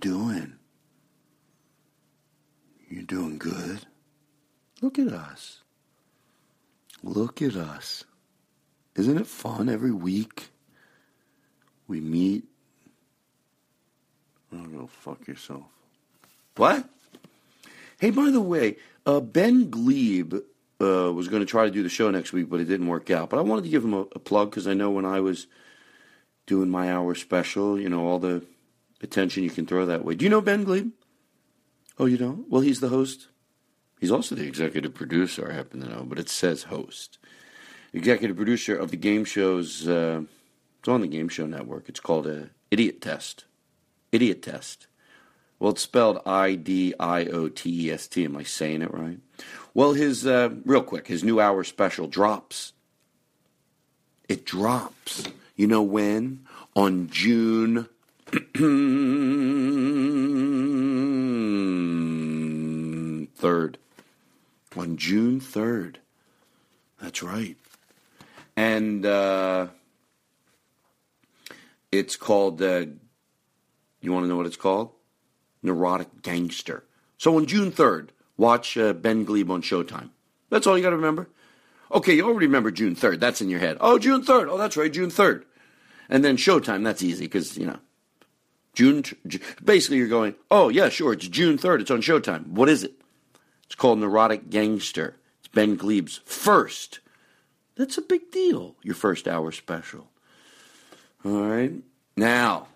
doing? You're doing good? Look at us. Look at us. Isn't it fun every week? We meet. Oh, go fuck yourself. What? Hey, by the way, uh, Ben Gleib uh, was going to try to do the show next week, but it didn't work out. But I wanted to give him a, a plug because I know when I was doing my hour special, you know, all the attention you can throw that way. Do you know Ben Gleib? Oh, you don't? Well, he's the host. He's also the executive producer, I happen to know, but it says host. Executive producer of the game shows. Uh, it's on the Game Show Network. It's called a Idiot Test. Idiot Test. Well, it's spelled I D I O T E S T. Am I saying it right? Well, his uh, real quick, his new hour special drops. It drops. You know when? On June third. On June third. That's right. And uh, it's called. Uh, you want to know what it's called? Neurotic Gangster. So on June 3rd, watch uh, Ben Gleib on Showtime. That's all you got to remember. Okay, you already remember June 3rd. That's in your head. Oh, June 3rd. Oh, that's right, June 3rd. And then Showtime, that's easy because, you know, June. Basically, you're going, oh, yeah, sure, it's June 3rd. It's on Showtime. What is it? It's called Neurotic Gangster. It's Ben Gleib's first. That's a big deal, your first hour special. All right. Now,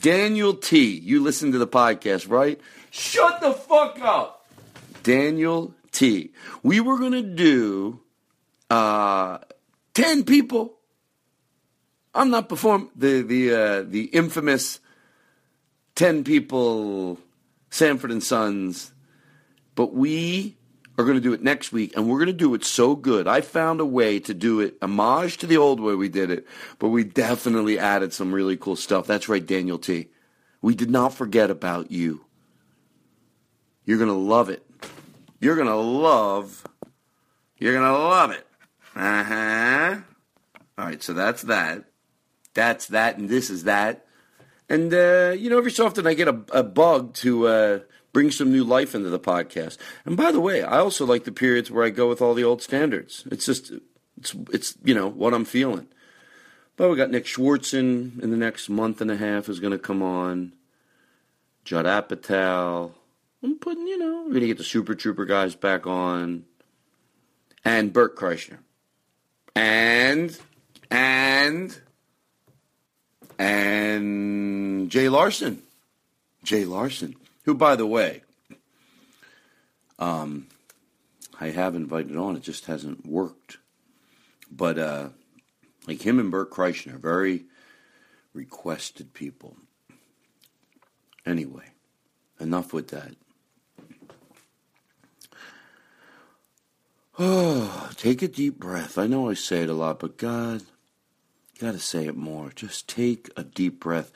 Daniel T. You listen to the podcast, right? Shut the fuck up. Daniel T. We were going to do uh, 10 people. I'm not performing the the uh, the infamous 10 people Sanford and Sons, but we are going to do it next week, and we're going to do it so good. I found a way to do it homage to the old way we did it, but we definitely added some really cool stuff. That's right, Daniel T. We did not forget about you. You're going to love it. You're going to love. You're going to love it. Uh huh. All right, so that's that. that's that and this is that. And, uh, you know, every so often I get a, a bug to uh, bring some new life into the podcast. And by the way, I also like the periods where I go with all the old standards. It's just, it's, it's you know, what I'm feeling. But we got Nick Swardson in the next month and a half is going to come on. Judd Apatow. I'm putting, you know, we're going to get the Super Trooper guys back on. And Bert Kreischer. And, and, and Jay Larson. Jay Larson, who, by the way, um, I have invited on. It just hasn't worked. But uh, like him and Bert Kreischer, very requested people. Anyway, enough with that. Oh, take a deep breath. I know I say it a lot, but God, got to say it more. Just take a deep breath.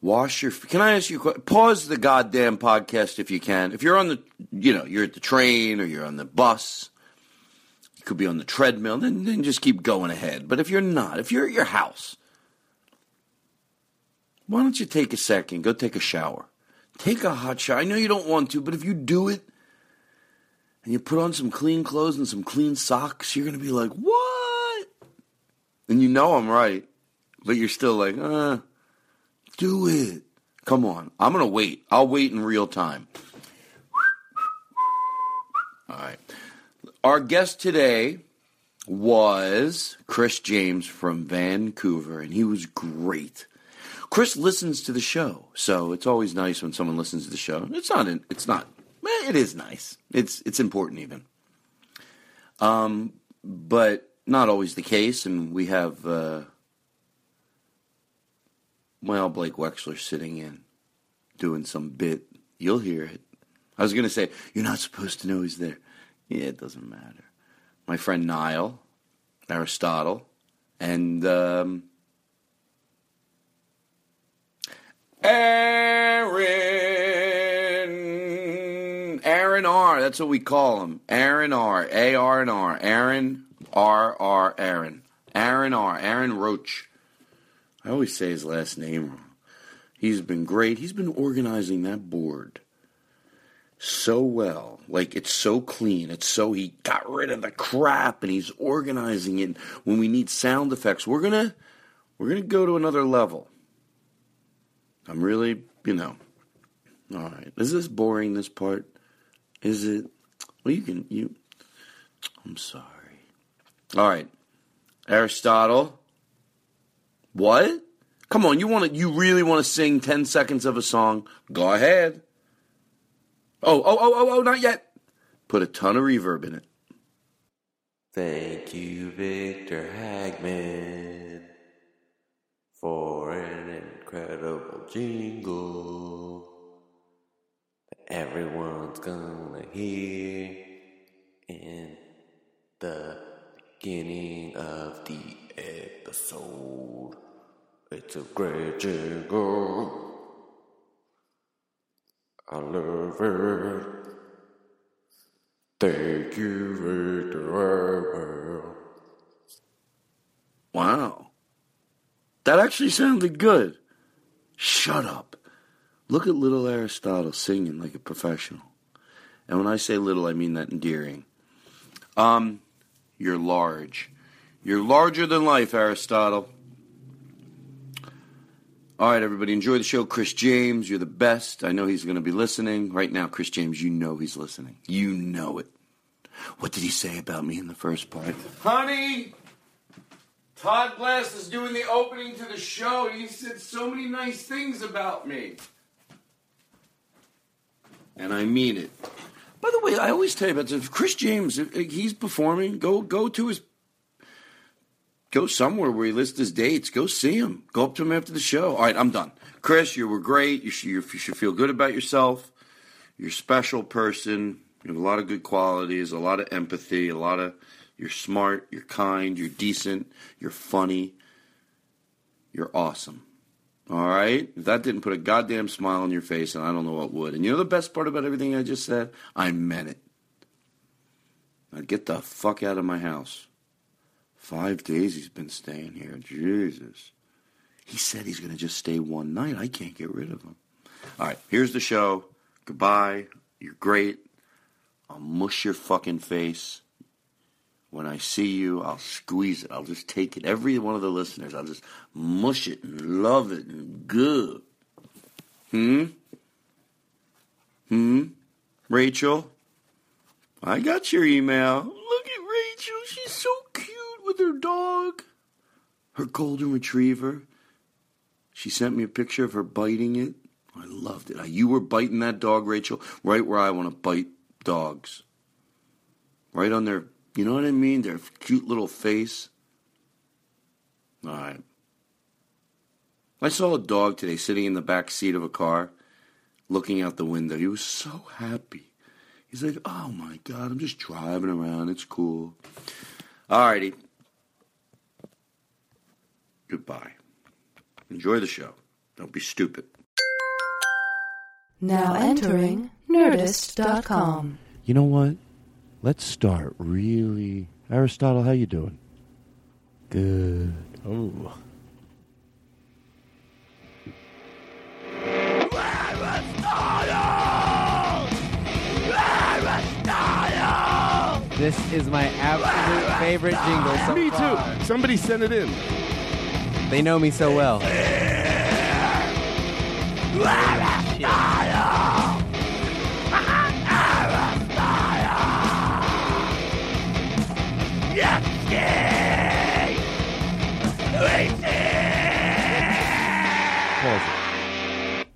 Wash your. Can I ask you? Pause the goddamn podcast if you can. If you're on the, you know, you're at the train or you're on the bus, you could be on the treadmill. Then, then just keep going ahead. But if you're not, if you're at your house, why don't you take a second? Go take a shower. Take a hot shower. I know you don't want to, but if you do it, and you put on some clean clothes and some clean socks, you're to be like, what? And you know I'm right, but you're still like, uh, do it. Come on. I'm going to wait. I'll wait in real time. All right. Our guest today was Chris James from Vancouver, and he was great. Chris listens to the show, so it's always nice when someone listens to the show. It's not. It's not it is nice. It's it's important even. Um, but not always the case, and we have uh, well Blake Wexler sitting in doing some bit. You'll hear it. I was gonna say you're not supposed to know he's there. Yeah, it doesn't matter. My friend Niall, Aristotle, and um, Aaron. Aaron R. That's what we call him. Aaron R. A R and R. Aaron R R. Aaron. Aaron R. Aaron Roach. I always say his last name wrong. He's been great. He's been organizing that board so well. Like it's so clean. It's so he got rid of the crap and he's organizing it. When we need sound effects, we're gonna we're gonna go to another level. I'm really, you know. All right. Is this boring? This part? Is it? Well, you can you. I'm sorry. All right, Aristotle. What? Come on, you want to? You really want to sing ten seconds of a song? Go ahead. Oh, oh, oh, oh, oh, not yet. Put a ton of reverb in it. Thank you, Victor Hagman, for an incredible jingle that everyone's gonna hear in the beginning of the episode. It's a great jingle. I love it. Thank you, Victor. Wow. That actually sounded good. Shut up. Look at little Aristotle singing like a professional. And when I say little, I mean that endearing. Um, you're large. You're larger than life, Aristotle. All right, everybody, enjoy the show. Chris James, you're the best. I know he's going to be listening. Right now, Chris James, you know he's listening. You know it. What did he say about me in the first part? Honey, Todd Glass is doing the opening to the show. He said so many nice things about me. And I mean it. By the way, I always tell you about this. Chris James, uh, uh, he's performing, go go to his go somewhere where he lists his dates. Go see him. Go up to him after the show. All right, I'm done. Chris, you were great. You should, you should feel good about yourself. You're a special person. You have a lot of good qualities, a lot of empathy, a lot of. You're smart. You're kind. You're decent. You're funny. You're awesome. All right? If that didn't put a goddamn smile on your face, and I don't know what would. And you know the best part about everything I just said? I meant it. Now get the fuck out of my house. Five days he's been staying here. Jesus. He said he's going to just stay one night. I can't get rid of him. All right, here's the show. Goodbye. You're great. I'll mush your fucking face. When I see you, I'll squeeze it. I'll just take it. Every one of the listeners, I'll just mush it and love it and good. Hmm? Hmm? Rachel? I got your email. Look at Rachel. She's so cute with her dog. Her golden retriever. She sent me a picture of her biting it. I loved it. You were biting that dog, Rachel, right where I want to bite dogs. Right on their, you know what I mean? Their cute little face. All right. I saw a dog today sitting in the back seat of a car, looking out the window. He was so happy. He's like, oh my God, I'm just driving around. It's cool. All righty. Goodbye. Enjoy the show. Don't be stupid. Now entering Nerdist.com. You know what? Let's start really. Aristotle, how you doing? Good. Oh. Aristotle! This is my absolute favorite jingle so Me far. too. Somebody send it in. They know me so well.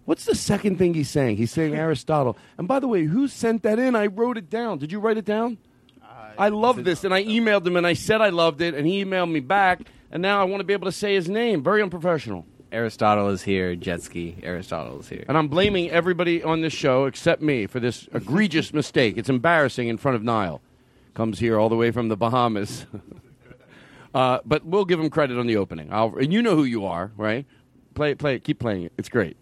What's the second thing he's saying? He's saying Aristotle. And by the way, who sent that in? I wrote it down. Did you write it down? I love this, and I emailed him, and I said I loved it, and he emailed me back, and now I want to be able to say his name. Very unprofessional. Aristotle is here. Jet ski. Aristotle is here. And I'm blaming everybody on this show except me for this egregious mistake. It's embarrassing in front of Niall. Comes here all the way from the Bahamas. uh, but we'll give him credit on the opening. I'll, and you know who you are, right? Play it, play it, keep playing it. It's great.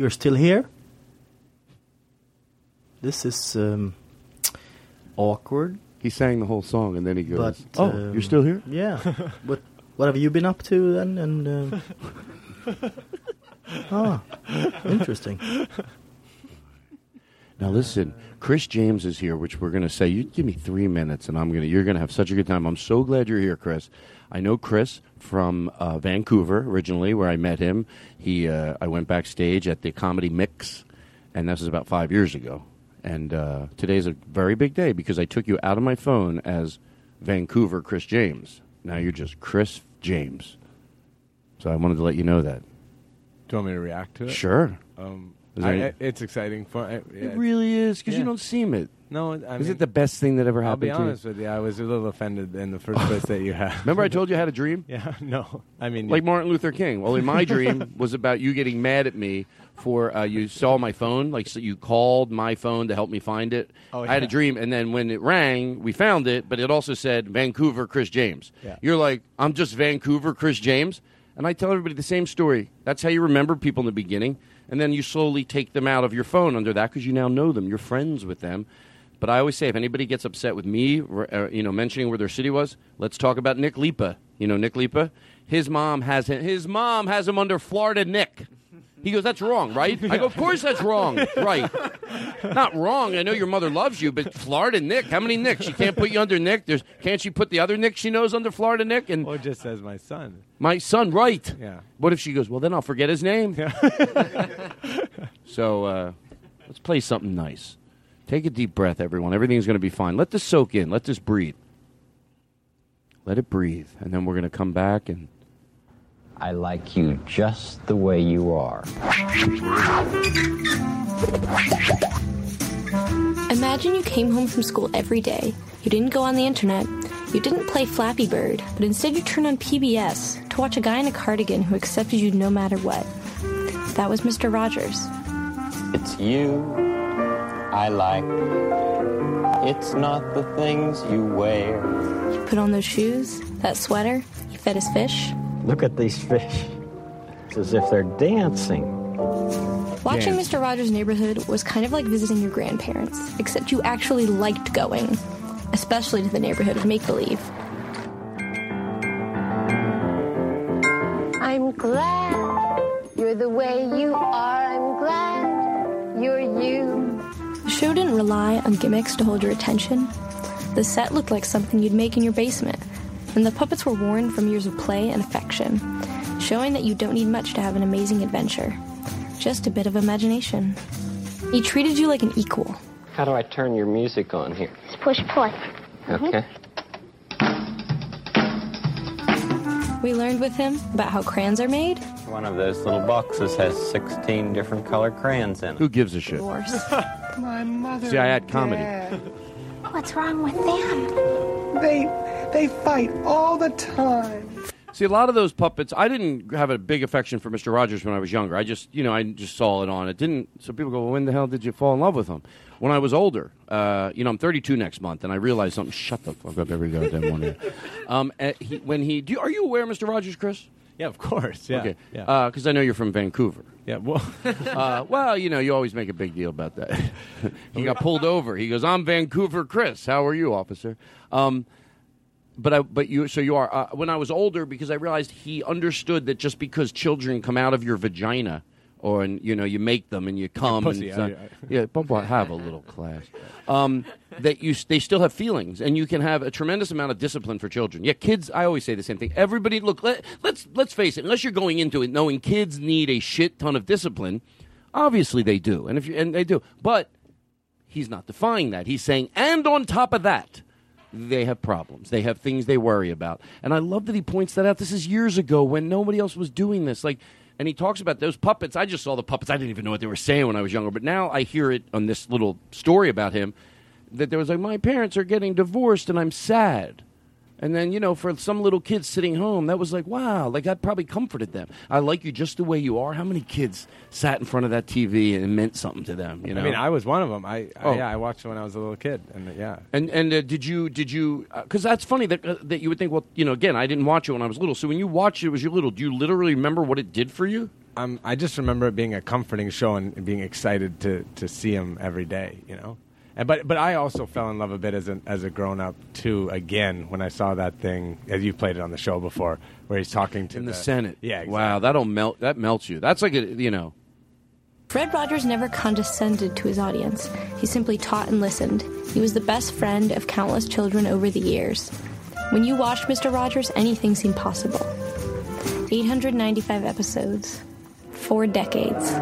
You're still here? This is um, awkward. He sang the whole song, and then he goes, But, "Oh, um, you're still here?" Yeah. what What have you been up to then? And uh, ah, interesting. Now listen, Chris James is here, which we're going to say. You give me three minutes, and I'm going to. You're going to have such a good time. I'm so glad you're here, Chris. I know Chris from uh, Vancouver originally, where I met him. He, uh, I went backstage at the Comedy Mix, and this was about five years ago. And uh, today's a very big day because I took you out of my phone as Vancouver Chris James. Now you're just Chris James. So I wanted to let you know that. Do you want me to react to it? Sure. Um, I, I- it's exciting. For, yeah, It really is because you don't seem it. No, I is mean- it the best thing that ever I'll happened be to honest you? with you. I was a little offended in the first place that you had. Remember I told you I had a dream? Yeah, no. I mean, Like Martin Luther King. Well, in my dream was about you getting mad at me for uh, you saw my phone, like so you called my phone to help me find it. Oh, I had a dream, and then when it rang, we found it, but it also said Vancouver Chris James. Yeah. You're like, I'm just Vancouver Chris James, and I tell everybody the same story. That's how you remember people in the beginning, and then you slowly take them out of your phone under that because you now know them. You're friends with them. But I always say, if anybody gets upset with me, uh, you know, mentioning where their city was, let's talk about Nick Lipa. You know, Nick Lipa. His mom has him. His mom has him under Florida Nick. He goes, "That's wrong, right?" I go, "Of course that's wrong, right? Not wrong. I know your mother loves you, but Florida Nick. How many Nicks? She can't put you under Nick. There's can't she put the other Nick she knows under Florida Nick? And Or just as my son. my son, right? Yeah. What if she goes? Well, then I'll forget his name. Yeah. so uh, let's play something nice. Take a deep breath, everyone. Everything's going to be fine. Let this soak in. Let this breathe. Let it breathe, and then we're going to come back and. I like you just the way you are. Imagine you came home from school every day. You didn't go on the internet. You didn't play Flappy Bird, but instead you turned on PBS to watch a guy in a cardigan who accepted you no matter what. That was Mr. Rogers. It's you I like. It's not the things you wear. You put on those shoes, that sweater, you fed his fish. Look at these fish. It's as if they're dancing. Watching Mr. Rogers' Neighborhood was kind of like visiting your grandparents, except you actually liked going. especially to the neighborhood of make believe. I'm glad you're the way you are. I'm glad you're you. The show didn't rely on gimmicks to hold your attention. The set looked like something you'd make in your basement, and the puppets were worn from years of play and affection, showing that you don't need much to have an amazing adventure. Just a bit of imagination. He treated you like an equal. How do I turn your music on here? Just push play. Mm-hmm. Okay. We learned with him about how crayons are made. One of those little boxes has 16 different colored crayons in it. Who gives a shit? Divorce. My mother. See, I had comedy. What's wrong with them? They they fight all the time. See, a lot of those puppets, I didn't have a big affection for Mr. Rogers when I was younger. I just, you know, I just saw it on. It didn't. So people go, well, when the hell did you fall in love with him? When I was older, uh, you know, I'm 32 next month, and I realized something. Shut the fuck up, every goddamn morning. Um, uh, he, when he, do you, are you aware, Mr. Rogers, Chris? Yeah, of course. Yeah. Okay. Yeah. Because I know you're from Vancouver. yeah. Well, uh, well, you know, you always make a big deal about that. he got pulled over. He goes, "I'm Vancouver, Chris. How are you, officer?" Um, but I, but you, so you are. Uh, when I was older, because I realized he understood that just because children come out of your vagina, or and you know you make them and you come pussy, and I- I- yeah, but have a little class. Um, that you they still have feelings, and you can have a tremendous amount of discipline for children. Yeah, kids. I always say the same thing. Everybody, look. Let, let's let's face it. Unless you're going into it knowing kids need a shit ton of discipline, obviously they do, and if you, and they do, but he's not defying that. He's saying, and on top of that, they have problems. They have things they worry about. And I love that he points that out. This is years ago when nobody else was doing this. Like, and he talks about those puppets. I just saw the puppets. I didn't even know what they were saying when I was younger. But now I hear it on this little story about him that there was like, my parents are getting divorced and I'm sad. And then, you know, for some little kids sitting home, that was like, wow, like that probably comforted them. I like you just the way you are. How many kids sat in front of that TV and it meant something to them? You know, I mean, I was one of them. I, Oh. I yeah, I watched it when I was a little kid, and uh, yeah. And and uh, did you did you because that's funny that uh, that you would think well you know again I didn't watch it when I was little so when you watched it was you little do you literally remember what it did for you? Um, I just remember it being a comforting show and and being excited to, to see him every day, you know. And, but but I also fell in love a bit as a as a grown up too. Again, when I saw that thing, as you played it on the show before, where he's talking to In the Senate, Yeah, exactly. Wow, that'll melt that melts you. That's like a you know Fred Rogers never condescended to his audience. He simply taught and listened. He was the best friend of countless children over the years. When you watched Mr. Rogers, anything seemed possible. 895 episodes, four decades,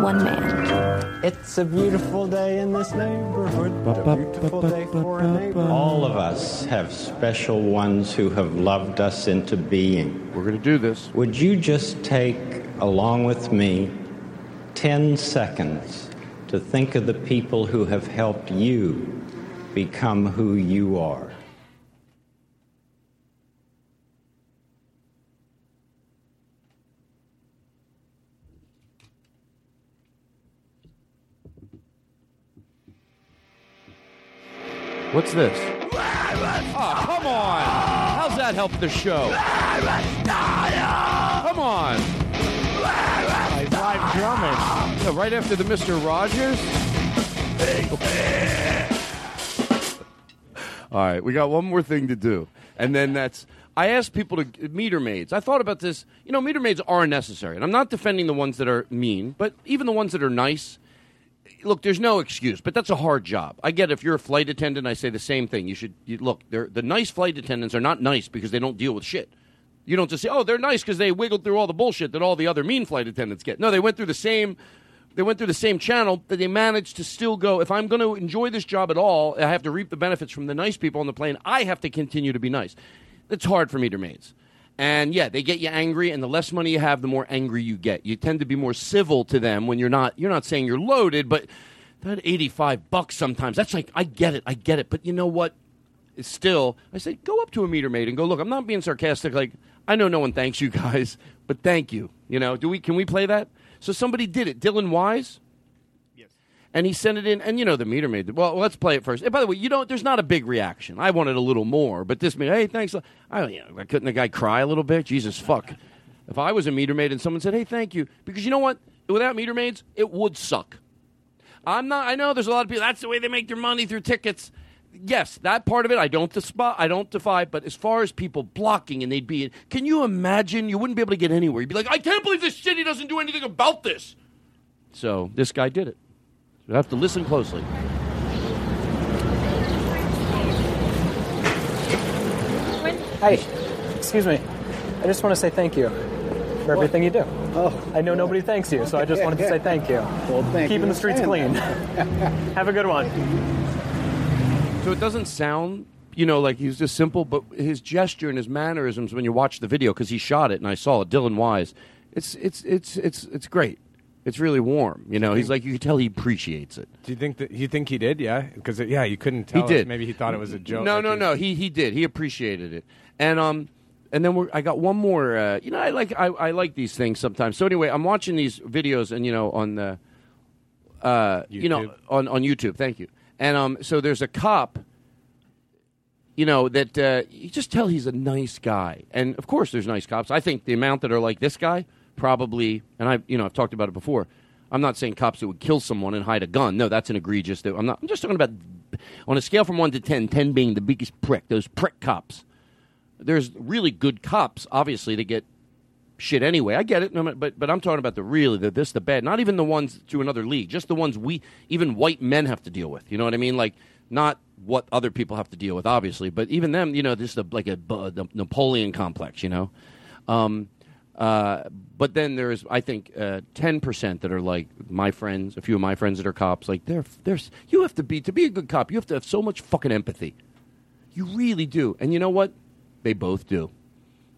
one man. It's a beautiful day in this neighborhood. A beautiful day for a neighbor. All of us have special ones who have loved us into being. We're going to do this. Would you just take, along with me, 10 seconds to think of the people who have helped you become who you are? What's this? Oh come on! How's that help the show? Come on! Like live drumming. Yeah, right after the Mister Rogers. All right, we got one more thing to do, and then that's. I asked people to meter maids. I thought about this. You know, meter maids are necessary, and I'm not defending the ones that are mean, but even the ones that are nice. Look, there's no excuse, but that's a hard job. I get if you're a flight attendant, I say the same thing. You should you, look. The nice flight attendants are not nice because they don't deal with shit. You don't just say, "Oh, they're nice because they wiggled through all the bullshit that all the other mean flight attendants get." No, they went through the same. They went through the same channel, but they managed to still go. If I'm going to enjoy this job at all, I have to reap the benefits from the nice people on the plane. I have to continue to be nice. It's hard for meter maids. And yeah, they get you angry, and the less money you have, the more angry you get. You tend to be more civil to them when you're not. You're not saying you're loaded, but that eighty-five bucks sometimes. That's like I get it, I get it. But you know what? It's still. I say go up to a meter maid and go look. I'm not being sarcastic. Like I know no one thanks you guys, but thank you. You know, do we? Can we play that? So somebody did it. Dylan Wise. And he sent it in, and you know the meter maid. Well, let's play it first. And by the way, you don't. There's not a big reaction. I wanted a little more, but this mean, hey, thanks. I, you know, couldn't the guy cry a little bit? Jesus fuck. If I was a meter maid and someone said, hey, thank you, because you know what? Without meter maids, it would suck. I'm not. I know there's a lot of people. That's the way they make their money through tickets. yes, that part of it I don't despise, I don't defy. But as far as people blocking and they'd be, can you imagine? You wouldn't be able to get anywhere. You'd be like, I can't believe this city doesn't do anything about this. So this guy did it. You have to listen closely. Hey, excuse me. I just want to say thank you for everything you do. Oh, I know nobody thanks you, so I just wanted to say thank you. Well, thank Keeping you the streets clean. Have a good one. So it doesn't sound, you know, like he's just simple, but his gesture and his mannerisms when you watch the video, because he shot it and I saw it, Dylan Wise, it's it's it's it's it's great. It's really warm. You know, he's like you can tell he appreciates it. Do you think that you think he did? Yeah, because yeah, you couldn't tell. He did. Maybe he thought it was a joke. No, like no, he- no. He he did. He appreciated it. And um, and then we're, I got one more. Uh, you know, I like I, I like these things sometimes. So anyway, I'm watching these videos, and you know, on the, uh, you know, on on YouTube. Thank you. And um, so there's a cop. You know that uh, you just tell he's a nice guy, and of course there's nice cops. I think the amount that are like this guy probably, and I, you know, I've talked about it before. I'm not saying cops that would kill someone and hide a gun. No, that's an egregious. I'm not. I'm just talking about on a scale from one to 10, 10 being the biggest prick. Those prick cops. There's really good cops, obviously, that get shit anyway. I get it, but but I'm talking about the really the this the bad. Not even the ones to another league. Just the ones we even white men have to deal with. You know what I mean? Like not what other people have to deal with, obviously, but even them. You know, just a, like a, the Napoleon complex. You know. Um, uh, but then there's, I think, uh, ten percent that are like my friends, a few of my friends that are cops. Like they're, there's, you have to be to be a good cop. You have to have so much fucking empathy. You really do. And you know what? They both do.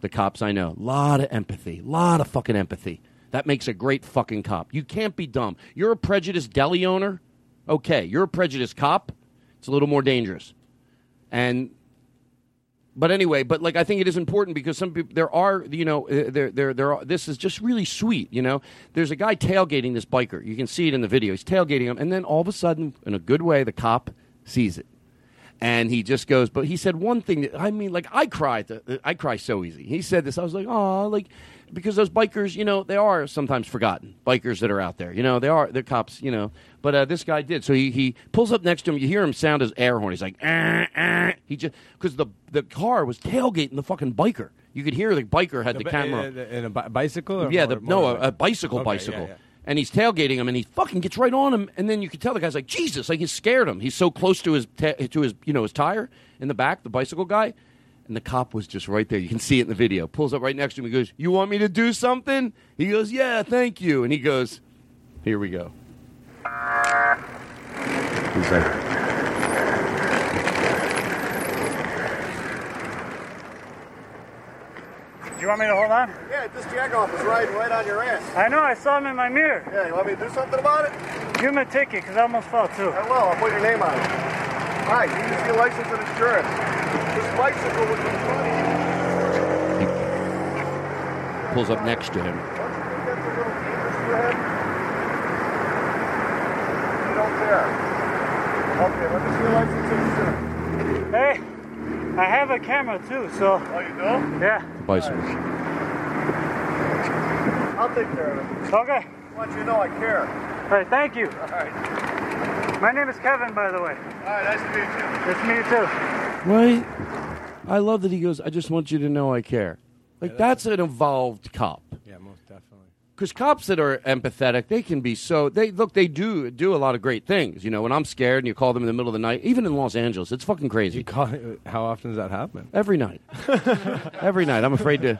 The cops I know, a lot of empathy, a lot of fucking empathy. That makes a great fucking cop. You can't be dumb. You're a prejudiced deli owner. Okay, you're a prejudiced cop. It's a little more dangerous. And but anyway, but like I think it is important because some people there are you know uh, there there there are, this is just really sweet. You know, there's a guy tailgating this biker. You can see it in the video. He's tailgating him, and then all of a sudden, in a good way, the cop sees it, and he just goes. But he said one thing. That, I mean, like I cried. I cry so easy. He said this. I was like, oh, like because those bikers, you know, they are sometimes forgotten. Bikers that are out there, you know, they are they're cops, you know. But uh, this guy did. So he, he pulls up next to him. You hear him sound his air horn. He's like, "Ah, ah." he just because the the car was tailgating the fucking biker. You could hear the biker had the, bi- camera. uh, in a bi- bicycle. Or yeah, more- the, more no, a, a bicycle, Okay, bicycle. yeah, yeah. And he's tailgating him, and he fucking gets right on him, and then you can tell the guy's like Jesus, like he scared him. He's so close to his ta- to his you know his tire in the back, the bicycle guy, and the cop was just right there. You can see it in the video. Pulls up right next to him. He goes, "You want me to do something?" He goes, "Yeah, thank you." And he goes, "Here we go." He's like, Do you want me to hold on? Yeah, this Jagoff is riding right on your ass. I know, I saw him in my mirror. Yeah, you want me to do something about it? Give him a ticket, because I almost fell too. I will. I'll put your name on it. All right, you need to see a license and insurance. This bicycle was in front of you. pulls up next to him. You don't care. Okay, let me see your license and. Hey, I have a camera too, so. Oh, you do? Yeah. The bicycle. I'll take care of it. Okay. I want you to know I care. All right, thank you. All right. My name is Kevin, by the way. All right, nice to meet you. Nice to meet you too. Right? I love that he goes, I just want you to know I care. Like, that's an evolved cop. Yeah, most definitely. Because cops that are empathetic, they can be so. They look, they do do a lot of great things. You know, when I'm scared and you call them in the middle of the night, even in Los Angeles, it's fucking crazy. How often does that happen? Every night. Every night. I'm afraid to.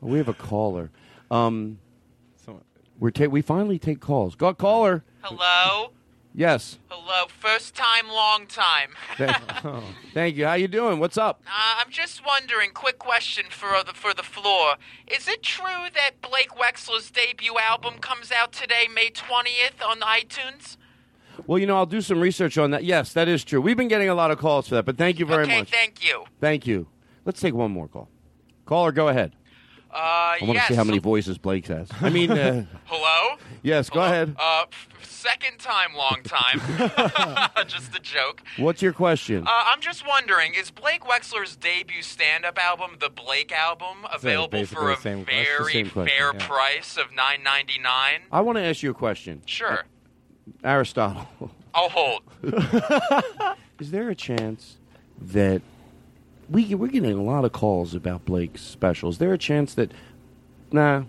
We have a caller. Um, we're ta- we finally take calls. Go caller. Hello? Yes. Hello. First time, long time. Thank, thank you. How you doing? What's up? Uh, I'm just wondering, quick question for the, for the floor. Is it true that Blake Wexler's debut album comes out today, May 20th, on iTunes? Well, you know, I'll do some research on that. Yes, that is true. We've been getting a lot of calls for that, but thank you very much. okay, much. thank you. Thank you. Let's take one more call. Caller, go ahead. Uh, I want yes. to see how many voices Blake has. I mean, uh, Hello? Yes, go ahead. Uh, f- second time, long time. just a joke. What's your question? Uh, I'm just wondering, is Blake Wexler's debut stand-up album, the Blake album, available basically for a the same- that's the very same question, fair yeah. price of nine ninety nine? I want to ask you a question. Sure. Aristotle. I'll hold. is there a chance that we we're getting a lot of calls about Blake's special? Is there a chance that nah?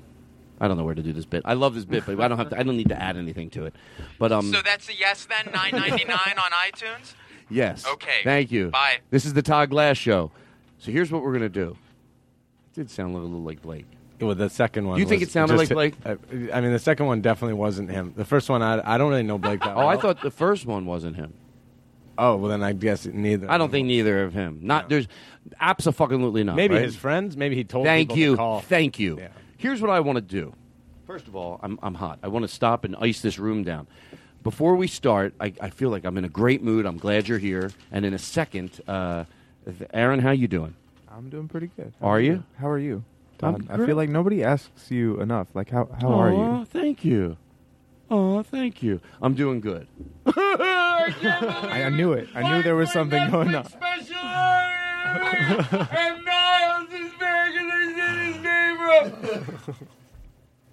I don't know where to do this bit. I love this bit, but I don't have to. I don't need to add anything to it. But um, so that's a yes then. Nine ninety nine on iTunes. yes. Okay. Thank you. Bye. This is the Todd Glass show. So here's what we're gonna do. It did sound a little like Blake. Well, the second one. You think was it sounded just- like I, I mean, the second one definitely wasn't him. The first one, I, I don't really know Blake that well. Oh, I thought the first one wasn't him. Oh, well, then I guess neither. I don't think neither of him. Not there's absolutely not. Maybe right? his friends. Maybe he told. Thank people you. To call. Thank you. Here's what I want to do. First of all, I'm, I'm hot. I want to stop and ice this room down. Before we start, I, I feel like I'm in a great mood. I'm glad you're here. And in a second, uh, Aaron, how you doing? I'm doing pretty good. Are you? How are you? Todd? I feel like nobody asks you enough. Like, how how are Aw, you? Thank you. Oh, thank you. I'm doing good. I, I knew it. I knew there was something going on. name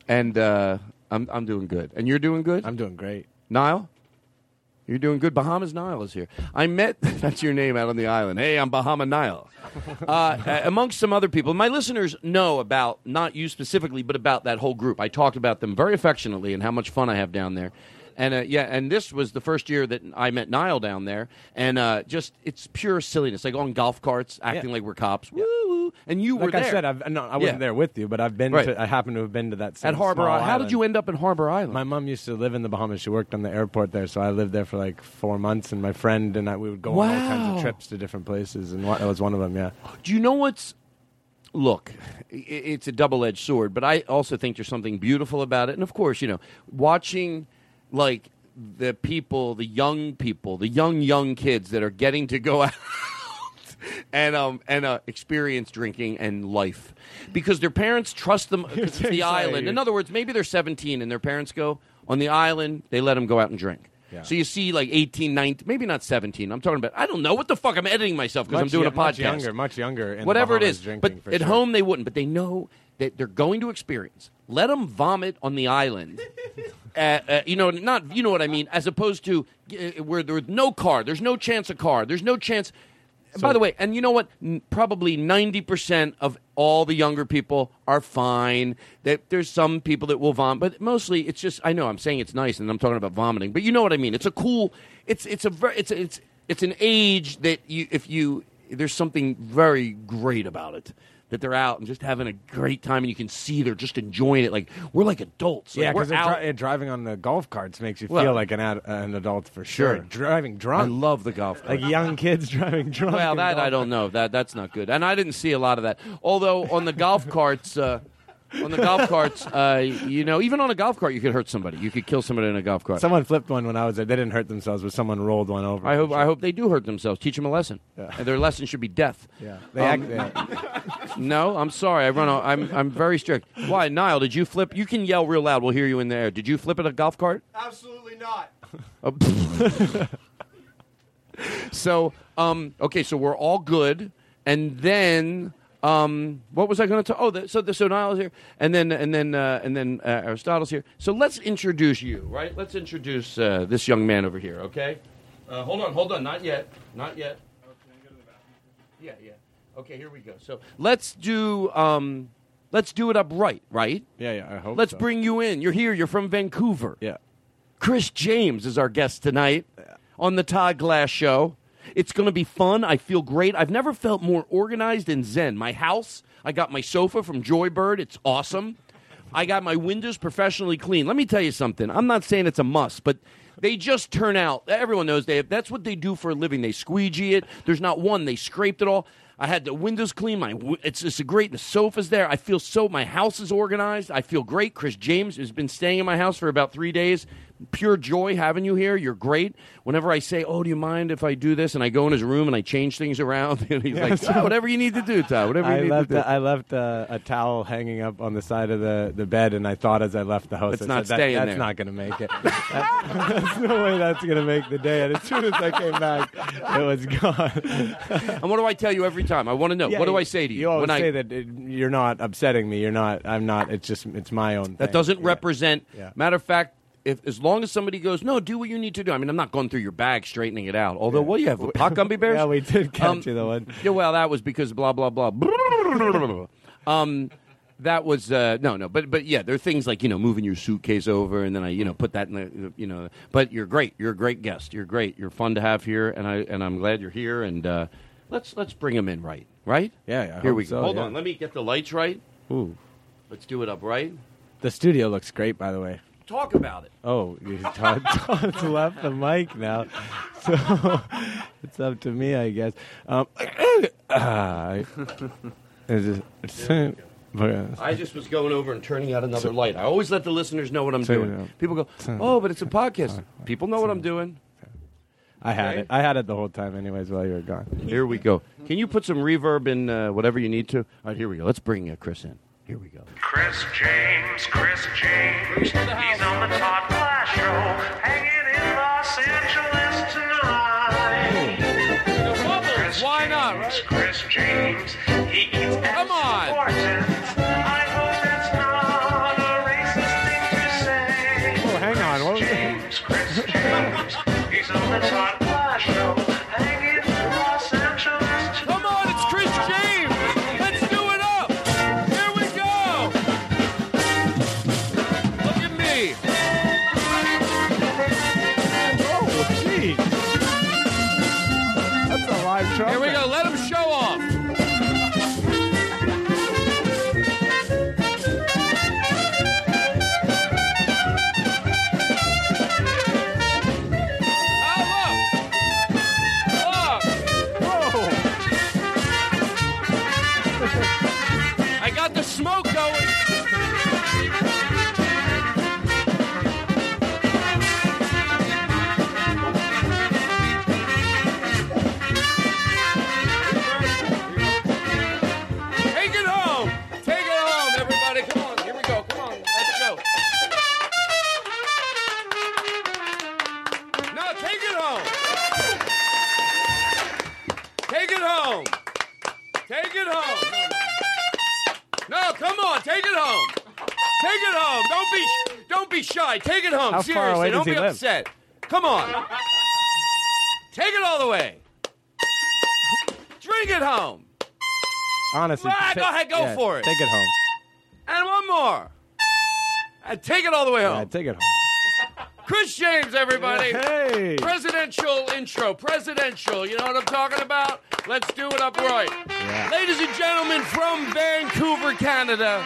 And uh, I'm I'm doing good. And you're doing good. I'm doing great. Niall, you're doing good. Bahamas Niall is here. I met that's your name out on the island. Hey, I'm Bahama Niall. Uh, uh, amongst some other people, my listeners know about not you specifically, but about that whole group. I talked about them very affectionately and how much fun I have down there. And uh, yeah, and this was the first year that I met Niall down there, and uh, just it's pure silliness, like on golf carts, acting like we're cops. Woo woo! And you were like. I said, I've, no, I wasn't Yeah. there with you, but I've been. Right. To, I happen to have been to that same At Harbour Island. How did you end up in Harbour Island? My mom used to live in the Bahamas. She worked on the airport there, so I lived there for like four months. And my friend and I, we would go on all kinds of trips to different places, and that was one of them. Yeah. Do you know what's look? It's a double-edged sword, but I also think there's something beautiful about it. And of course, you know, watching like the people, the young people, the young young kids that are getting to go out. And um and uh, experience drinking and life because their parents trust them it's the island. In other words, maybe they're 17 and their parents go on the island. They let them go out and drink. Yeah. So you see like 18, 19, maybe not 17. I'm talking about I don't know what the fuck I'm editing myself because I'm doing yo- a podcast. much younger, much younger Whatever it is, drinking, but at sure. home they wouldn't. But they know that they're going to experience. Let them vomit on the island. uh, uh, you know, not you know what I mean. As opposed to uh, where there's no car, there's no chance of car, there's no chance. By the way, and you know what? N- Probably ninety percent of all the younger people are fine. That there's some people that will vomit, but mostly it's just. I know I'm saying it's nice, and I'm talking about vomiting, but you know what I mean. It's a cool. It's it's a ver- it's it's it's an age that you if you there's something very great about it. That they're out and just having a great time, and you can see they're just enjoying it. Like we're like adults. Like, yeah, because out. driving on the golf carts makes you Well- feel like an ad, an adult for sure. Sure. Driving drunk. I love the golf carts. like young kids driving drunk. Well, that I don't know. That that's not good. And I didn't see a lot of that. Although on the golf carts, uh, on the golf carts, uh, you know, even on a golf cart, you could hurt somebody. You could kill somebody in a golf cart. Someone flipped one when I was there. They didn't hurt themselves, but someone rolled one over. I hope I hope they do hurt themselves. Teach them a lesson. Yeah. And their lesson should be death. Yeah. They Um, act, No, I'm sorry. I run. A, I'm I'm very strict. Why, Niall? Did you flip? You can yell real loud. We'll hear you in there. Did you flip at a golf cart? Absolutely not. Oh, so, um, okay, so we're all good, and then, um, what was I going to talk? Oh, the, so the so Niall's here, and then and then uh, and then uh, Aristotle's here. So let's introduce you, right? Let's introduce uh, this young man over here. Okay. Uh, hold on, hold on, not yet, not yet. Yeah, yeah. Okay, here we go. So let's do um, let's do it upright, right? Yeah, yeah. I hope. Let's so. bring you in. You're here. You're from Vancouver. Yeah. Chris James is our guest tonight on the Todd Glass Show. It's going to be fun. I feel great. I've never felt more organized and zen. My house, I got my sofa from Joybird. It's awesome. I got my windows professionally clean. Let me tell you something. I'm not saying it's a must, but they just turn out. Everyone knows they have, that's what they do for a living. They squeegee it. There's not one. They scraped it all. I had the windows clean. My it's it's a great. The sofa's there. I feel so. My house is organized. I feel great. Chris James has been staying in my house for about three days. Pure joy having you here. You're great. Whenever I say, "Oh, do you mind if I do this?" and I go in his room and I change things around, and he's like, so- "Oh, "Whatever you need to do, Todd. Whatever you I need left, to do." I left uh, a towel hanging up on the side of the, the bed, and I thought as I left the house, It's not said, staying that, there." That's not going to make it. That's, there's no way that's going to make the day. And as soon as I came back, it was gone. and what do I tell you every time? I want to know. Yeah, what do I say to you? You always when I, say that it, you're not upsetting me. You're not. I'm not. It's just. It's my own. That thing. doesn't Yeah. represent. Yeah. Matter of fact, if as long as somebody goes, no, do what you need to do. I mean, I'm not going through your bag straightening it out. Although, what do you have? Gummy bears? Yeah, we did catch Um, you the one. Yeah, well, that was because blah blah blah. um, that was uh, no, no, but but yeah, there are things like you know moving your suitcase over, and then I you know put that in the you know. But you're great. You're a great guest. You're great. You're fun to have here, and I and I'm glad you're here. And uh, let's let's bring him in right, right? Yeah, yeah, I Here we go. so, Hold yeah. on. Let me get the lights right. Ooh. Let's do it up right. The studio looks great, by the way. Talk about it. Oh, you- Todd, Todd's left the mic now, so it's up to me, I guess. Um, just- I just was going over and turning out another light. I always let the listeners know what I'm doing. People go, "Oh, but it's a podcast." People know what I'm doing. I had Okay. it. I had it the whole time, anyways, while you were gone. Here we go. Can you put some reverb in uh, whatever you need to? All right, here we go. Let's bring uh, Chris in. Here we go. Chris James, Chris James. He's on the Todd Glass Show, hanging in Los Angeles be shy. Take it home. How far Seriously. away don't does he be live? upset. Come on. Take it all the way. Bring it home. Honestly, Ah, ta- go ahead, go yeah, for it. Take it home. And one more. And take it all the way home. Yeah, take it home. Chris James, everybody. Hey. Presidential intro. Presidential. You know what I'm talking about? Let's do it upright. Ladies and gentlemen from Vancouver, Canada,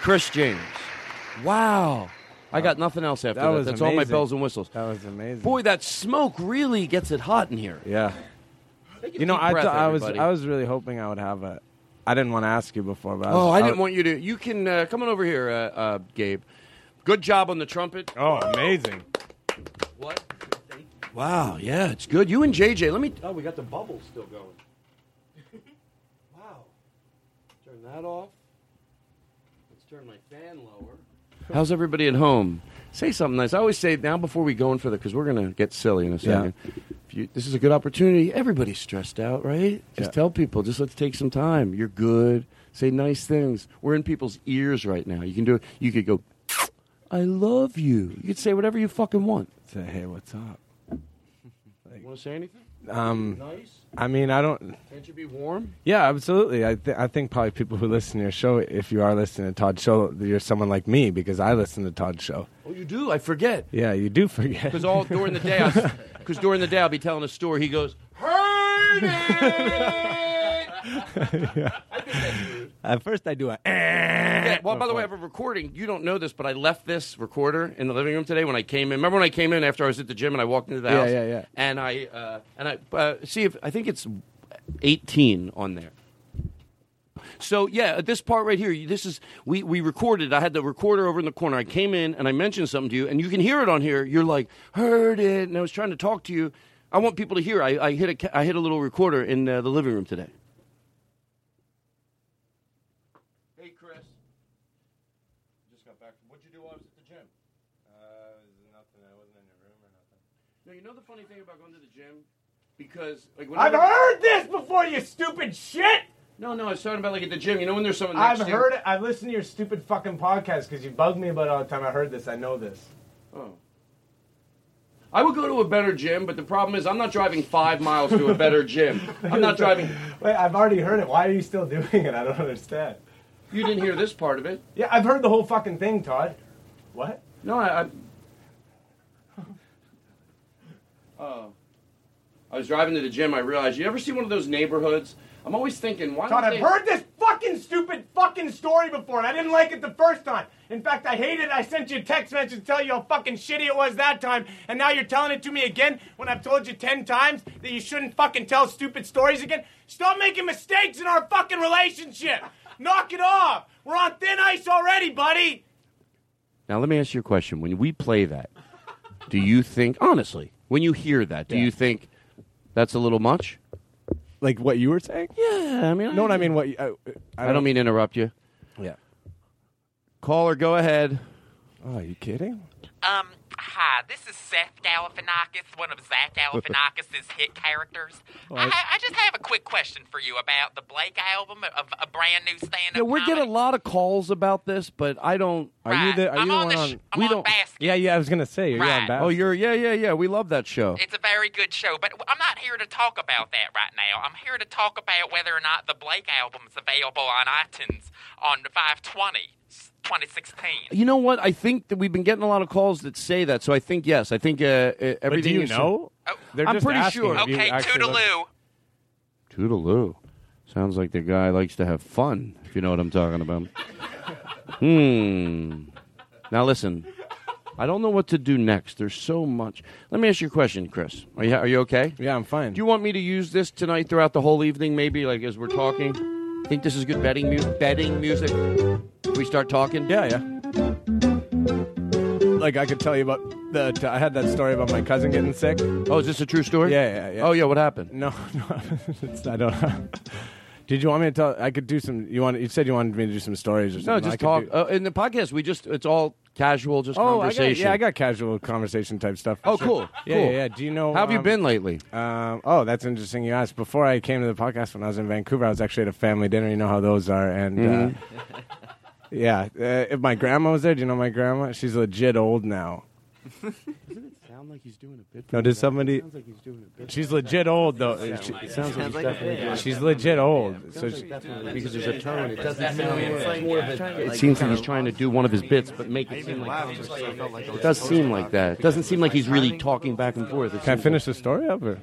Chris James. Wow. I got nothing else after That that. was That's all my amazing. bells and whistles. That was amazing. Boy, that smoke really gets it hot in here. Yeah. You know, I, breath, thought I was. I was really hoping I would have a. I didn't want to ask you before, but I Oh, was, I didn't was- want you to. You can uh, come on over here, uh, uh, Gabe. Good job on the trumpet. Oh, amazing! What? Wow, yeah, it's good. You and JJ. Let me. Oh, we got the bubbles still going. wow. Turn that off. Let's turn my fan lower. How's everybody at home? Say something nice. I always say now before we go in for the because we're gonna get silly in a second. If you, this is a good opportunity. Everybody's stressed out, right? Just tell people. Just let's take some time. You're good. Say nice things. We're in people's ears right now. You can do it. You could go. I love you. You could say whatever you fucking want. Say, hey, what's up? You want to say anything? Um, Nice. I mean, I don't. Can't you be warm? Yeah, absolutely. I th- I think probably people who listen to your show, if you are listening to Todd's show, you're someone like me because I listen to Todd's show. Oh, you do. I forget. Yeah, you do forget. Because all during the day, because during the day I'll be telling a story. He goes, "Heard it." At first, I do a. Yeah, well, by the way, I have a recording. You don't know this, but I left this recorder in the living room today when I came in. Remember when I came in after I was at the gym and I walked into the Yeah, house? yeah, yeah. And I uh, and I uh, see if I think it's 18 on there. So yeah, at this part right here, this is we we recorded. I had the recorder over in the corner. I came in and I mentioned something to you, and you can hear it on here. You're like, heard it, and I was trying to talk to you. I want people to hear. I, I hit a I hit a little recorder in uh, the living room today. Hey, Chris. Just got back. What'd you do while I was at the gym? Uh, nothing. I wasn't in your room or nothing. No, you know the funny thing about going to the gym because like when I've heard this before, you stupid shit! No, no, I was talking about like at the gym. You know when there's someone I've to you? heard it. I've listened to your stupid fucking podcast because you bug me about it all the time. I heard this. I know this. Oh. I would go to a better gym, but the problem is I'm not driving five miles to a better gym. I'm not driving. Wait, I've already heard it. Why are you still doing it? I don't understand. You didn't hear this part of it. Yeah, I've heard the whole fucking thing, Todd. What? No, I. I oh. oh. I was driving to the gym. I realized. You ever see one of those neighborhoods? I'm always thinking, why Todd, don't I've they? heard this fucking stupid fucking story before, and I didn't like it the first time. In fact, I hated it. I sent you a text message to tell you how fucking shitty it was that time, and now you're telling it to me again when I've told you ten times that you shouldn't fucking tell stupid stories again. Stop making mistakes in our fucking relationship. Knock it off. We're on thin ice already, buddy. Now let me ask you a question. When we play that, do you think honestly, when you hear that, do Yeah. you think that's a little much? Like what you were saying? Yeah, I mean, no, what I mean what? you- I, I, don't, mean to interrupt you. Yeah. Caller, go ahead. Oh, are you kidding? Um, hi, this is Seth Galifianakis, one of Zach Galifianakis' hit characters. Oh, I, I just have a quick question for you about the Blake album of a brand new stand-up Yeah, we're getting a lot of calls about this, but I don't. Are you the? Are you the one on? we don't. Yeah, yeah. I was gonna say, are you on Basket? Oh, you're yeah, yeah, yeah. We love that show. It's a very good show, but I'm not here to talk about that right now. I'm here to talk about whether or not the Blake album is available on iTunes on 520 2016. You know what? I think that we've been getting a lot of calls that say that, so I think yes. I think uh, uh, everything. you is- know? They're I'm just pretty asking sure. if you Okay, actually look- toodaloo. Toodaloo. Sounds like the guy likes to have fun, if you know what I'm talking about. hmm. Now listen, I don't know what to do next. There's so much. Let me ask you a question, Chris. Are you, are you okay? Yeah, I'm fine. Do you want me to use this tonight throughout the whole evening, maybe, like as we're talking? I think this is good betting, mu- betting music? We start talking? Yeah, yeah. Like I could tell you about the. I had that story about my cousin getting sick. Oh, is this a true story? Yeah, yeah, yeah. Oh, yeah. What happened? No, no. It's, I don't. Did you want me to tell? I could do some. You want? You said you wanted me to do some stories or something. No, just talk. do- Uh, in the podcast, we just, it's all casual, just Oh, I got, conversation. yeah, I got casual conversation type stuff. Oh, sure. cool, Yeah, cool. yeah, yeah. Do you know? How have you um, been lately? Um, oh, that's interesting. You asked. Before I came to the podcast, when I was in Vancouver, I was actually at a family dinner. You know how those are, and Mhm. uh, yeah. Uh, if my grandma was there, do you know my grandma? She's legit old now. Doesn't it sound like he's doing a bit? No, did somebody? Sounds like he's doing a bit. She's legit old though. Sounds She- like- it sounds like he's definitely- she's legit old. So Sounds she, like definitely because there's a tone. It doesn't Definitely. sound. It's like- more of a- It seems like he's trying to do one of his bits, but make it seem like. It does seem like that. It doesn't seem like he's really talking back and forth. It Can I seems finish the story up? Or?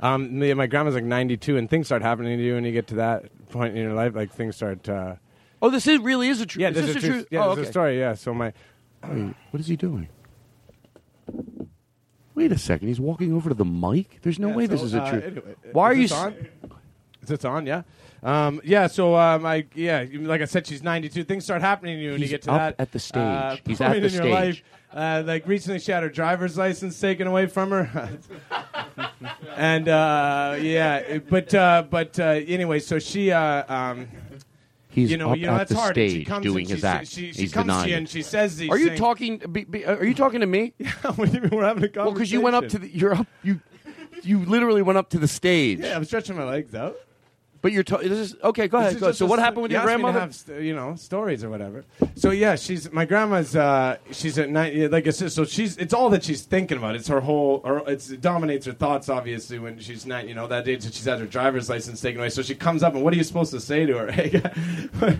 Um, me- my grandma's like 92, and things start happening to you when you get to that point in your life. Like things start. Uh, Oh, this is really is a true. yeah, is this this is a true? Yeah, oh, this is okay. a story. Yeah. So my. Wait, what is he doing? Wait a second. He's walking over to the mic. There's no Yeah, way so, this is a uh, true. anyway, Why are is you? this on? Is this on? Yeah. Um, yeah. So um, I yeah, like I said, she's 92. Things start happening to you when He's you get to up that at the stage. uh, He's at point the in your life. Uh, like recently, she had her driver's license taken away from her. and uh, yeah, but uh, but uh, anyway, so she. Uh, um, He's you know, up you know at that's the hard. Stage comes doing and his she, act. She, she He's comes to you and she says these. Are you things. talking? Be, be, are you talking to me? what do you mean we're having a conversation? Well, because you went up to the. You're up. You. You literally went up to the stage. Yeah, I'm stretching my legs out. But you're. Ta- this is okay. Go ahead. Go. So what happened with you your to grandmother? have, st- you know, stories or whatever. So yeah, she's my grandma's. Uh, she's at night. Like I said, so she's. It's all that she's thinking about. It's her whole. Or it's, it dominates her thoughts. Obviously, when she's not. You know, that age that she's had her driver's license taken away. So she comes up, and what are you supposed to say to her? Hey, what,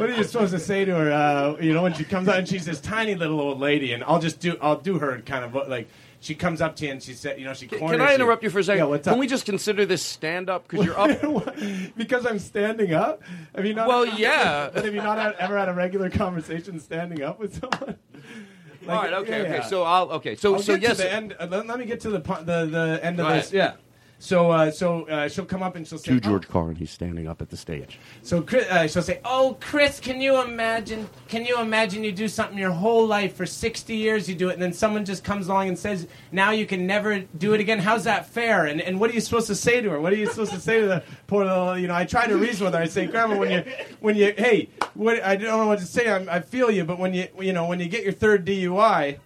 what are you supposed to say to her? Uh, you know, when she comes out, and she's this tiny little old lady, and I'll just do. I'll do her kind of like. She comes up to you and she said, you know, she corners Can I interrupt you for a second? Yeah, what's Can we just consider this stand up because you're up? because I'm standing up. Have you not? Well, yeah. But have you not had, ever had a regular conversation standing up with someone? All right. Okay. yeah, okay. yeah. So I'll. Okay. So I'll so yes. End, uh, let, let me get to the the, the end Go of this. ahead. Yeah. So uh, so uh, she'll come up and she'll say, To George Carlin, he's standing up at the stage. So Chris, uh, she'll say, "Oh, Chris, can you imagine? Can you imagine you do something your whole life for sixty years? You do it, and then someone just comes along and says, now you can never do it again. How's that fair? And and what are you supposed to say to her? What are you supposed to say to the poor little? You know, I try to reason with her. I say, Grandma, when you when you hey, what I don't know what to say. I'm, I feel you, but when you you know when you get your third DUI."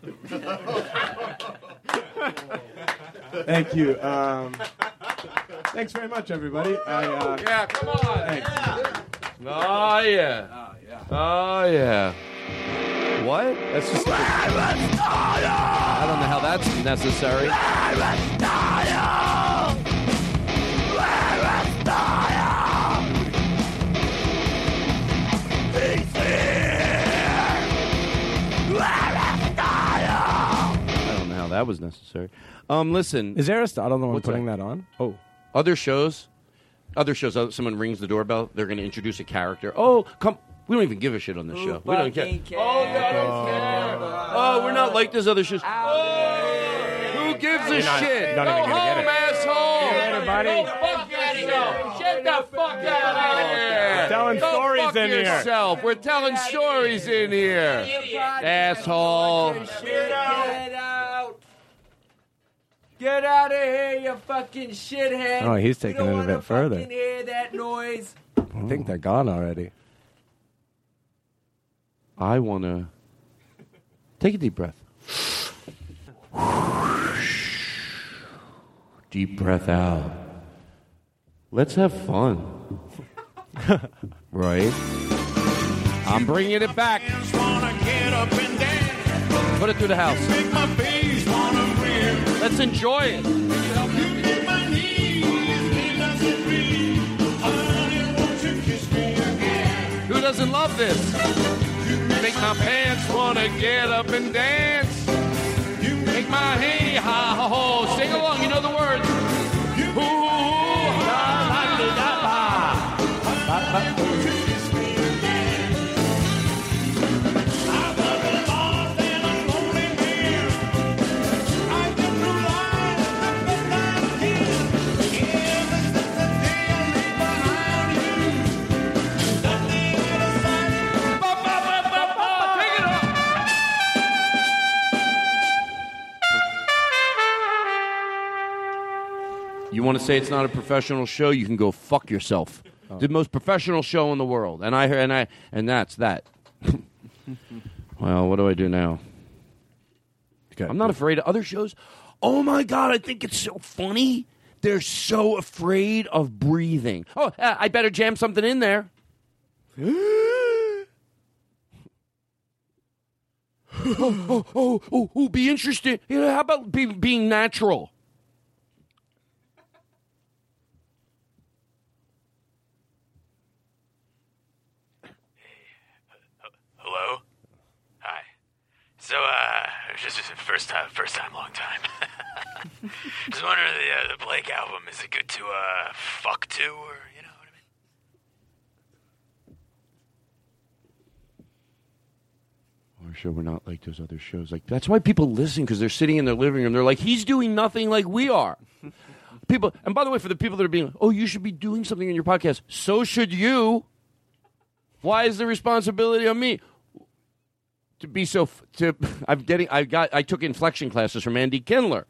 Thank you. Um, Thanks very much, everybody. I, uh, yeah, come on. Oh yeah. Oh yeah. Oh yeah. What? That's just. I don't know how that's necessary. That was necessary. Um, listen. Is Aristotle the one What's putting that? that on? Oh. Other shows, other shows. uh, Someone rings the doorbell. They're going to introduce a character. Oh, come. We don't even give a shit on this show. We don't care. Oh, yeah, I don't care. Oh, we're not like those other shows. Oh, who gives a not- shit? you're not Go even gonna get home, it. asshole. See you later, buddy. Go fuck yourself. Get the fuck out of here. We're telling Go stories fuck in here. yourself. We're telling stories in here. Asshole. Get out! Get out of here, you fucking shithead! Oh, he's taking it a bit further. fucking hear that noise? I think they're gone already. I want to take a deep breath. Deep breath out. Let's have fun. right? I'm bringing it back. Put it through the house. Let's enjoy it. Who doesn't love this? Make my pants wanna get up and dance. Make my hey ha ho. Sing along, you know the words. Ooh, la la li, da, You want to say it's not a professional show? You can go fuck yourself. The most professional show in the world, and I and I and that's that. well, what do I do now? Okay. I'm not afraid of other shows. Oh my god, I think it's so funny. They're so afraid of breathing. Oh, uh, I better jam something in there. oh, oh, oh, oh, oh, be interested. You know, how about be, being natural? Hello? Hi. So, uh, this is first time, first time, long time. Just wondering, the, uh, the Blake album, is it good to, uh, fuck to, or, you know? We're sure we're not like those other shows. Like that's why people listen because they're sitting in their living room. They're like, he's doing nothing like we are. people, and by the way, for the people that are being, oh, you should be doing something in your podcast. So should you. Why is the responsibility on me? To be so, to I'm getting, I got, I took inflection classes from Andy Kindler.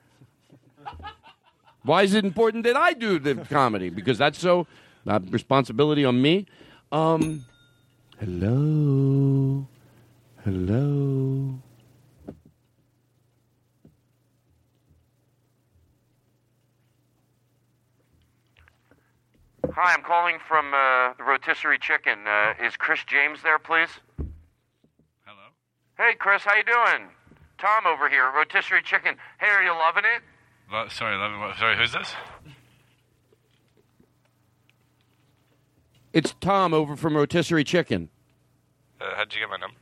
Why is it important that I do the comedy? Because that's so uh, responsibility on me. Um, hello, hello. Hi, I'm calling from uh, the Rotisserie Chicken. Uh, is Chris James there, please? Hello. Hey, Chris, how you doing? Tom over here, Rotisserie Chicken. Hey, are you loving it? Lo- sorry, love, what- sorry, who's this? It's Tom over from Rotisserie Chicken. Uh, how'd you get my number?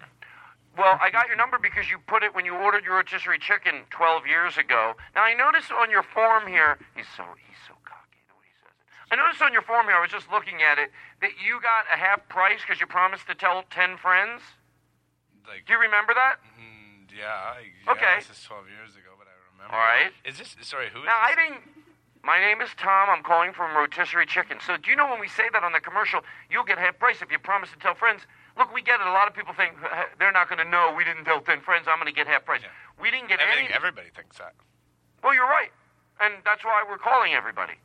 Well, I got your number because you put it when you ordered your rotisserie chicken 12 years ago. Now, I noticed on your form here, he's so he's so cocky the way he says it. I noticed on your form here, I was just looking at it, that you got a half price because you promised to tell 10 friends. Like, Do you remember that? mm, yeah, I, yeah, Okay. This is 12 years ago, but I remember. All right. Is this, sorry, who is Now, I this? didn't. My name is Tom. I'm calling from Rotisserie Chicken. So, do you know when we say that on the commercial, you'll get half price if you promise to tell friends? Look, we get it. A lot of people think uh, they're not going to know we didn't tell 10 friends. I'm going to get half price. We didn't get Everything, any. everybody thinks that. Well, you're right. And that's why we're calling everybody.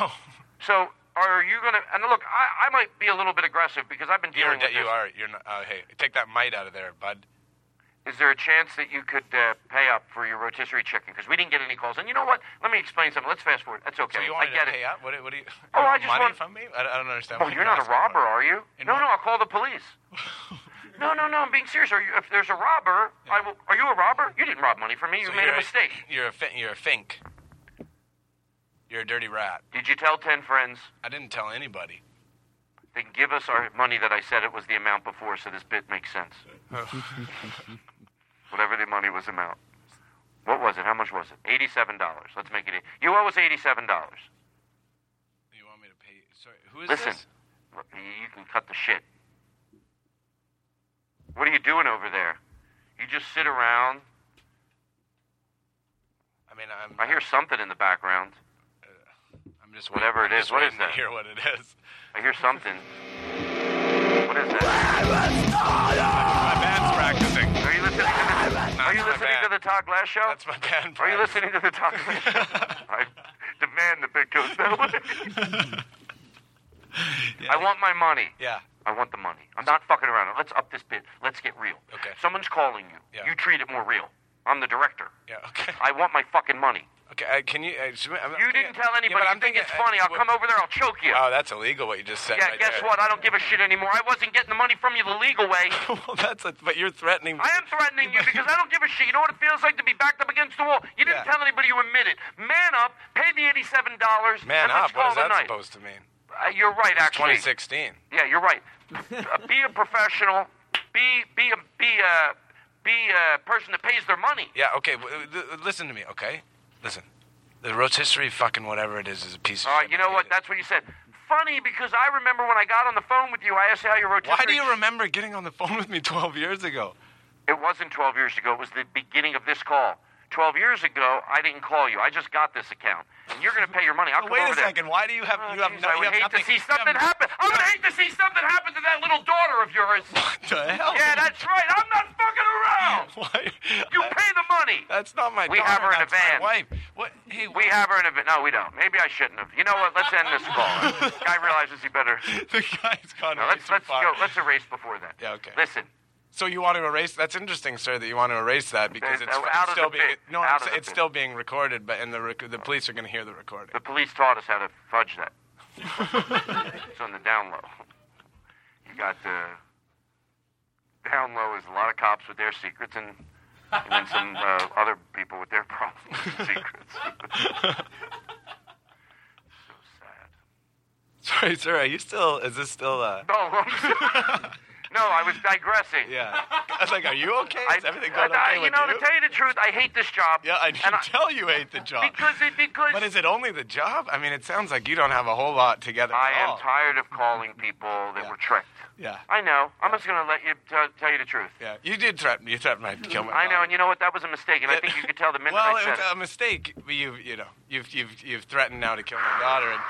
Oh. So, are you going to. And look, I, I might be a little bit aggressive because I've been You're, dealing with you this. are, you're not, uh, hey, take that mite out of there, bud. Is there a chance that you could uh, pay up for your rotisserie chicken? Because we didn't get any calls. And you know what? Let me explain something. Let's fast forward. That's okay. So you get to it. pay up? What, what do you? Oh, I just money want- from me? I, I don't understand. Oh, you're not a robber, are you? In No, what- no, I'll call the police. no, no, no, I'm being serious. Are you, if there's a robber, I will. Are you a robber? You didn't rob money from me. You So made you're a mistake. You're a you're a fink. You're a dirty rat. Did you tell ten friends? I didn't tell anybody. Then give us our money that I said it was the amount before, so this bit makes sense. Whatever the money was amount. What was it? How much was it? Eighty-seven dollars. Let's make it. eight- You owe us eighty-seven dollars. you want me to pay? Sorry, who is Listen, this? you can cut the shit. What are you doing over there? You just sit around. I mean, I'm. I hear something in the background. Just Whatever it is. What is that? Hear what it is. I hear something. What is that? My band's practicing. Are you listening to the, are you listening to the Todd Glass show? That's my band. Are you listening to the Todd Glass show? I demand the bit goes that way. I want my money. Yeah. I want the money. I'm not fucking around. Let's up this bit. Let's get real. Okay. Someone's calling you. Yeah. You treat it more real. I'm the director. Yeah. Okay. I want my fucking money. Okay. Uh, can you? Uh, I'm- You didn't tell yeah, anybody. but you I'm think thinking, it's uh, funny. I'll come over there. I'll choke you. Oh, that's illegal. What you just said. yeah, right guess there. what? I don't give a shit anymore. I wasn't getting the money from you the legal way. well, that's. A, but you're threatening. me. I am threatening you because I don't give a shit. You know what it feels like to be backed up against the wall? You didn't Yeah. tell anybody you admitted. Man up, pay the $87. Man and up. What is that night. supposed to mean? Uh, you're right, It's actually. 2016. Yeah, you're right. Uh, be a professional. Be be a be a be a person that pays their money. Yeah. Okay. listen to me. Okay. Listen. The rotisserie fucking whatever it is is a piece of All right, you know what? That's what you said. Funny because I remember when I got on the phone with you, I asked you how your rotisserie. Why do you remember getting on the phone with me 12 years ago? It wasn't 12 years ago. It was the beginning of this call. 12 years ago, I didn't call you. I just got this account, and you're going to pay your money. I'll come Wait over a there. second. Why do you have you have Jeez, no? I would have hate to nothing- see you something have- happen. I would hate to see something happen to that little daughter of yours. What the hell? Yeah, that's right. I'm not fucking around. Why? You pay the money. That's not my We daughter. have her in a van. wife. What? Hey, We have her in a van. No, we don't. Maybe I shouldn't have. You know what? Let's end this call. The guy realizes he better. the guy's gone No, let's let's far. go. Let's erase before that. Yeah, okay. Listen. So you want to erase? That's interesting, sir. That you want to erase that because it's, it's still being bit. no, it's, it's still being recorded, but and the rec- the police are going to hear the recording. The police taught us how to fudge that. it's on the down low. You got the down low is a lot of cops with their secrets and and then some uh, other people with their problems and secrets. So sad. Sorry, sir. Are you still? Is this still? Uh, no, I'm- no, I was digressing. yeah. I was like, are you okay? Is everything going I- okay you with know, you? to tell you the truth, I hate this job. Yeah, I can tell you hate the job. Because it because But is it only the job? I mean, it sounds like you don't have a whole lot together. I am all. tired of calling people that were tricked. Yeah. I know. I'm just going to let you t- tell you the truth. Yeah, you did threaten. You threatened to kill my. I know, and you know what? That was a mistake, and I think you could tell the minute Well, I it said was a mistake. but You you know you've you've you've threatened now to kill my daughter, and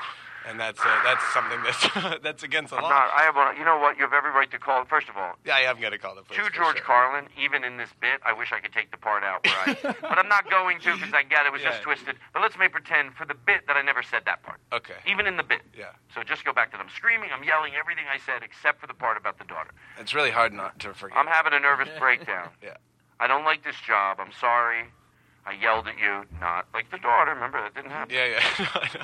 and that's uh, that's something that's that's against the I'm law. not. I have. A, you know what? You have every right to call. it. First of all, Yeah, I am gonna call the police. to George sure. Carlin, even in this bit, I wish I could take the part out where I, but I'm not going to because I get it was just twisted. But let's make pretend for the bit that I never said that part. Okay. Even in the bit. Yeah. So just go back to them screaming. I'm yelling everything I said except for the part about the daughter. It's really hard not to forget. I'm having a nervous breakdown. Yeah. I don't like this job. I'm sorry. I yelled at you. Not like the daughter. Remember that didn't happen. Yeah, yeah.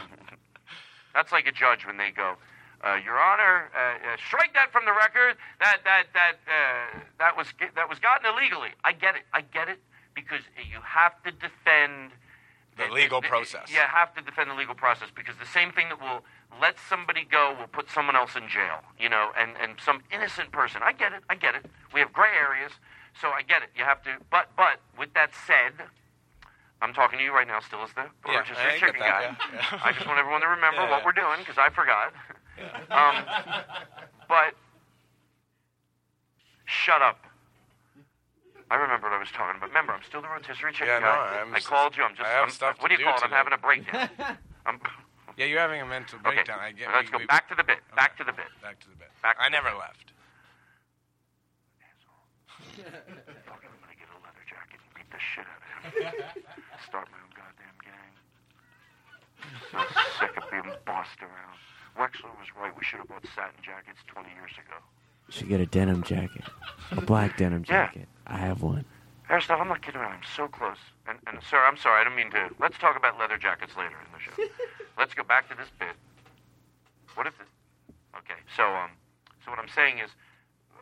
That's like a judge when they go, uh, Your Honor, uh, uh, strike that from the record. That that that uh, that was that was gotten illegally. I get it. I get it because you have to defend The legal process. You have to defend the legal process because the same thing that will let somebody go will put someone else in jail. You know, and and some innocent person. I get it. I get it. We have gray areas, so I get it. You have to. But but with that said. I'm talking to you right now, still as the Yeah, rotisserie I chicken guy. yeah, yeah. I just want everyone to remember what we're doing because I forgot. Um, but shut up. I remember what I was talking about. Remember, I'm still the rotisserie chicken no, guy. I'm I just- called you. I'm just. I have I'm, stuff what do you do call it? I'm having a breakdown. I'm, yeah, you're having a mental okay. breakdown. I get. Let's we- go we- back to the bit. Back to the bit. Back to the bit. Back I never bit. left. Fucking, I'm gonna get a leather jacket and beat the shit out of him. Start my own goddamn gang. So sick of being bossed around. Wexler was right. We should have bought satin jackets 20 years ago. You Should get a denim jacket, a black denim jacket. Yeah. jacket. I have one. Aristotle, I'm not kidding around. I'm so close. And, and sir, I'm sorry. I don't mean to. Let's talk about leather jackets later in the show. Let's go back to this bit. What if this? Okay, so um, so what I'm saying is,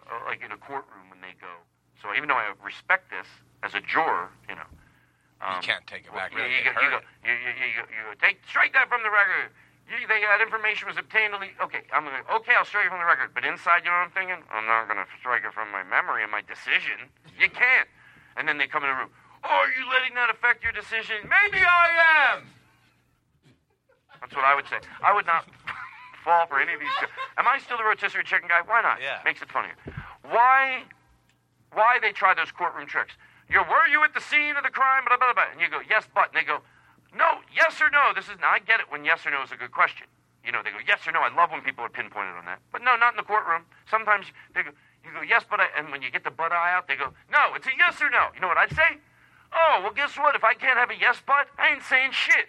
uh, like in a courtroom when they go. So even though I respect this as a juror, you know. Um, you can't take it back. you, Really, you, go, you, go, you, you, you, go- you go, take strike that from the record. You, they, that information was obtained. ille- Okay, I'm gonna. Okay, I'll strike it from the record. But inside, you know what I'm thinking? I'm not gonna strike it from my memory and my decision. You can't. And then they come in the room. Oh, are you letting that affect your decision? Maybe I am. That's what I would say. I would not fall for any of these. Am I still the rotisserie chicken guy? Why not? Yeah. Makes it funnier. Why? Why they try those courtroom tricks? You were you at the scene of the crime? Blah blah blah. And you go yes, but. And they go, no, yes or no. This is now. I get it when yes or no is a good question. You know, they go yes or no. I love when people are pinpointed on that. But no, not in the courtroom. Sometimes they go, you go yes, but. I, and when you get the but eye out, they go, no, it's a yes or no. You know what I'd say? Oh, well, guess what? If I can't have a yes, but, I ain't saying shit.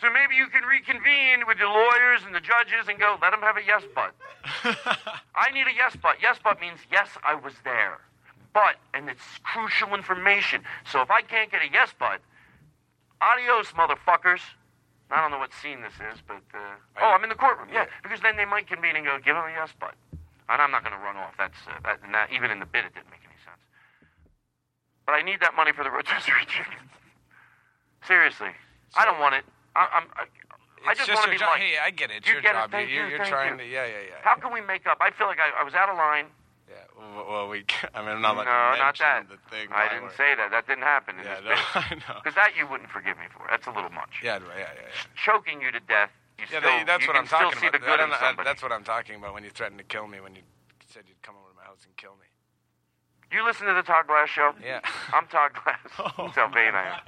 So maybe you can reconvene with your lawyers and the judges and go, let them have a yes, but. I need a yes, but. Yes, but means yes, I was there. But, and it's crucial information. So if I can't get a yes, but, adios, motherfuckers. I don't know what scene this is, but, uh, oh, I'm in the courtroom. Yeah, because then they might convene and go, give them a yes, but. And I'm not going to run off. That's, uh, that, and that, even in the bid, it didn't make any sense. But I need that money for the rotisserie chicken. Seriously. I don't want it. I, I'm, I, I just, want to be job. liked. Hey, I get it. It's you your get job. It? Thank you're you, you're trying you. to. Yeah, yeah, yeah. How can we make up? I feel like I, I was out of line. Well, we. I mean, I'm not no, like to not that. The thing I didn't say that. That didn't happen in Yeah, this no. I know. Because that you wouldn't forgive me for. That's a little much. Yeah, yeah, yeah, yeah. Choking you to death. You Yeah, still, they, that's you what can I'm talking see about. the I good don't in know, somebody. That's what I'm talking about when you threatened to kill me when you said you'd come over to my house and kill me. You listen to the Todd Glass show? Yeah. I'm Todd Glass. That's how vain I am.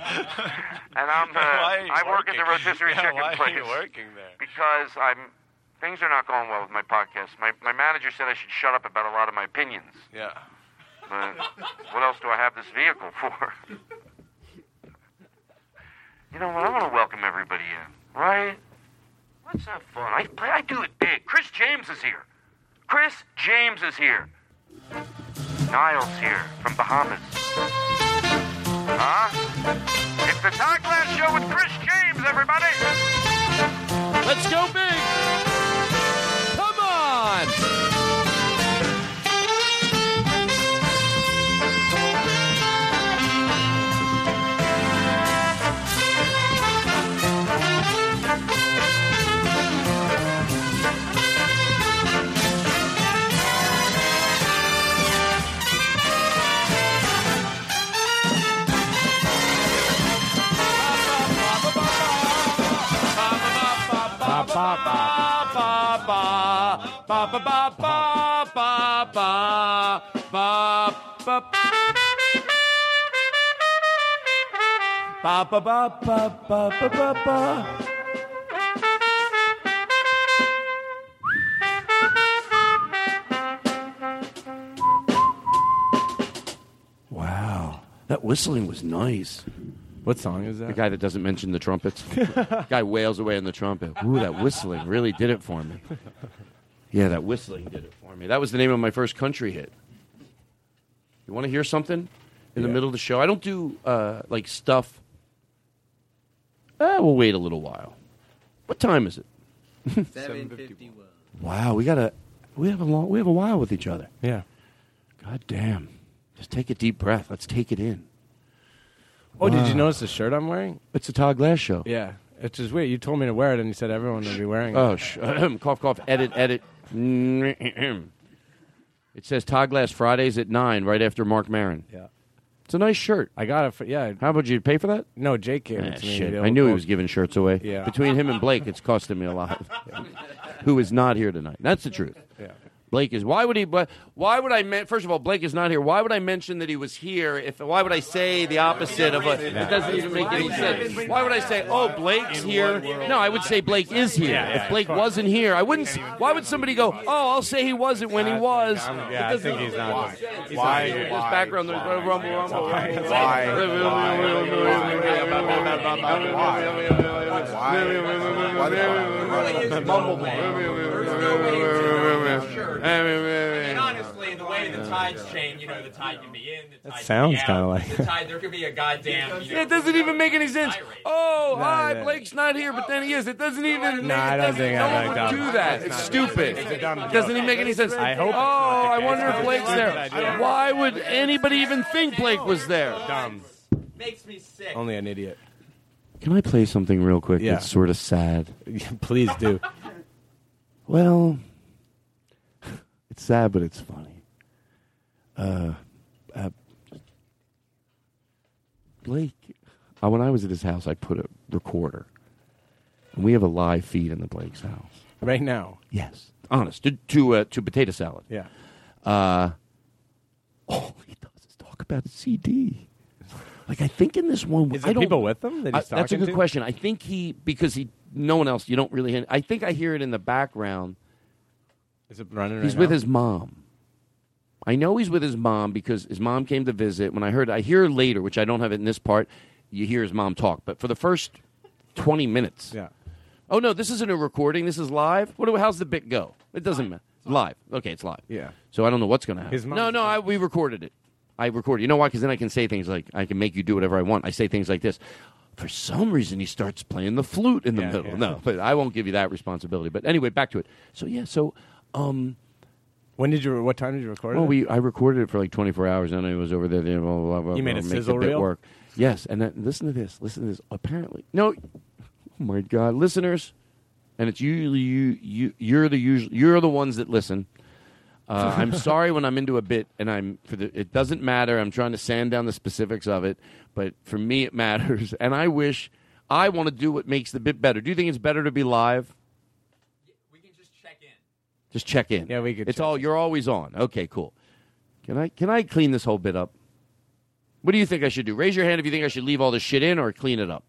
And I'm, uh, Why I work at the working? rotisserie Yeah, chicken why place. are you working there? Because I'm, things are not going well with my podcast. My, my manager said I should shut up about a lot of my opinions. Yeah. But what else do I have this vehicle for? You know what? I want to welcome everybody in, right? Let's have fun. I play. I do it big. Chris James is here. Chris James is here. Niall's here from Bahamas. Huh? It's the Todd Glass Show with Chris James, everybody. Let's go big. Yeah. Ba ba ba ba ba ba ba ba ba ba ba ba ba ba ba ba Wow, that whistling was nice. What song is that? The guy that doesn't mention the trumpets. guy wails away on the trumpet. Ooh, that whistling really did it for me. Yeah, that whistling did it for me. That was the name of my first country hit. You want to hear something in the middle of the show? I don't do uh, like stuff. Uh, we'll wait a little while. What time is it? Seven fifty-one. Wow, we got to we have a long we have a while with each other. Yeah. God damn. Just take a deep breath. Let's take it in. Oh, did you notice the shirt I'm wearing? It's a Todd Glass show. Yeah. It's just weird. You told me to wear it, and you said everyone would be wearing Oh, it. sh- cough, cough, edit, edit. It says Todd Glass Fridays at 9, right after Marc Maron. Yeah. It's a nice shirt. I got it for, yeah. How about you pay for that? No, Jake gave Ah, it to me. shit. I knew he was giving shirts away. Yeah. Between him and Blake, it's costing me a lot. Who is not here tonight. That's the truth. Yeah. Blake is. Why would he? Why, why would I? Men- First of all, Blake is not here. Why would I mention that he was here? If why would I say the opposite of what? It doesn't even make any sense. Why would I say, "Oh, Blake's here"? No, I would say Blake is here. If Blake wasn't here, I wouldn't. Why would somebody go, "Oh, I'll say he wasn't when he was"? Yeah, I think he's not. Why? He's Why? not here. There's background noise. Rumble, rumble, rumble. And honestly, the way the tides change. You know, the tide can be in. The tide sounds can be kinda like- the tide. There could be a goddamn. You know, It doesn't even make any sense. Oh, No, hi, no. Blake's not here, but then he is. It doesn't even. No, I don't think no I one like would that. do that. It's It's stupid. it's dumb doesn't even make any sense. I hope Oh, I wonder if Blake's there. Why would anybody even think Blake was there? Dumb. makes me sick. Only an idiot. Can I play something real quick Yeah. that's sort of sad? Please do. Well, it's sad, but it's funny. Uh, uh, Blake, uh, when I was at his house, I put a recorder, and we have a live feed in the Blake's house Right now. Yes, honest to to, uh, to potato salad. Yeah. Uh, all he does is talk about a CD. Like I think in this one, Is I there don't- people with him that he's I- that's a talking good to? question. I think he because he no one else. You don't really. hear- I think I hear it in the background. Is it running right He's with his mom. I know he's with his mom because his mom came to visit. When I heard, I hear later, which I don't have it in this part. You hear his mom talk, but for the first twenty minutes, yeah. Oh no, this isn't a recording. This is live. What do? How's the bit go? It doesn't matter. Live. Okay, it's live. Yeah. So I don't know what's going to happen. His mom- no, no, I, we recorded it. I recorded. You know why? Because then I can say things like I can make you do whatever I want. I say things like this. For some reason, he starts playing the flute in the Yeah, middle. yeah. No, but I won't give you that responsibility. But anyway, back to it. So yeah, so um, when did you? What time did you record well, it? we I recorded it for like 24 hours, and I was over there. Blah, blah, blah, blah, You made a make sizzle reel? work. Yes, and then listen to this. Listen to this. Apparently, no. Oh my God, listeners, and it's usually you. You you're the usual. You're the ones that listen. Uh, I'm sorry when I'm into a bit, and I'm for the. It doesn't matter. I'm trying to sand down the specifics of it, but for me, it matters. And I wish I want to do what makes the bit better. Do you think it's better to be live? Just check in. Yeah, we could It's check all you're always on. Okay, cool. Can I can I clean this whole bit up? What do you think I should do? Raise your hand if you think I should leave all this shit in or clean it up.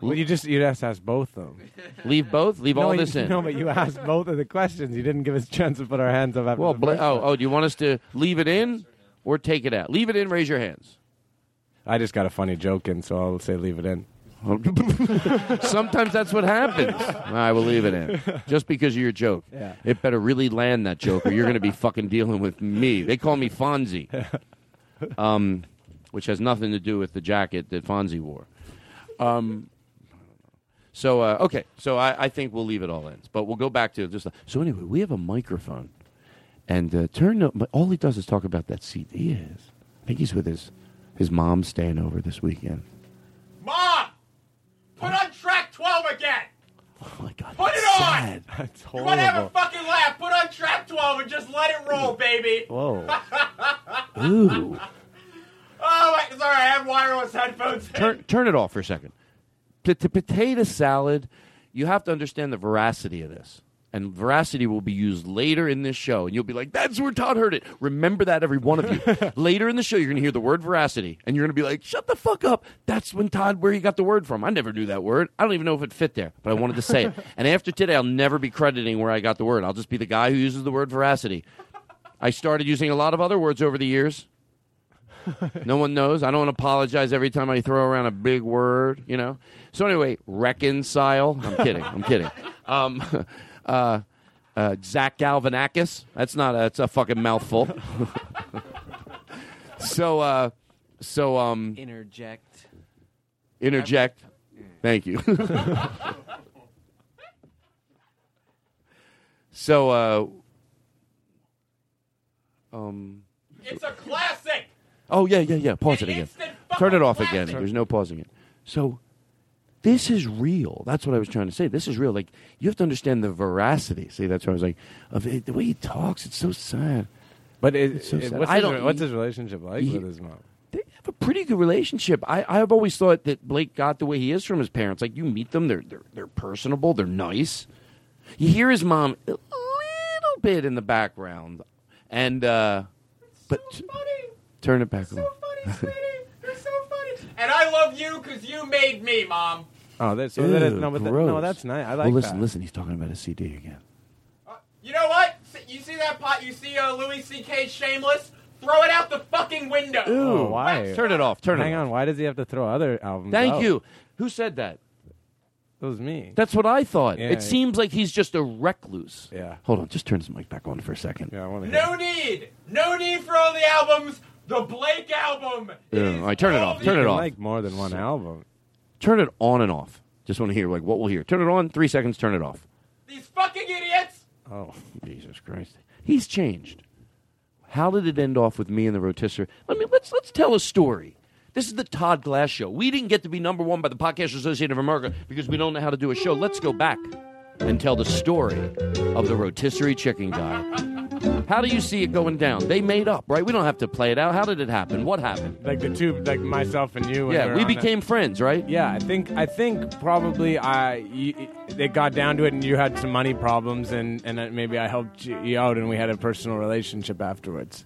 Well, you just you just ask both of them. Leave both. Leave no, all you- this in. No, but you asked both of the questions. You didn't give us a chance to put our hands up after well, the Bla- first oh, oh, do you want us to leave it in or take it out? Leave it in. Raise your hands. I just got a funny joke in, so I'll say leave it in. Sometimes that's what happens. I will leave it in just because of your joke. Yeah. It better really land that joke, or you're going to be fucking dealing with me. They call me Fonzie, um, which has nothing to do with the jacket that Fonzie wore. Um, so uh, okay, so I, I think we'll leave it all in, but we'll go back to just. So anyway, we have a microphone, and uh, turn up. But all he does is talk about that CD. Is I think he's with his his mom staying over this weekend. Mom, put on track 12 again. Oh my god! Put it on. That's You want to have a fucking laugh? Put on track 12 and just let it roll, baby. Whoa. Ooh. Oh, wait, sorry, I have wireless headphones. turn turn it off for a second. To, to potato salad, you have to understand the veracity of this. And veracity will be used later in this show. And you'll be like, that's where Todd heard it. Remember that, every one of you. later in the show, you're going to hear the word veracity. And you're going to be like, shut the fuck up. That's when Todd, where he got the word from. I never knew that word. I don't even know if it fit there, but I wanted to say it. And after today, I'll never be crediting where I got the word. I'll just be the guy who uses the word veracity. I started using a lot of other words over the years. No one knows. I don't apologize every time I throw around a big word, you know. So anyway, reconcile. I'm kidding. I'm kidding. Um, uh, uh, Zach Galifianakis. That's not. A, that's a fucking mouthful. so, uh, so um, Interject. interject. Thank you. so, uh, um. It's a classic. Oh yeah, yeah, yeah. Pause it again. Turn it off again. There's no pausing it. So this is real. That's what I was trying to say. This is real. Like you have to understand the veracity. See, that's what I was like. Of it, the way he talks, it's so sad. But it, It's so it- sad. what's, I his, don't. what's his relationship like he- with his mom? They have a pretty good relationship. I, I've always thought that Blake got the way he is from his parents. Like you meet them, they're they're they're personable, they're nice. You hear his mom a little bit in the background, and uh, but turn it back on. funny. funny. And I love you because you made me, Mom. Oh, that's so that is, Ew, no, but that, gross. no, that's nice. I like well, listen, that. listen. He's talking about a CD again. You know what? S- You see that pot? You see uh, Louis C.K. Shameless? Throw it out the fucking window. Oh, why? Turn it off. Turn it Hang off. on. Why does he have to throw other albums? Thank out? you. Who said that? It was me. That's what I thought. Yeah, it yeah. seems like he's just a recluse. Yeah. Hold on, just turn his mic back on for a second. Yeah, I want to. No need! No need for all the albums! The Blake album! Yeah, all right, turn it off. Turn it off. Like more than one album. Turn it on and off. Just want to hear like what we'll hear. Turn it on. Three seconds. Turn it off. These fucking idiots! Oh, Jesus Christ. He's changed. How did it end off with me and the rotisserie? Let me let's let's tell a story. This is the Todd Glass show. We didn't get to be number one by the Podcast Association of America because we don't know how to do a show. Let's go back and tell the story of the rotisserie chicken guy. How do you see it going down? They made up, right? We don't have to play it out. How did it happen? What happened? Like the two, like myself and you. Yeah, we became friends, right? Yeah, I think I think probably I you, it got down to it, and you had some money problems, and and maybe I helped you you out, and we had a personal relationship afterwards.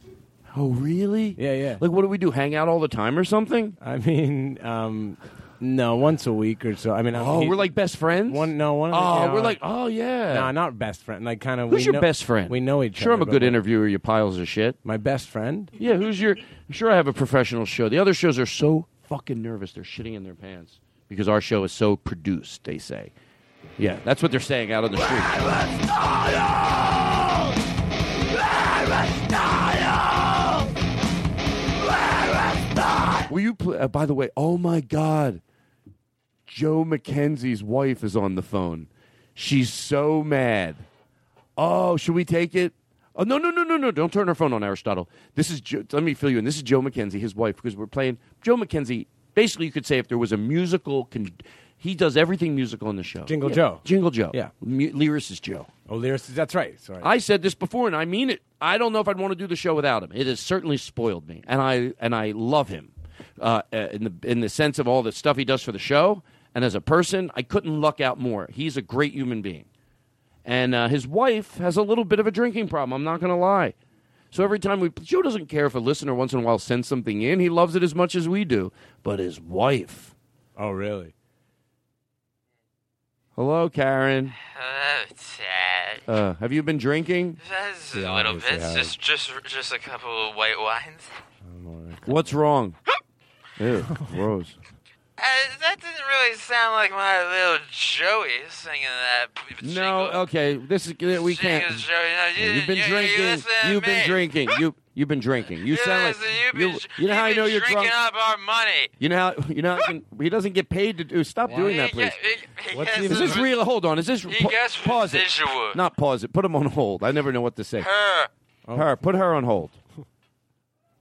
Oh, really? Yeah, yeah. Like, what do we do? Hang out all the time or something? I mean, um, no, once a week or so. I mean, Oh, we're like best friends. one. No, one. Oh, know, we're like, oh yeah. No, not best friend. Like kind of. Who's we your know- best friend? We know each other. Sure, I'm a good interviewer. You piles of shit. My best friend. Yeah, who's your? I'm sure I have a professional show. The other shows are so fucking nervous. They're shitting in their pants because our show is so produced. They say. Yeah, that's what they're saying out on the street. Will you? Pl- uh, by the way, oh my God, Joe McKenzie's wife is on the phone. She's so mad. Oh, should we take it? Oh no no no no no! Don't turn her phone on, Aristotle. This is let me fill you in. This is Joe McKenzie, his wife, because we're playing Joe McKenzie. Basically, you could say if there was a musical, con- he does everything musical in the show. Jingle Yeah. Joe. Jingle Joe. Yeah. Mu- Lyricist is Joe. Oh, lyricist. That's right. Sorry. I said this before, and I mean it. I don't know if I'd want to do the show without him. It has certainly spoiled me, and I and I love him uh, uh, in the in the sense of all the stuff he does for the show, and as a person, I couldn't luck out more. He's a great human being, and uh, his wife has a little bit of a drinking problem. I'm not going to lie. So every time we, Joe doesn't care if a listener once in a while sends something in. He loves it as much as we do. But his wife. Oh, really? Hello, Karen. Oh, Dad. Uh, have you been drinking? That's Yeah, a little bit. Just, just, just a couple of white wines. What's wrong? Ew, gross. Uh, that didn't really sound like my little Joey singing that. b- No, okay. This is we can't. Jingle Joey. No, you, You've been you, You drinking. listen to You've been me. drinking. You you've been drinking. You You sound like listen, you've you. been, You know how I you've know you're drinking drunk. up our money. You know how you know how he doesn't get paid to do. Stop doing that, please. He What's gets is this a- real? Hold on. Is this He pa- gets pause it? Not pause it. Put him on hold. I never know what to say. Her. Her. Put her on hold.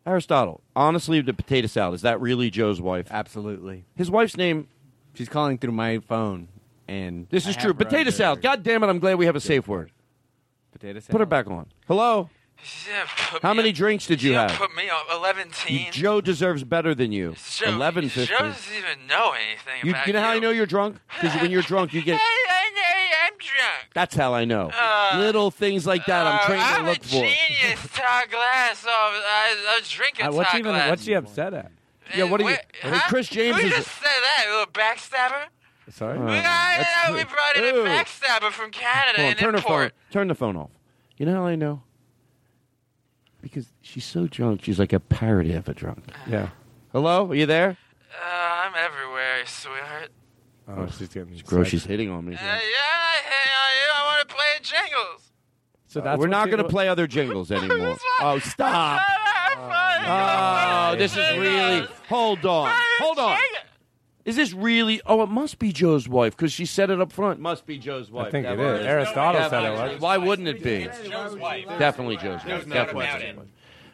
Aristotle, honestly, the potato salad is that really Joe's wife? Absolutely. His wife's name. She's calling through my phone, and This I is have true. her Potato salad. God damn it! I'm glad we have a safe word. Potato salad. Put her back on. Hello. Yeah, put How many on- drinks did you have? Put me on eleven You- Joe deserves better than you. Joe, Eleven fifty. Joe doesn't even know anything You, about you know how I know you're drunk? Because when you're drunk, you get. Hey, I know I'm drunk. That's how I know. Uh, Little things like that. I'm Uh, trained I'm to look a for. genius. Todd Glass. Oh, I, I was drinking Uh, what's Todd even Glass. what's she upset at? Yeah, what are you? Wait, Hey, huh? Chris James Who is. just said that? A little backstabber? Sorry. Uh, we, we brought in Ew. a backstabber from Canada Hold on, and turn her phone. import. Turn the phone off. You know how I know? Because she's so drunk. She's like a parody of a drunk. Yeah. Hello, are you there? Uh, I'm everywhere, sweetheart. Oh, she's getting It's gross. She's hitting on me. Uh, yeah, I, I, I want to play jingles. So Uh, that's we're what not she going to play other jingles anymore. oh, stop! Oh, this is really. Hold on. Hold on. Is this really? Oh, it must be Joe's wife because she said it up front. Must be Joe's wife. I think it is. Aristotle said it was. Why wouldn't it be? Joe's wife. Definitely Joe's wife. no Definitely doubt Joe's wife.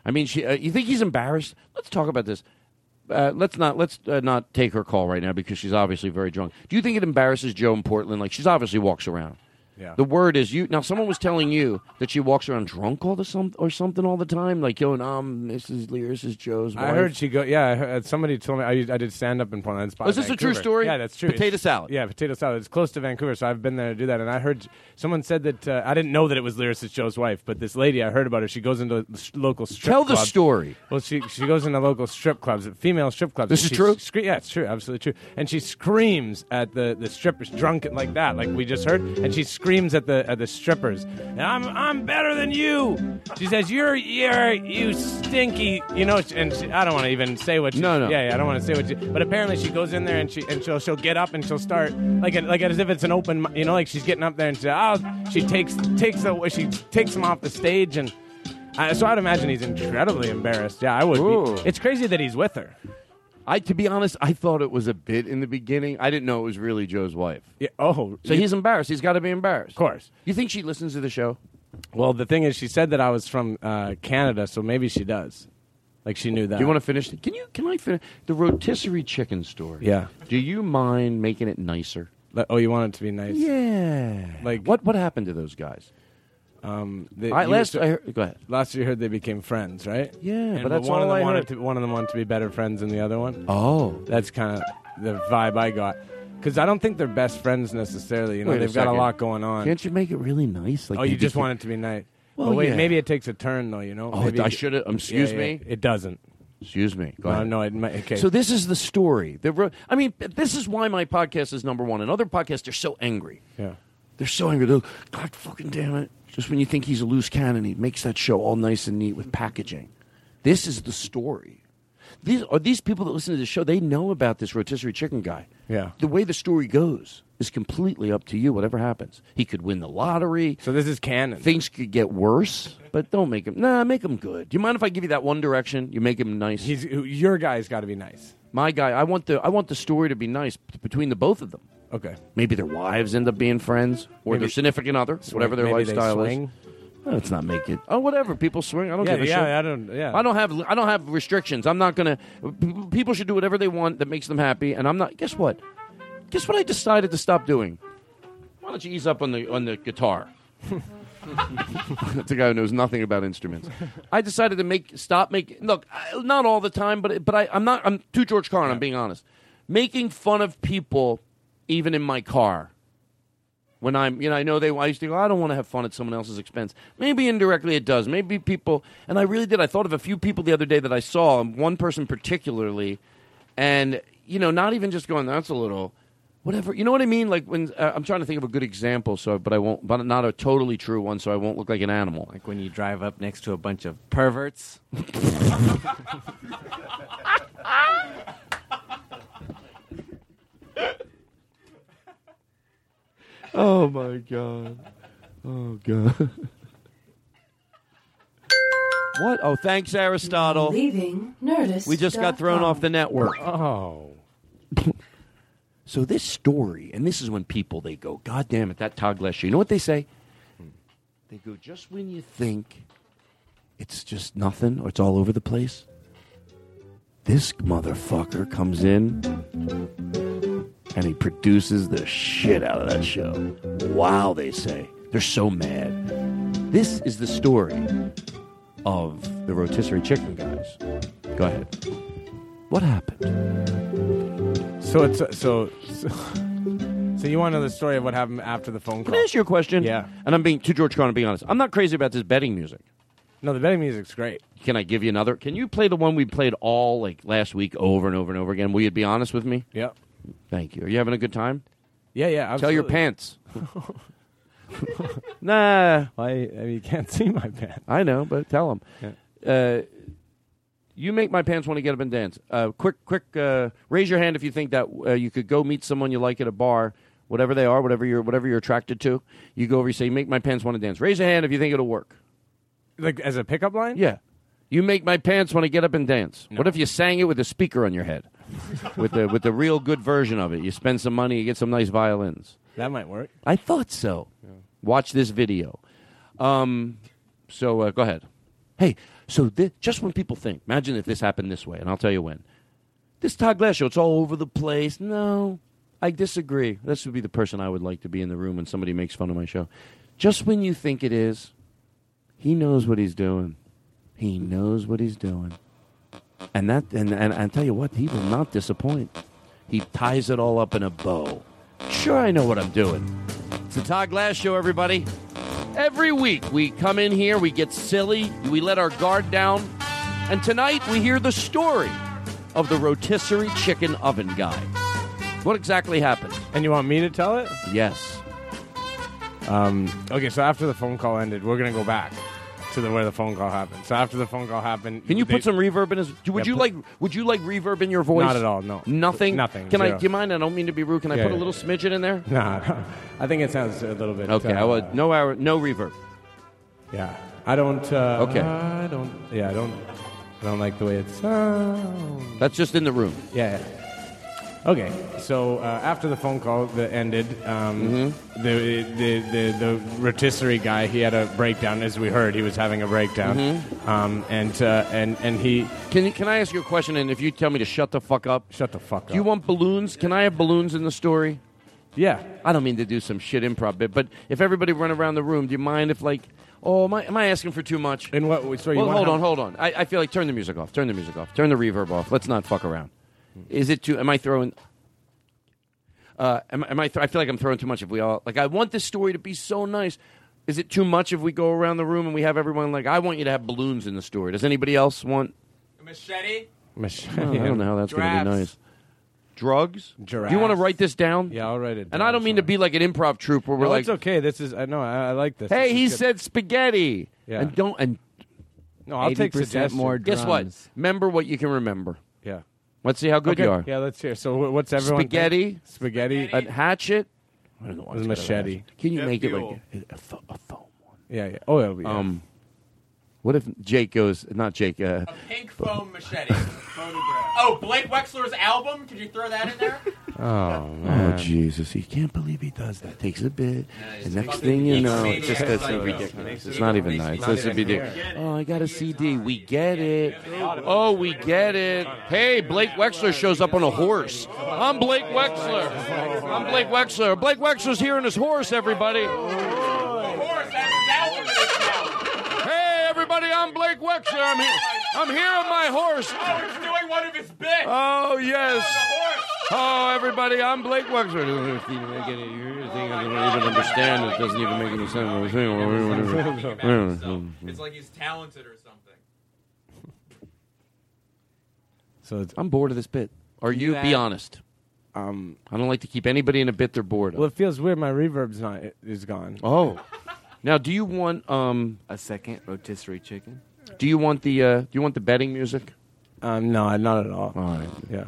I mean, she. Uh, you think he's embarrassed? Let's talk about this. Uh, let's not let's uh, not take her call right now because she's obviously very drunk. Do you think it embarrasses Joe in Portland? Like she's obviously walks around. Yeah. The word is you. Now, someone was telling you that she walks around drunk all the some or something all the time, like going, um, Mrs. Lear, this is Joe's wife. I heard she go. Yeah, I heard, somebody told me. I, I did stand up in Portland. Oh, is this a true story? Yeah, that's true. Potato It's- salad. Yeah, potato salad. It's close to Vancouver, so I've been there to do that. And I heard someone said that uh, I didn't know that it was lyricist Joe's wife, but this lady I heard about her. She goes into local strip. Tell the story. Well, she she goes into local strip clubs, female strip clubs. This is true? Scre- yeah, it's true, absolutely true. And she screams at the the strippers, drunk and like that, like we just heard. And she screams at the at the strippers. I'm I'm better than you. She says you're you're you stinky. You know, and she, I don't want to even say what. She, No, no. Yeah, yeah, I don't want to say what. She, but apparently she goes in there and she and she'll she'll get up and she'll start like like as if it's an open. You know, like she's getting up there and she oh, she takes takes the she takes him off the stage and. Uh, so I'd imagine he's incredibly embarrassed. Yeah, I would. Be. It's crazy that he's with her. I, to be honest, I thought it was a bit in the beginning. I didn't know it was really Joe's wife. Yeah. Oh, So you- he's embarrassed. He's got to be embarrassed. Of course. You think she listens to the show? Well, the thing is, she said that I was from uh, Canada, so maybe she does. Like she knew that. Do you want to finish? Can you? Can I finish the rotisserie chicken story? Yeah. Do you mind making it nicer? Oh, you want it to be nice? Yeah. Like what? What happened to those guys? Um, they, I- last I heard, go ahead. Last you heard they became friends, right? Yeah, And but that's one all of them I wanted heard. to. One of them wanted to be better friends than the other one. Oh, that's kind of the vibe I got. Because I don't think they're best friends necessarily. You know, Wait they've got a second. lot going on. Can't you make it really nice? Like oh, you just want it to be nice. Well, Well, wait, yeah. maybe it takes a turn though. You know. Oh, maybe I should have. Um, excuse Yeah, yeah, me. It doesn't. Excuse me. Go No, ahead. no, it might- okay. So this is the story. The ro- I mean, this is why my podcast is number one. And other podcasts, they're so angry. Yeah. They're so angry. They're, God fucking damn it. Just when you think he's a loose cannon, he makes that show all nice and neat with packaging. This is the story. These are these people that listen to the show. They know about this rotisserie chicken guy. Yeah. The way the story goes is completely up to you. Whatever happens, he could win the lottery. So this is canon. Things could get worse, but don't make him. Nah, make him good. Do you mind if I give you that one direction? You make him nice. He's your guy's got to be nice. My guy. I want the I want the story to be nice between the both of them. Okay. Maybe their wives end up being friends, or Maybe- their significant other, whatever their maybe they lifestyle swing. is. No, let's not make it. Oh, whatever. People swing. I don't Yeah, give a yeah, shit. I don't- yeah. I don't have. I don't have restrictions. I'm not gonna. p- People should do whatever they want that makes them happy, and I'm not. Guess what? Guess what? I decided to stop doing. Why don't you ease up on the on the guitar? That's a guy who knows nothing about instruments. I decided to make stop making. Look, I, not all the time, but but I, I'm not. I'm to George Carlin. I'm being honest. Making fun of people, even in my car. When I'm, you know, I know they. I used to go. I don't want to have fun at someone else's expense. Maybe indirectly it does. Maybe people, and I really did. I thought of a few people the other day that I saw. and One person particularly, and you know, not even just going. That's a little whatever. You know what I mean? Like when uh, I'm trying to think of a good example, so but I won't, but not a totally true one, so I won't look like an animal. Like when you drive up next to a bunch of perverts. Oh my god. Oh god. what? Oh, thanks, Aristotle. Leaving Nerdist. We just got thrown off the network. Oh. So this story, and this is when people they go, God damn it, that Todd Glass show. You know what they say? Hmm. They go, just when you think it's just nothing or it's all over the place, this motherfucker comes in and he produces the shit out of that show. Wow, they say. They're so mad. This is the story of the rotisserie chicken guys. Go ahead. What happened? So it's uh, so so, so you want to know the story of what happened after the phone call? Can? I ask you a question? Yeah. And I'm being to George Carlin, being honest. I'm not crazy about this betting music. No, the betting music's great. Can I give you another? Can you play the one we played all like last week over and over and over again? Will you be honest with me? Yep. Thank you. Are you having a good time? Yeah, yeah. Tell your pants. nah. I, I mean, you can't see my pants. I know, but tell them. Uh, you make my pants want to get up and dance. Uh, quick, quick. Uh, raise your hand if you think that uh, you could go meet someone you like at a bar, whatever they are, whatever you're, whatever you're attracted to. You go over, you say, "Make my pants want to dance." Raise your hand if you think it'll work. Like as a pickup line? Yeah. You make my pants want to get up and dance. What if you sang it with a speaker on your head, with the with the real good version of it? You spend some money, you get some nice violins. That might work. I thought so. Watch this video. Um, so uh, go ahead. Hey, so thi- just when people think, imagine if this happened this way, and I'll tell you when. This Todd Glass show, it's all over the place. No, I disagree. This would be the person I would like to be in the room when somebody makes fun of my show. Just when you think it is, he knows what he's doing. He knows what he's doing. And that and, and I tell you what, he will not disappoint. He ties it all up in a bow. Sure, I know what I'm doing. It's the Todd Glass Show, everybody. Every week we come in here, we get silly, we let our guard down, and tonight we hear the story of the rotisserie chicken oven guy. What exactly happened? And you want me to tell it? Yes. Um, okay, so after the phone call ended, we're gonna go back to the where the phone call happened. So after the phone call happened, Can you they- put some reverb in his? Would Yeah, you put- like? Would you like reverb in your voice? Not at all, no. Nothing. Nothing, Can I? Do you mind? I don't mean to be rude. Can I Yeah, put a yeah. little smidgen in there? Nah, I think it sounds a little bit. Okay. I uh, would no hour, no reverb. Yeah, I don't. Uh, Okay. I don't. Yeah, I don't. I don't like the way it sounds. That's just in the room. Yeah. Okay, so uh, after the phone call that ended, um, Mm-hmm. the, the the the rotisserie guy he had a breakdown. As we heard, he was having a breakdown, Mhm. um, and uh, and and he Can you, Can I ask you a question? And if you tell me to shut the fuck up, shut the fuck up. Do you want balloons? Can I have balloons in the story? Yeah. I don't mean to do some shit improv bit, but if everybody run around the room, do you mind if like, oh, am I, am I asking for too much? In what? So you well, hold on, hold on. I, I feel like turn the music off. Turn the music off. Turn the reverb off. Let's not fuck around. Is it too? Am I throwing? Uh, am, am I? Th- I feel like I'm throwing too much. If we all like, I want this story to be so nice. Is it too much if we go around the room and we have everyone like? I want you to have balloons in the story. Does anybody else want? a Machete. Machete. Oh, I don't know how that's going to be Giraffes. nice. Drugs? Do you want to write this down? Yeah, I'll write it. And I don't mean to be like an improv troupe where we're No, like, it's okay. This is I know I, I like this. "Hey, This he good. said spaghetti," Yeah. and don't and No, I'll take 80% suggestions. more guess what? drums. Remember what you can remember. Yeah. Let's see how good okay. you are. Yeah, let's hear. So what's everyone? think? Spaghetti, Spaghetti. a hatchet. I don't know why With it's got a machete. hatchet. Can you make it like a, a, a foam one? Yeah, yeah. Oh, yeah. yeah. Um, what if Jake goes? Not Jake. Uh, A pink foam machete. Oh, Blake Wexler's album. Could you throw that in there? oh Oh. Jesus! He can't believe he does that. Takes a bit. he's the next thing you know, maniac it's just that's so ridiculous. It's not even nice. This would be even. Oh, I got a CD. We get it. Oh, we get it. Hey, Blake Wexler shows up on a horse. I'm Blake Wexler. I'm Blake Wexler. Blake Wexler's here on his horse. Everybody. Horse everybody! I'm Blake Wexler. I'm here. I'm here on my horse. Oh, he's doing one of his bits. Oh yes. Oh, everybody, I'm Blake Wexler. Doesn't even make any you I don't even understand. It doesn't even make any sense. It's like he's talented or something. So it's, I'm bored of this bit. Are you? you Be honest. um. I don't like to keep anybody in a bit they're bored of. Well, it feels weird. My reverb's not is gone. Oh, now do you want um? A second rotisserie chicken. Do you want the uh? Do you want the betting music? Um. No, not at all. All right. Yeah.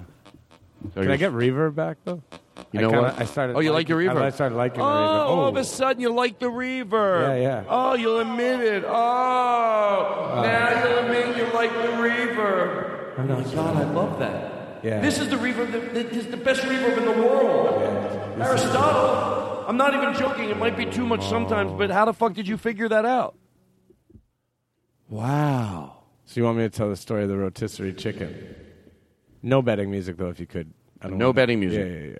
So Can I get reverb back though? You I know kinda- what? I started. Oh, you like liking- your reverb? I started liking Oh, the reverb. all of a sudden you like the reverb. Yeah, yeah. Oh, you'll admit it. Oh, now you'll admit you like the reverb. Oh my God, I love that. Yeah. This is the reverb that, that is the best reverb in the world. Aristotle. I'm not even joking. It might be too much sometimes, but how the fuck did you figure that out? Wow. So you want me to tell the story of the rotisserie chicken? No betting music though, if you could. I don't No want- betting music. Yeah, yeah, yeah.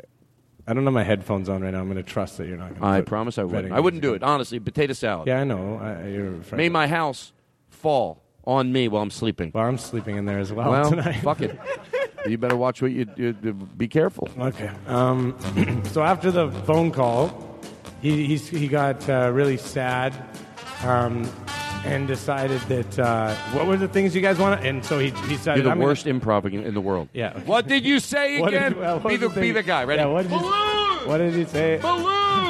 I don't have my headphones on right now. I'm going to trust that you're not going to. I promise I wouldn't. I wouldn't do it. Honestly, potato salad. Yeah, I know. I, you're a friend. Made my house fall on me while I'm sleeping. Well, I'm sleeping in there as well, Well, tonight. fuck it. You better watch what you, you, you be careful. Okay. Um, so after the phone call, he he's, he got uh, really sad, um, and decided that uh, what were the things you guys want? And so he he decided You're the I'm gonna- worst improv in the world. Yeah. What did you say What did- again? well, what be, the, the be the guy. Ready? Yeah, what did you- What did he say? Balloons!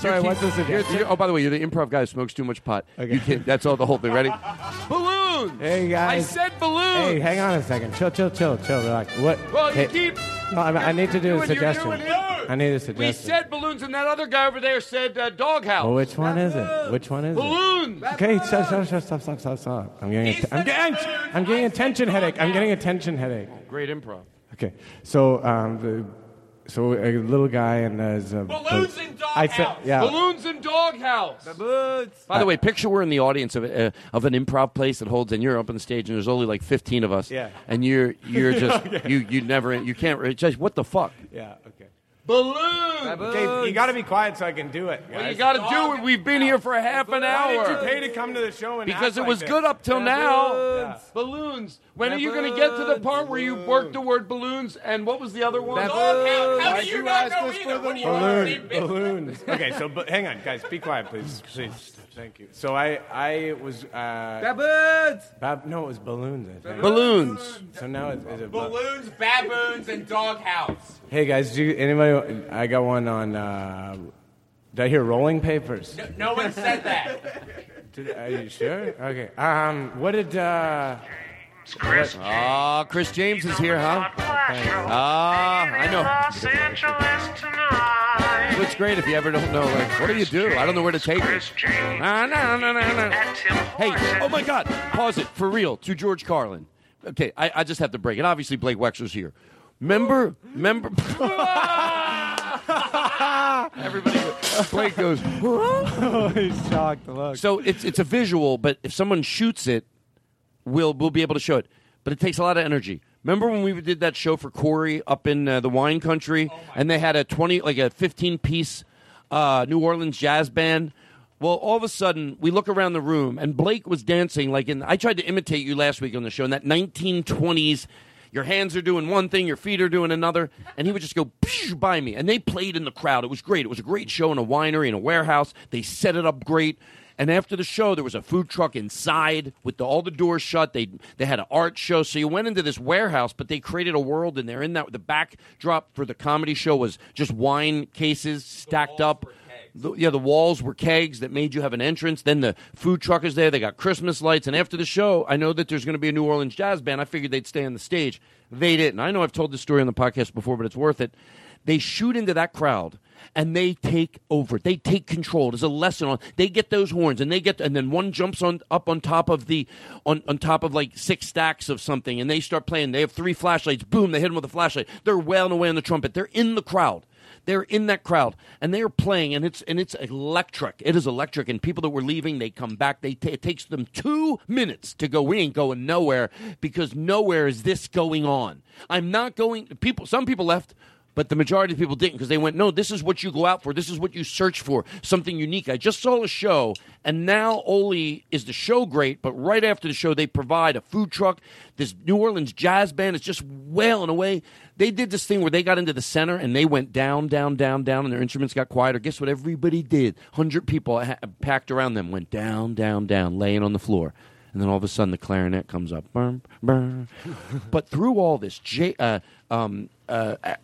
Sorry, keep- this again? you're- you're- oh, by the way, you're the improv guy who smokes too much pot. Okay. You can't, that's all the whole thing. Ready? Balloons! Hey guys. I said balloons! Hey, hang on a second. Chill, chill, chill, chill. Relax. What? Well, you hey, keep. no, I, I need to do a suggestion. doing. I need a suggestion. We said balloons, and that other guy over there said uh, doghouse. Well, which one is it? Which one is it? Balloons! Okay, stop, stop, stop, stop, stop, stop, stop. I'm getting, a, I'm getting, I'm getting a tension headache. I'm getting a tension headache. Great improv. Okay, so um, the, so a little guy and there's a Balloons in I said, doghouse. yeah. Balloons and doghouse. By the way, picture we're in the audience of uh, of an improv place that holds, and you're up on the stage, and there's only like 15 of us. Yeah. And you're you're just Okay. you you never you can't it's just what the fuck. Yeah. Okay. Balloons. Okay, you got to be quiet so I can do it. Well, guys. you got to do it. We've been here for half an Why hour. did you pay to come to the show and because act it like was this? good up till Yeah. now. Yeah. Balloons. When are you going to get to the part where you work the word balloons? And what was the other one? Doghouse. How do you not know either? What do you Balloon, balloons. Okay, so but hang on, guys, be quiet, please, please. Thank you. So I, I was. Uh, Baboons. Bab- no, it was balloons. I think. Balloons. So now it's, is it ba- Balloons, baboons, and doghouse. Hey guys, do you, anybody? I got one on uh, Did I hear rolling papers? No one said that. Did, are you sure? Okay. Um, what did? Uh, Chris Ah, Chris James is here, huh? Ah, I know. Los Angeles. It's great if you ever don't know, like, what do you do? I don't know where to take it. Ah, no, no, no, no. Hey, oh my God, pause it for real to George Carlin. Okay, I, I just have to break it. Obviously, Blake Wexler's here. Remember, remember. Everybody, Blake goes. oh, he's shocked. Look. So it's it's a visual, but if someone shoots it, we'll we'll be able to show it. But it takes a lot of energy. Remember when we did that show for Corey up in uh, the wine country, and they had a twenty, like a fifteen piece uh, New Orleans jazz band. Well, all of a sudden, we look around the room, and Blake was dancing like in. I tried to imitate you last week on the show in that 1920s. Your hands are doing one thing, your feet are doing another, and he would just go by me. And they played in the crowd. It was great. It was a great show in a winery, in a warehouse. They set it up great. And after the show, there was a food truck inside with the, all the doors shut. They they had an art show. So you went into this warehouse, but they created a world in there. In that, the backdrop for the comedy show was just wine cases stacked up. The, yeah, the walls were kegs that made you have an entrance. Then the food truck is there. They got Christmas lights. And after the show, I know that there's going to be a New Orleans jazz band. I figured they'd stay on the stage. They didn't. I know I've told this story on the podcast before, but it's worth it. They shoot into that crowd and they take over. They take control. There's a lesson on. They get those horns and they get, and then one jumps on up on top of the, on on top of like six stacks of something, and they start playing. They have three flashlights. Boom! They hit them with a flashlight. They're wailing away on the trumpet. They're in the crowd. They're in that crowd and they are playing, and it's and it's electric. It is electric, and people that were leaving, they come back. They ta it takes them two minutes to go. We ain't going nowhere because nowhere is this going on. I'm not going. People, some people left. But the majority of people didn't because they went, no, this is what you go out for. This is what you search for. Something unique. I just saw a show, and now only is the show great, but right after the show, they provide a food truck. This New Orleans jazz band is just wailing away. They did this thing where they got into the center and they went down, down, down, down, and their instruments got quieter. Guess what everybody did? 100 people ha- packed around them went down, down, down, laying on the floor. And then all of a sudden, the clarinet comes up. But through all this, Jay, uh, um, uh, uh,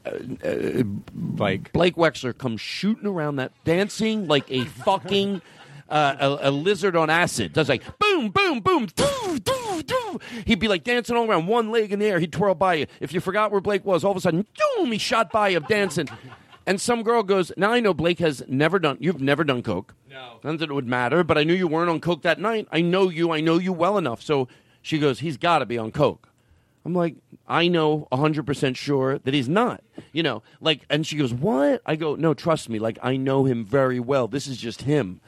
uh, Blake. Blake Wexler comes shooting around that, dancing like a fucking uh, a, a lizard on acid. Does like boom, boom, boom, doo, doo, doo. He'd be like dancing all around, one leg in the air. He'd twirl by you. If you forgot where Blake was, all of a sudden, boom, he shot by you dancing. And some girl goes, Now I know Blake has never done, you've never done Coke. No. Not that it would matter, but I knew you weren't on Coke that night. I know you, I know you well enough. So she goes, He's got to be on Coke. I'm like, I know 100% sure that he's not. You know, like, and she goes, What? I go, No, trust me. Like, I know him very well. This is just him.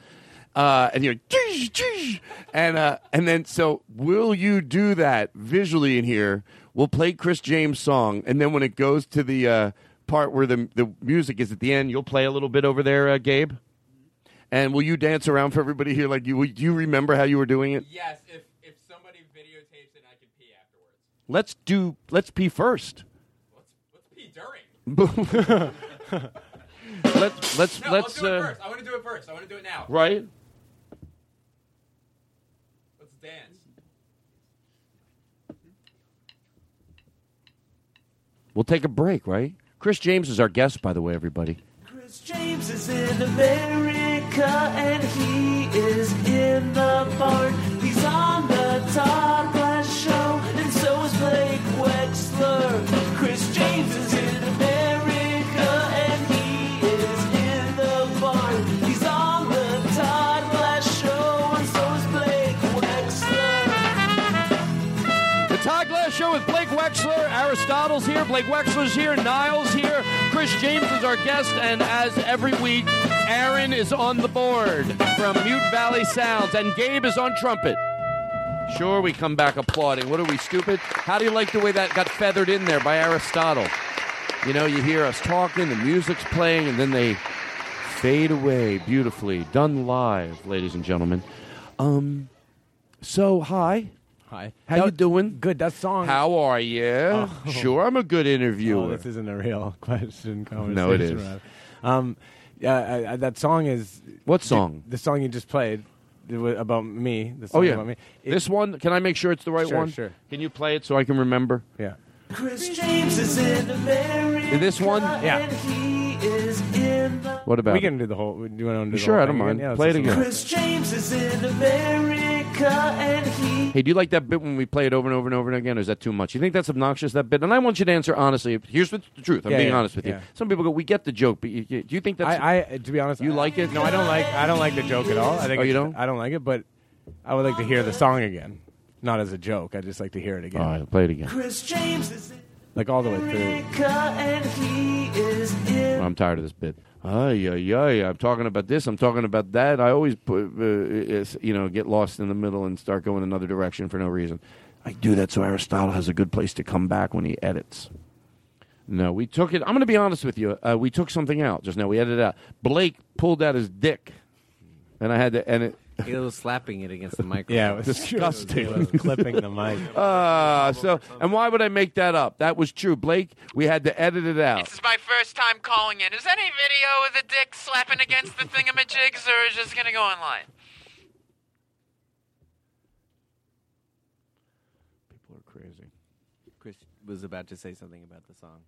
Uh, and you're, "Jeez, jeez." and uh, and then so will you do that visually in here? We'll play Chris James' song, and then when it goes to the uh, part where the the music is at the end, you'll play a little bit over there, uh, Gabe. And will you dance around for everybody here? Like you, do you remember how you were doing it? Yes, if if somebody videotapes it, I can pee afterwards. Let's do. Let's pee first. Let's pee during. let's let's No, let's do it uh, first. I want to do it first. I want to do it now. right. Let's dance. We'll take a break, right? Chris James is our guest, by the way, everybody. Chris James is in America and he is in the barn. He's on the Todd Glass Show, and so is Blake Wexler. Chris James is in Wexler. Aristotle's here. Blake Wexler's here. Niall's here. Chris James is our guest. And as every week, Aaron is on the board from Mute Valley Sounds. And Gabe is on trumpet. Sure, we come back applauding. What are we, stupid? How do you like the way that got feathered in there by Aristotle? You know, you hear us talking, the music's playing, and then they fade away beautifully. Done live, ladies and gentlemen. Um, so, hi. Hi. How you doing? Good. That song. How are you? Oh. Sure, I'm a good interviewer. Oh, this isn't a real question. Conversation No, it is. Um, yeah, I, I, that song is What song? The, the song you just played about me. The Oh yeah, about me. It- this one. Can I make sure it's the right Sure, one? sure. Can you play it so I can remember? Yeah. Chris James is in America. This one? Yeah. And he is in the What about We it? can do the whole. Do you want to do the Sure, whole I don't thing mind. again? Yeah, Play it let's again. Chris James is in America and he. Hey, do you like that bit when we play it over and over and over again, or is that too much? You think that's obnoxious, that bit? And I want you to answer honestly. Here's what the truth. I'm Yeah, being yeah, honest with you. Some people go, we get the joke, but you, you- do you think that's... I, I, to be honest, You I- like it? No, I don't like. I don't like the joke at all. I think Oh, you it's- don't? I don't like it, but I would like to hear the song again, not as a joke. I just like to hear it again. All right, play it again. Chris James is in Like all the way through. And he is in. I'm tired of this bit. Ay, ay, ay. I'm talking about this. I'm talking about that. I always put, uh, is, you know, get lost in the middle and start going another direction for no reason. I do that so Aristotle has a good place to come back when he edits. No, we took it. I'm going to be honest with you. Uh, we took something out just now. We edited out. Blake pulled out his dick, and I had to. And it. He was slapping it against the microphone. Yeah, it was disgusting. It was clipping the mic. Uh, so, and why would I make that up? That was true, Blake. We had to edit it out. This is my first time calling in. Is any video of the dick slapping against the thingamajigs, or is it just gonna go online? People are crazy. Chris was about to say something about the song.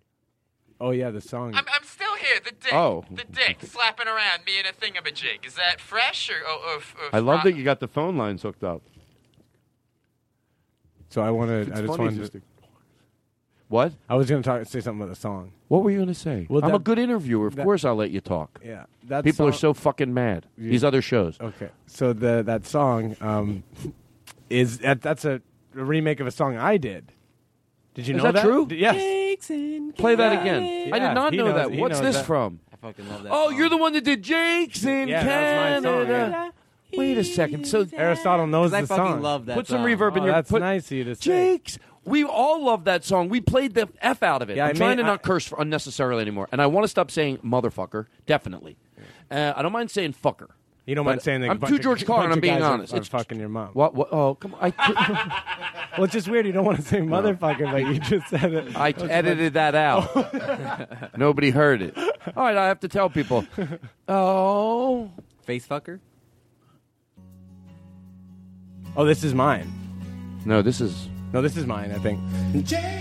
Oh yeah, the song. I'm, I'm still here. The dick. Oh. The dick slapping around me in a thingamajig. Is that fresh or? or, or, or I love that you got the phone lines hooked up. So I wanted. It's I just funny wanted. just to, What? I was going to talk, say something about the song. What were you going to say? Well, I'm that- a good interviewer. Of that- course, I'll let you talk. Yeah, that People are so fucking mad. You- These other shows. Okay, so the that song um, is that, that's a, a remake of a song I did. Did you Is know that true? D- Yes. Play that Yeah. again. I Yeah, did not he know knows- that. he What's knows this that. from? I fucking love that. Oh, song. you're the one that did Jake's in Yeah, that was my song, Canada. Wait a second. So Aristotle knows 'Cause I the fucking song. love that put some song. reverb in Oh, your. that's put, nice of you to say. Jake's. We all love that song. We played the f out of it. Yeah, I'm I trying mean, to not I- curse for unnecessarily anymore, and I want to stop saying motherfucker. Definitely. Uh, I don't mind saying fucker. You don't But mind saying that? a I'm too George Carlin. I'm being guys are- honest. Are, It's- fucking your mom. What? What? Oh, come on. I, Well, it's just weird. You don't want to say motherfucker, but you just said it. I That's edited that out. Nobody heard it. All right, I have to tell people. Oh, Face fucker? Oh, this is mine. no, this is. No, this is mine. I think.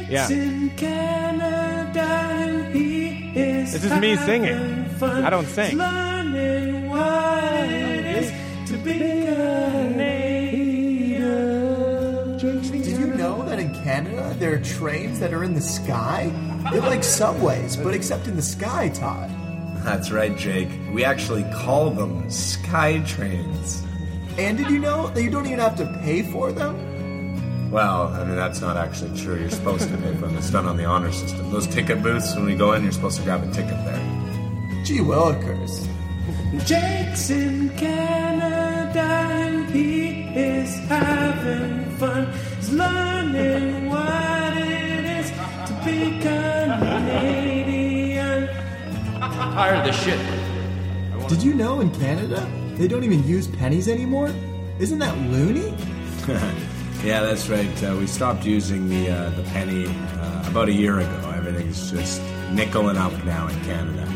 Yeah. in Canada he is This is me singing. fun. I don't sing. Learning what it is to be a. Did you know that in Canada there are trains that are in the sky? They're like subways, but except in the sky, Todd. That's right, Jake. We actually call them sky trains. And did you know that you don't even have to pay for them? Well, I mean, that's not actually true. You're supposed to pay for them. It's done on the honor system. Those ticket booths, when we go in, you're supposed to grab a ticket there. Gee willikers. Jake's in Canada and he is having fun. He's learning what it is to be Canadian. I'm Tired of this shit. Did you know in Canada they don't even use pennies anymore? Isn't that loony? yeah, that's right. Uh, we stopped using the uh, the penny uh, about a year ago. Everything's just nickel and up now in Canada.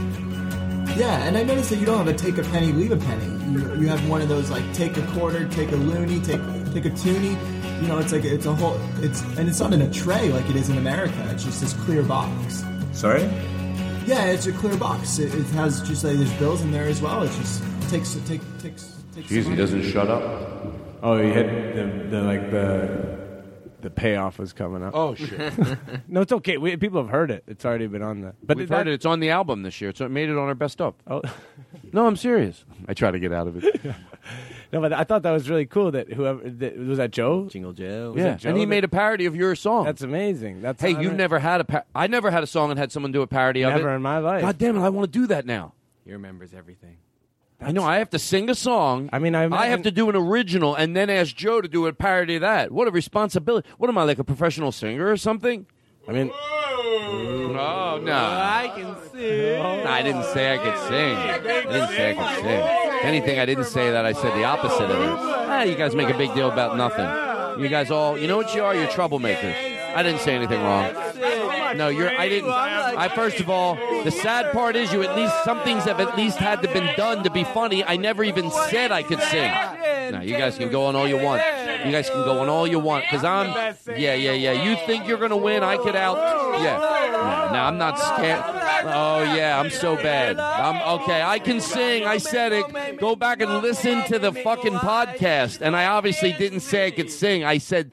Yeah, and I noticed that you don't have a take a penny, leave a penny. You, you have one of those like take a quarter, take a loony, take take a toonie. You know, it's like it's a whole. It's and it's not in a tray like it is in America. It's just this clear box. Sorry? Yeah, it's a clear box. It, it has just like there's bills in there as well. It just takes take takes. takes Jeez, he doesn't shut up. Oh, you hit the, the like the the payoff was coming up. Oh, shit. no, it's okay. We, people have heard it. It's already been on the. But We've that- heard it. It's on the album this year. So it made it on our best of. Oh. no, I'm serious. I try to get out of it. No, but I thought that was really cool. That whoever that, was that Joe. Jingle Joe. Was yeah, it Joe and he that- made a parody of your song. That's amazing. That's hey, you've don't- never had a. Pa- I never had a song and had someone do a parody of it. Never in my life. God damn it! I want to do that now. He remembers everything. I know. I have to sing a song. I mean, I, I have imagine- to do an original and then ask Joe to do a parody of that. What a responsibility! What am I like a professional singer or something? I mean, oh no! I can sing. I didn't say I could sing. I didn't say I could sing. If anything, I didn't say that. I said the opposite of it. Ah, you guys make a big deal about nothing. You guys all, you know what you are? You're troublemakers. I didn't say anything wrong. No, you're. I didn't. I first of all, the sad part is you at least some things have at least had to been done to be funny. I never even said I could sing. No, you guys can go on all you want. You guys can go on all you want because I'm. Yeah, yeah, yeah. You think you're gonna win? I could out. Yeah. No, no, I'm not scared. Oh yeah, I'm so bad. I'm okay. I can sing. I said it. Go back and listen to the fucking podcast. And I obviously didn't say I could sing. I said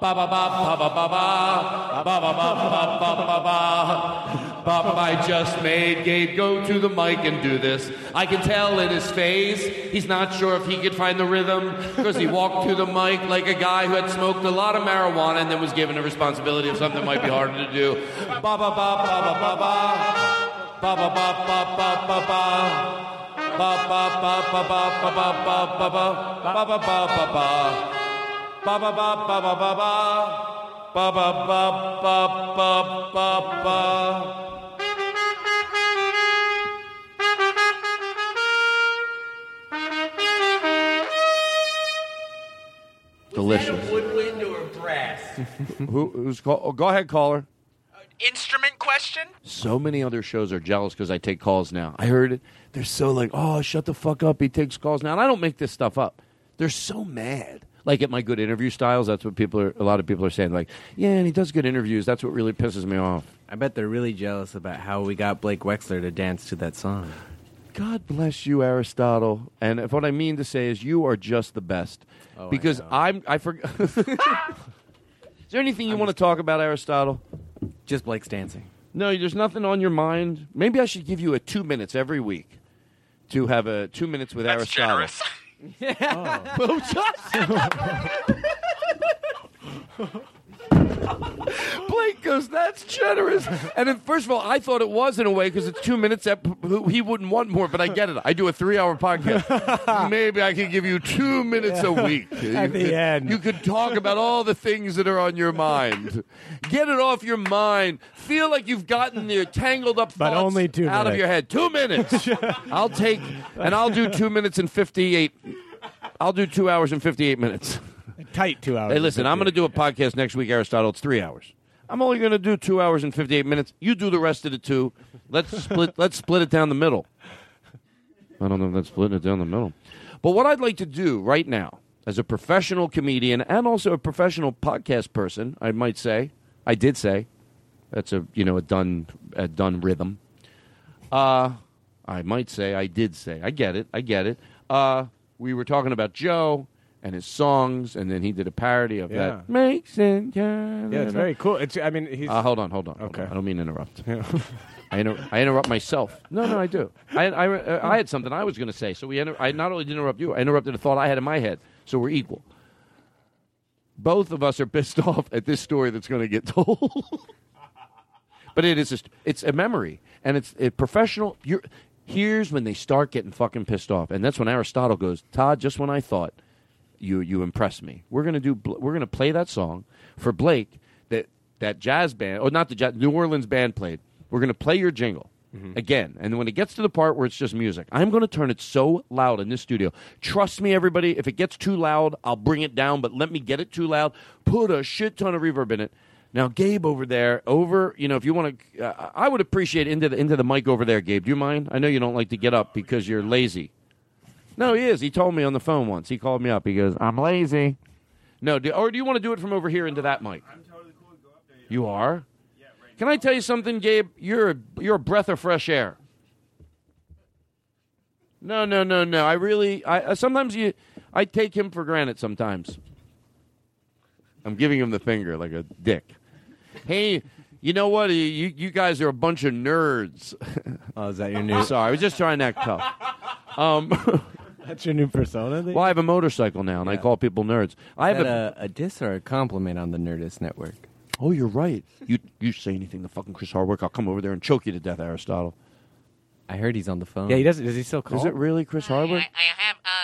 ba ba ba ba ba ba ba ba ba ba ba ba ba ba ba I just made Gabe go to the mic and do this. I can tell in his face he's not sure if he could find the rhythm because he walked to the mic like a guy who had smoked a lot of marijuana and then was given a responsibility of something that might be harder to do. Ba ba ba ba ba ba ba ba ba ba ba ba ba ba. Ba ba ba ba ba ba ba ba ba ba ba ba ba ba ba ba ba ba ba ba ba ba ba ba ba ba Delicious. Woodwind or brass? Who, who's call? Oh, go ahead, caller. Uh, instrument question? So many other shows are jealous because I take calls now. I heard it. They're so like, oh, shut the fuck up. He takes calls now. And I don't make this stuff up. They're so mad. Like at my good interview styles, that's what people are. A lot of people are saying. Like, yeah, and he does good interviews. That's what really pisses me off. I bet they're really jealous about how we got Blake Wexler to dance to that song. God bless you, Aristotle. And if what I mean to say is, you are just the best. Oh, because know. I'm. I forgot. is there anything you want to talk about, Aristotle? Just Blake's dancing. No, there's nothing on your mind. Maybe I should give you a two minutes every week to have a two minutes with That's Aristotle. Yeah. Oh. Blowjobs. Blake goes, "That's generous." And then, first of all, I thought it was in a way because it's two minutes. That he wouldn't want more, but I get it. I do a three-hour podcast. Maybe I could give you two minutes a week. At you the could, end. you could talk about all the things that are on your mind. Get it off your mind. Feel like you've gotten your tangled up But thoughts only two out of your head. Two minutes. I'll take, and I'll do two minutes and fifty-eight. I'll do two hours and fifty-eight minutes. Tight two hours. Hey, listen, I'm going to do a podcast next week, Aristotle. It's three hours. I'm only going to do two hours and 58 minutes. You do the rest of the two. Let's split. let's split it down the middle. I don't know if that's splitting it down the middle. But what I'd like to do right now, as a professional comedian and also a professional podcast person, I might say, I did say, that's a you know a done a done rhythm. Uh, I might say I did say. I get it. I get it. Uh, we were talking about Joe and his songs, and then he did a parody of Yeah. that. Makes in Canada. Yeah, it's very cool. It's. I mean, he's. Uh, hold on, hold on. hold Okay. on. I don't mean to interrupt. I, inter- I interrupt myself. No, no, I do. I, I, uh, I had something I was going to say, so we. Inter- I not only did interrupt you, I interrupted a thought I had in my head. So we're equal. Both of us are pissed off at this story that's going to get told. but it is just it's a memory, and it's a professional. You're here's when they start getting fucking pissed off, and that's when Aristotle goes, Todd. Just when I thought you you impressed me, we're gonna do we're gonna play that song for Blake that that jazz band or not the jazz New Orleans band played. We're gonna play your jingle. Again, and when it gets to the part where it's just music, I'm going to turn it so loud in this studio. Trust me, everybody. If it gets too loud, I'll bring it down. But let me get it too loud. Put a shit ton of reverb in it. Now, Gabe over there, over, you know, if you want to, uh, I would appreciate into the into the mic over there, Gabe. Do you mind? I know you don't like to get up because you're lazy. No, he is. He told me on the phone once. He called me up. He goes, "I'm lazy." No, do, or do you want to do it from over here into that mic? I'm totally cool to go up there. You are. Can I tell you something, Gabe? You're a, you're a breath of fresh air. No, no, no, no. I really, I uh, sometimes you, I take him for granted. Sometimes. I'm giving him the finger like a dick. Hey, you know what? You you guys are a bunch of nerds. Oh, is that your new? Sorry, I was just trying to act tough. Um, That's your new persona. that well, I have a motorcycle now, and I call people nerds. I Is have that a. a, a diss or a compliment on the Nerdist Network? Oh, you're right. You you say anything to fucking Chris Hardwick, I'll come over there and choke you to death, Aristotle. I heard he's on the phone. Yeah, he doesn't. Does he still call? Is it really Chris Hardwick?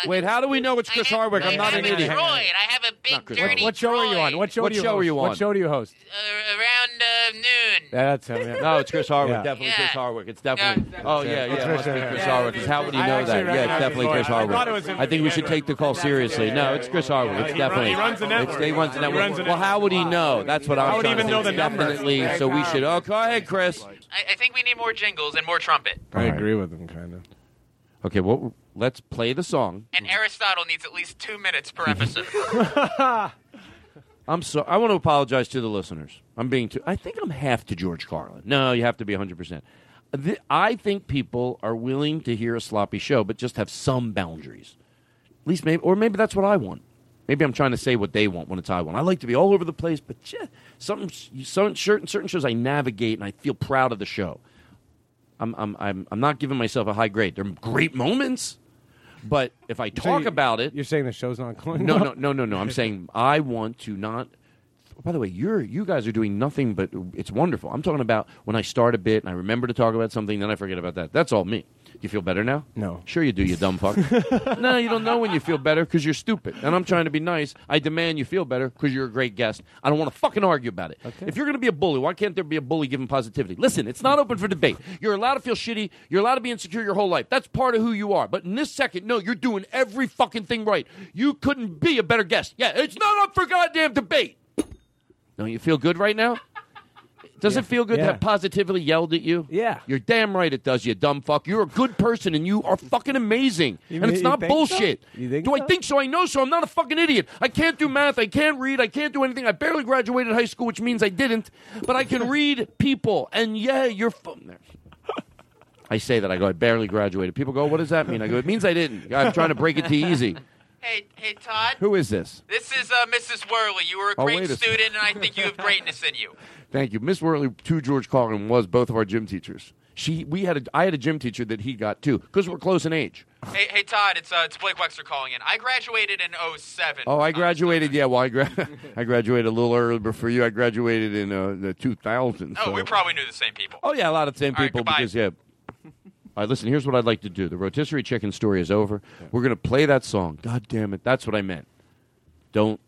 Wait, how do we know it's Chris Hardwick? I'm not an idiot. Troy. I have a big Chris dirty Hardwick. What show are you on? What show What do you show host? are you on? What show do you host? uh, around uh, noon. That's him. Yeah. No, it's Chris Hardwick. Yeah. Definitely Yeah. Chris Hardwick. It's definitely. Yeah. Oh yeah, It's yeah. It Chris must be Hardwick. Chris Yeah. Hardwick. 'cause How would he I know actually that? Yeah, it's definitely his Chris voice. I thought it Hardwick. was him I think we should take the call seriously. No, it's Chris Hardwick. It's He definitely. run- he runs the it's- network. He runs the He network. runs the Well, how would he know? That's what I'm How would he trying to even know say. the numbers? Definitely. So we should. Oh, go ahead, Chris. I, I think we need more jingles and more trumpet. I agree with him, kind of. Okay, well, let's play the song. And Aristotle needs at least two minutes per episode. I'm so. I want to apologize to the listeners. I'm being too. I think I'm half to George Carlin. No, you have to be 100. percent I think people are willing to hear a sloppy show, but just have some boundaries. At least maybe, or maybe that's what I want. Maybe I'm trying to say what they want when it's I want. I like to be all over the place, but yeah, some, some certain certain shows I navigate and I feel proud of the show. I'm I'm I'm, I'm not giving myself a high grade. They're great moments, but if I So talk you- about it, You're saying the show's not going no, no, no, no, no. I'm saying I want to not. Oh, by the way, you're you guys are doing nothing but it's wonderful. I'm talking about when I start a bit and I remember to talk about something, then I forget about that. That's all me. You feel better now? No. Sure you do, you dumb fuck. no, you don't know when you feel better because you're stupid. And I'm trying to be nice. I demand you feel better because you're a great guest. I don't want to fucking argue about it. If you're going to be a bully, why can't there be a bully given positivity? Listen, it's not open for debate. You're allowed to feel shitty. You're allowed to be insecure your whole life. That's part of who you are. But in this second, no, you're doing every fucking thing right. You couldn't be a better guest. Yeah, it's not up for goddamn debate. Don't you feel good right now? Does it feel good Yeah. to have positively yelled at you? Yeah. You're damn right it does, you dumb fuck. You're a good person and you are fucking amazing. You and it's not bullshit. so? Do I think so? I know so. I'm not a fucking idiot. I can't do math. I can't read. I can't do anything. I barely graduated high school, which means I didn't. But I can read people. And yeah, you're. Fu- I say that. I go, I barely graduated. People go, what does that mean? I go, it means I didn't. I'm trying to break it to you easy. Hey, hey, Todd. Who is this? This is uh, Mrs. Worley. You were a Oh, great wait a student, and I think you have greatness in you. Thank you, Miss Worley. To George Carlin was both of our gym teachers. She, we had, a, I had a gym teacher that he got too because we're close in age. Hey, hey, Todd. It's uh, it's Blake Wexler calling in. I graduated in 07. Oh, I graduated. Yeah, well, I, gra- I graduated a little earlier before you. I graduated in uh, the 2000s. Oh, so- we probably knew the same people. Oh yeah, a lot of the same All right, people goodbye. because yeah. All right, listen. Here's what I'd like to do. The rotisserie chicken story is over. We're gonna play that song. God damn it, that's what I meant. Don't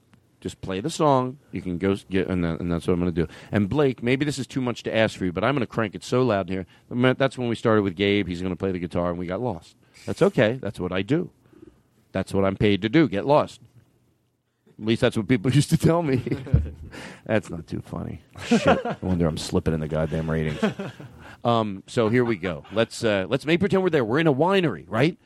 just play the song. You can go get, and, that, and that's what I'm gonna do. And Blake, maybe this is too much to ask for you, but I'm gonna crank it so loud in here. That's when we started with Gabe. He's gonna play the guitar, and we got lost. That's okay. That's what I do. That's what I'm paid to do. Get lost. At least that's what people used to tell me. that's not too funny. Shit. I wonder I'm slipping in the goddamn ratings. Um, so here we go. Let's uh, let's make pretend we're there. We're in a winery, right?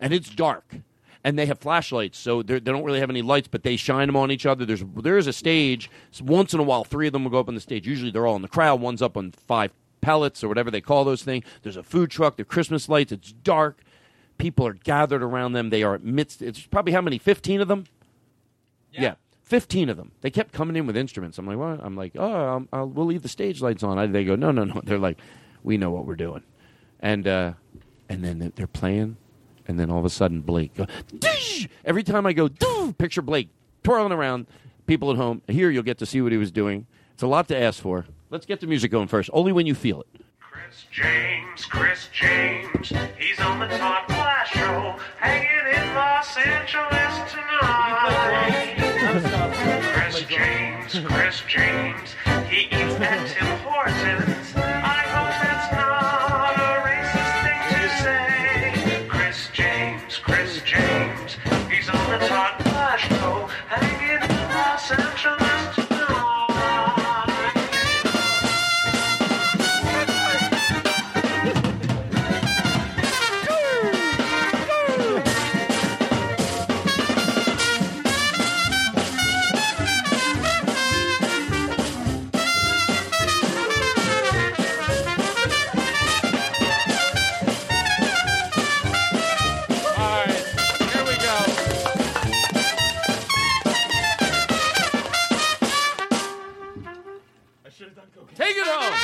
And it's dark, and they have flashlights, so they're- don't really have any lights, but they shine them on each other. There's there is a stage. So once in a while, three of them will go up on the stage. Usually, they're all in the crowd. One's up on five pellets or whatever they call those things. There's a food truck. There Christmas lights. It's dark. People are gathered around them. They are amidst. It's probably how many? Fifteen of them. Yeah. 15 of them. They kept coming in with instruments. I'm like, what? I'm like, oh, um, I'll, we'll leave the stage lights on. I, they go, no, no, no. They're like, we know what we're doing. And, uh, and then they're- playing. And then all of a sudden, Blake, go, "Dish!" every time I go, picture Blake twirling around. People at home, here you'll get to see what he was doing. It's a lot to ask for. Let's get the music going first, only when you feel it. Chris James, Chris James, he's on the Todd Glass Show, hanging in Los Angeles tonight. Chris James, Chris James, he eats at Tim Hortons. Take it home.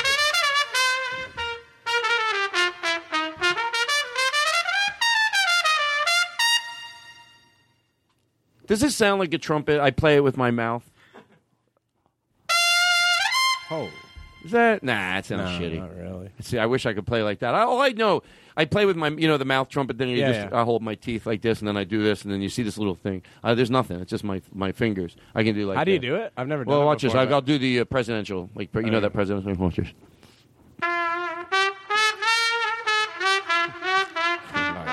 Does this sound like a trumpet? I play it with my mouth. Oh. Is that? Nah, it sounds No, shitty. Not really. really. See, I wish I could play like that. I, all I know, I play with my, you know, the mouth trumpet. Then Yeah, just, yeah. I hold my teeth like this, and then I do this, and then you see this little thing. Uh, there's nothing. It's just my my fingers. I can do like. How do you do it? I've never done Well, it watch this. before, I, but- I'll do the uh, presidential, like you know Okay. that presidential. Watch this.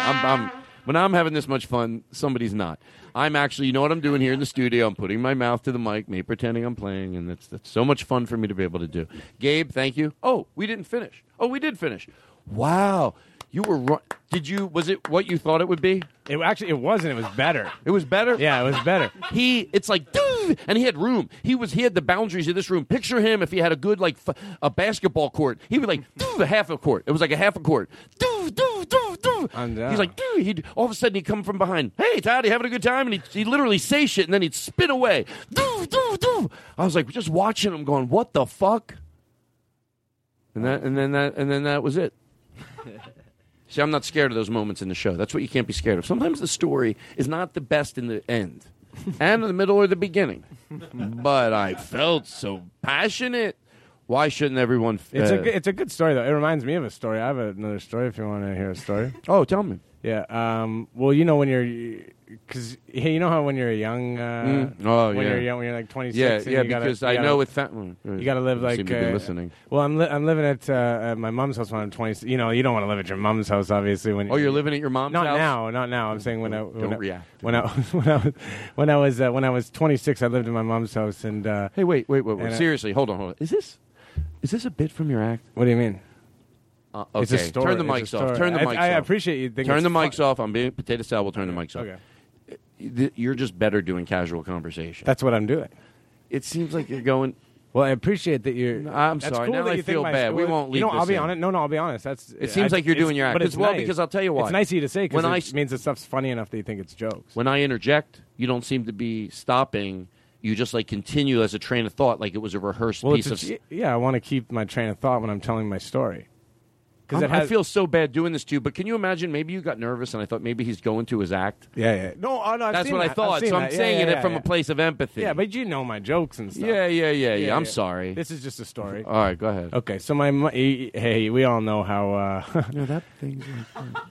I'm, I'm, when I'm having this much fun, somebody's not. I'm actually, you know what I'm doing here in the studio? I'm putting my mouth to the mic, me pretending I'm playing, and that's, that's so much fun for me to be able to do. Gabe, thank you. Oh, we didn't finish. Oh, we did finish. Wow, you were. Ru- did you? Was it what you thought it would be? It actually it wasn't. It was better. It was better. Yeah, it was better. He, it's like, and he had room. He was, he had the boundaries of this room. Picture him if he had a good like f- a basketball court. He would like "Dude," a half a court. It was like a half a court. Dude, dude, dude, dude. He's like, dude. He'd all of a sudden he'd come from behind. Hey, Todd, you having a good time? And he'd, he'd literally say shit, and then he'd spin away. I was like, just watching him, going, what the fuck? And that, and then that, and then that was it. See, I'm not scared of those moments in the show. That's what you can't be scared of. Sometimes the story is not the best in the end, and in the middle or the beginning. But I felt so passionate. Why shouldn't everyone? f- It's a good, it's a good story though. It reminds me of a story. I have another story if you want to hear a story. oh, tell me. Yeah. Um, well, you know when you're, because you know how when you're a young, uh, Mm. Oh, when yeah. you're young, when you're like 26. Yeah, and yeah, you gotta- because I know with fa- mm, you got to live like seem to be uh, listening. Well, I'm li- I'm living at, uh, at my mom's house when I'm 20. You know, you don't want to live at your mom's house, obviously. When Oh, you're living at your mom's not house? now, not now. I'm saying when I when Don't I, react. when I when I was when I was uh, when I was 26, I lived in my mom's house and. Uh, Hey, wait, wait, wait, wait. Seriously, hold on, hold on. Is this is this a bit from your act? What do you mean? Uh, It's a okay, story. turn the It's a mics off. story. Turn the I- mics I off. appreciate you Turn the mics off. I'm being potato salad. We'll turn the mics off. Okay. Th- You're just better doing casual conversation. That's what I'm doing. It seems like you're going. Well, I appreciate that you're. I'm that's sorry. cool Now that I you think feel my bad. We story- won't leave You know, I'll be in. honest. No, no, I'll be honest. That's. It seems I- like you're it's- doing your act. But it's well, nice. because I'll tell you why. It's nice of you to say because When I it s- means the stuff's funny enough that you think it's jokes. When I interject, you don't seem to be stopping. You just like continue as a train of thought, like it was a rehearsed Well, piece it's of. a- yeah, I want to keep my train of thought when I'm telling my story. Because I'm- feel so bad doing this to you, but can you imagine? Maybe you got nervous, and I thought maybe he's going to his act. Yeah, yeah. No, oh, no, I've that's what I that. I've thought. So I'm. Yeah, saying yeah, it yeah, from a place of empathy. Yeah, but you know my jokes and stuff. Yeah, yeah, yeah, yeah. I'm sorry. This is just a story. All right, go ahead. Okay, so my hey, we all know how. Uh, Yeah, that thing's.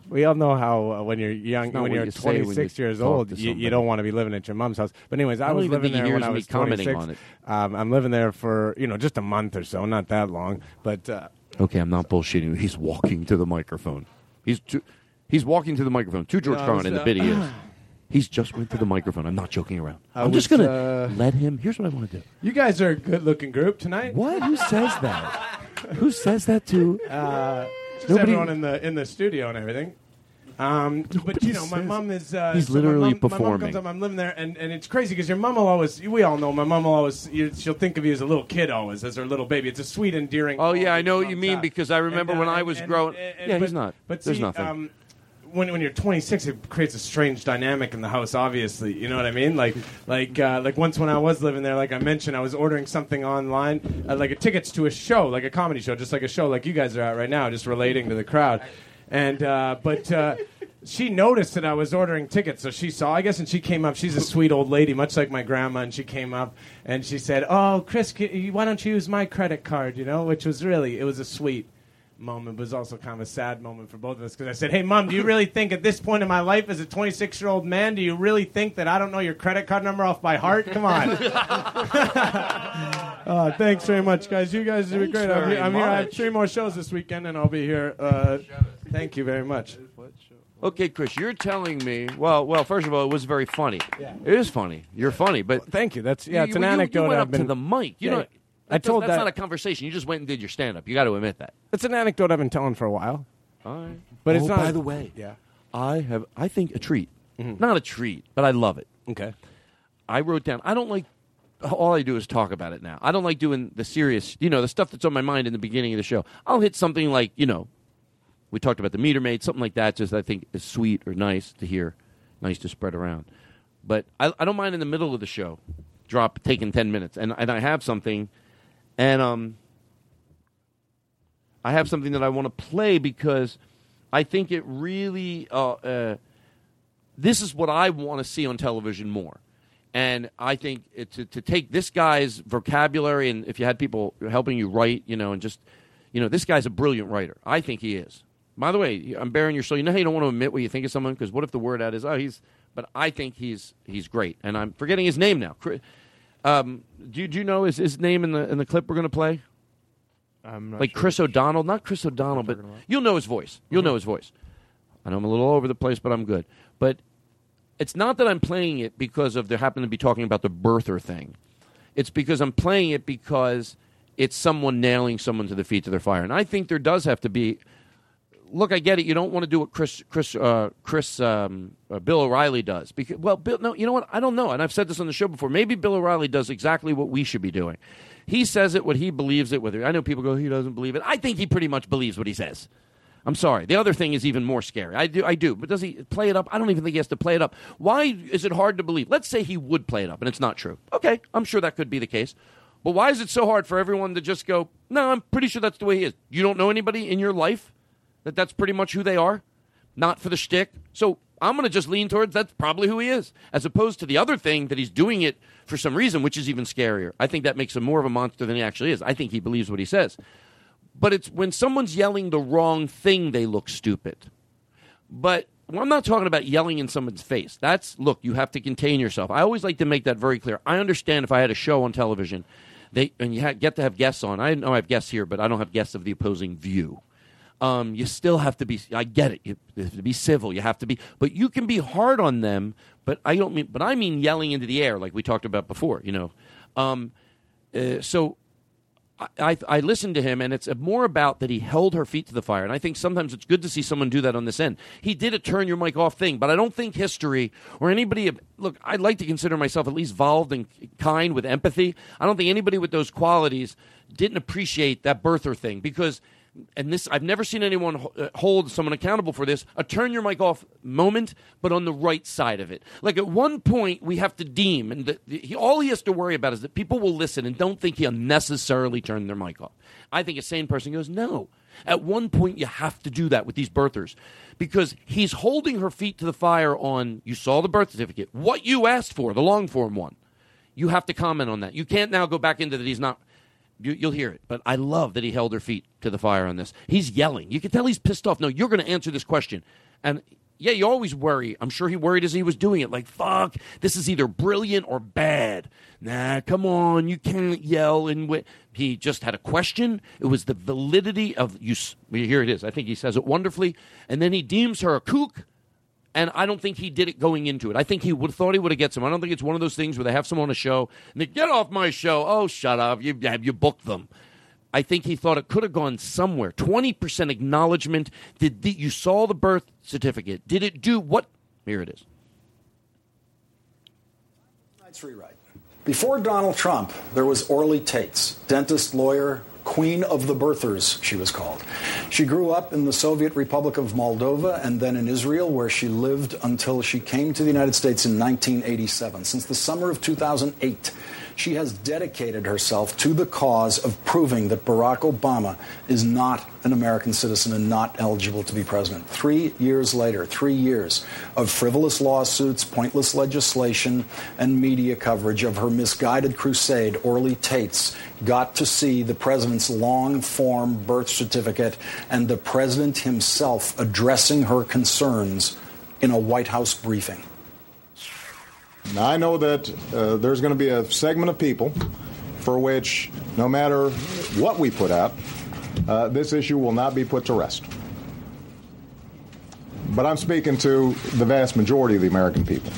we all know how uh, when you're young, when you're you say when you 26 years old, you, you don't want to be living at your mom's house. But anyways, I, I was living there when I was 26. on it. Um, I'm living there for you know just a month or so, not that long. But uh, Okay, I'm not bullshitting you. He's walking to the microphone. He's too, he's walking to the microphone. To George Carlin in the bit he is. He's just went to the microphone. I'm not joking around. I I'm just was, gonna uh, let him. Here's what I want to do. you guys are a good-looking group tonight. What? Who says that? Who says that to? Uh, just Nobody- everyone in the in the studio and everything. Um, but you know, my mom is. Uh, He's so my literally mom- My mom comes up, I'm living there, and, and it's crazy because your mom will always. We all know my mom will always. You, she'll think of you as a little kid always, as her little baby. It's a sweet, endearing. Oh yeah, I know what you mean house. because I remember And, when uh, I was and- growing. and- yeah, but- he's not. But There's see, nothing. Um, when, when you're 26, it creates a strange dynamic in the house. Obviously, you know what I mean. Like like uh, like once when I was living there, like I mentioned, I was ordering something online, uh, like a tickets to a show, like a comedy show, just like a show like you guys are at right now, just relating to the crowd. And uh, but uh, she noticed that I was ordering tickets, so she saw, I guess, and she came up. She's a sweet old lady, much like my grandma, and she came up and she said, "Oh, Chris, c- why don't you use my credit card?" You know, which was really it was a sweet moment, but it was also kind of a sad moment for both of us because I said, "Hey, mom, do you really think at this point in my life, as a 26 year old man, do you really think that I don't know your credit card number off by heart? Come on." Uh, thanks very much, guys. You guys are great. I'm, here, I'm here. I have three more shows this weekend, and I'll be here. Uh, thank you very much. Okay, Chris, you're telling me. Well, well. First of all, it was very funny. Yeah. It is funny. You're funny, but thank you. That's yeah. you, It's an you- anecdote. You went I've up been to the mic. You Yeah, know. I told that's that. not a conversation. You just went and did your stand up. You got to admit that. It's an anecdote I've been telling for a while. All right. But oh, it's not. by the way, yeah. I have. I think a treat. Mhm. Not a treat, but I love it. Okay. I wrote down. I don't like. All I do is talk about it now. I don't like doing the serious, you know, the stuff that's on my mind in the beginning of the show. I'll hit something like, you know, we talked about the meter maid, something like that. Just I think is sweet or nice to hear, nice to spread around. But I, I don't mind in the middle of the show, drop taking ten minutes, and and I have something, and um, I have something that I want to play because I think it really uh, uh, this is what I want to see on television more. And I think it, to, to take this guy's vocabulary, and if you had people helping you write, you know, and just You know, this guy's a brilliant writer. I think he is. By the way, I'm baring your soul. You know how you don't want to admit what you think of someone because what if the word out is, oh, he's. But I think he's he's great, and I'm forgetting his name now. Um, do, you, do you know his, his name in the in the clip we're going to play? I'm like sure. Chris O'Donnell, not Chris O'Donnell, but you'll know his voice. You'll know his voice. I know I'm a little all over the place, but I'm good. But it's not that I'm playing it because of they happen to be talking about the birther thing. It's because I'm playing it because it's someone nailing someone to the feet to their fire, and I think there does have to be. Look, I get it. You don't want to do what Chris, Chris, uh, Chris, um, uh, Bill O'Reilly does. Because, well, Bill, no, you know what? I don't know, and I've said this on the show before. Maybe Bill O'Reilly does exactly what we should be doing. He says it what he believes it. Whether I know people go, he doesn't believe it. I think he pretty much believes what he says. I'm sorry. The other thing is even more scary. I do, I do. But does he play it up? I don't even think he has to play it up. Why is it hard to believe? Let's say he would play it up, and it's not true. Okay, I'm sure that could be the case. But why is it so hard for everyone to just go? No, I'm pretty sure that's the way he is. You don't know anybody in your life that that's pretty much who they are, not for the shtick. So I'm going to just lean towards that's probably who he is, as opposed to the other thing that he's doing it for some reason, which is even scarier. I think that makes him more of a monster than he actually is. I think he believes what he says. But it's when someone's yelling the wrong thing, they look stupid. But well, I'm not talking about yelling in someone's face. That's look, you have to contain yourself. I always like to make that very clear. I understand if I had a show on television, they and you ha- get to have guests on. I know I have guests here, but I don't have guests of the opposing view. Um, you still have to be. I get it. You have to be civil. You have to be, but you can be hard on them. But I don't mean. But I mean yelling into the air, like we talked about before. You know. Um, uh, so I, I, listened to him, and it's more about that he held her feet to the fire. And I think sometimes it's good to see someone do that on this end. He did a turn your mic off thing, but I don't think history or anybody. Look, I'd like to consider myself at least involved and kind with empathy. I don't think anybody with those qualities didn't appreciate that birther thing because. And this, I've never seen anyone uh, hold someone accountable for this. A turn your mic off moment, but on the right side of it. Like at one point, we have to deem, and the, the, he, all he has to worry about is that people will listen and don't think he'll necessarily turn their mic off. I think a sane person goes, no. At one point, you have to do that with these birthers because he's holding her feet to the fire on, you saw the birth certificate, what you asked for, the long form one. You have to comment on that. You can't now go back into that he's not. You, you'll hear it, but I love that he held her feet to the fire on this. He's yelling. You can tell he's pissed off. No, you're going to answer this question. And yeah, you always worry. I'm sure he worried as he was doing it. Like, fuck, this is either brilliant or bad. Nah, come on, you can't yell. And wi-. he just had a question. It was the validity of you. Here it is. I think he says it wonderfully. And then he deems her a kook. And I don't think he did it going into it. I think he would thought he would have get some. I don't think it's one of those things where they have someone on a show and they get off my show. Oh, shut up! You have you booked them. I think he thought it could have gone somewhere. Twenty percent acknowledgement. Did the, you saw the birth certificate? Did it do what? Here it is. Tonight's rewrite. Before Donald Trump, there was Orly Taitz, dentist, lawyer, queen of the birthers, she was called. She grew up in the Soviet Republic of Moldova and then in Israel, where she lived until she came to the United States in 1987. Since the summer of 2008, she has dedicated herself to the cause of proving that Barack Obama is not an American citizen and not eligible to be president. Three years later, three years of frivolous lawsuits, pointless legislation, and media coverage of her misguided crusade, Orly Taitz got to see the president's long form birth certificate and the president himself addressing her concerns in a White House briefing. Now, I know that uh, there's going to be a segment of people for which, no matter what we put out, uh, this issue will not be put to rest. But I'm speaking to the vast majority of the American people,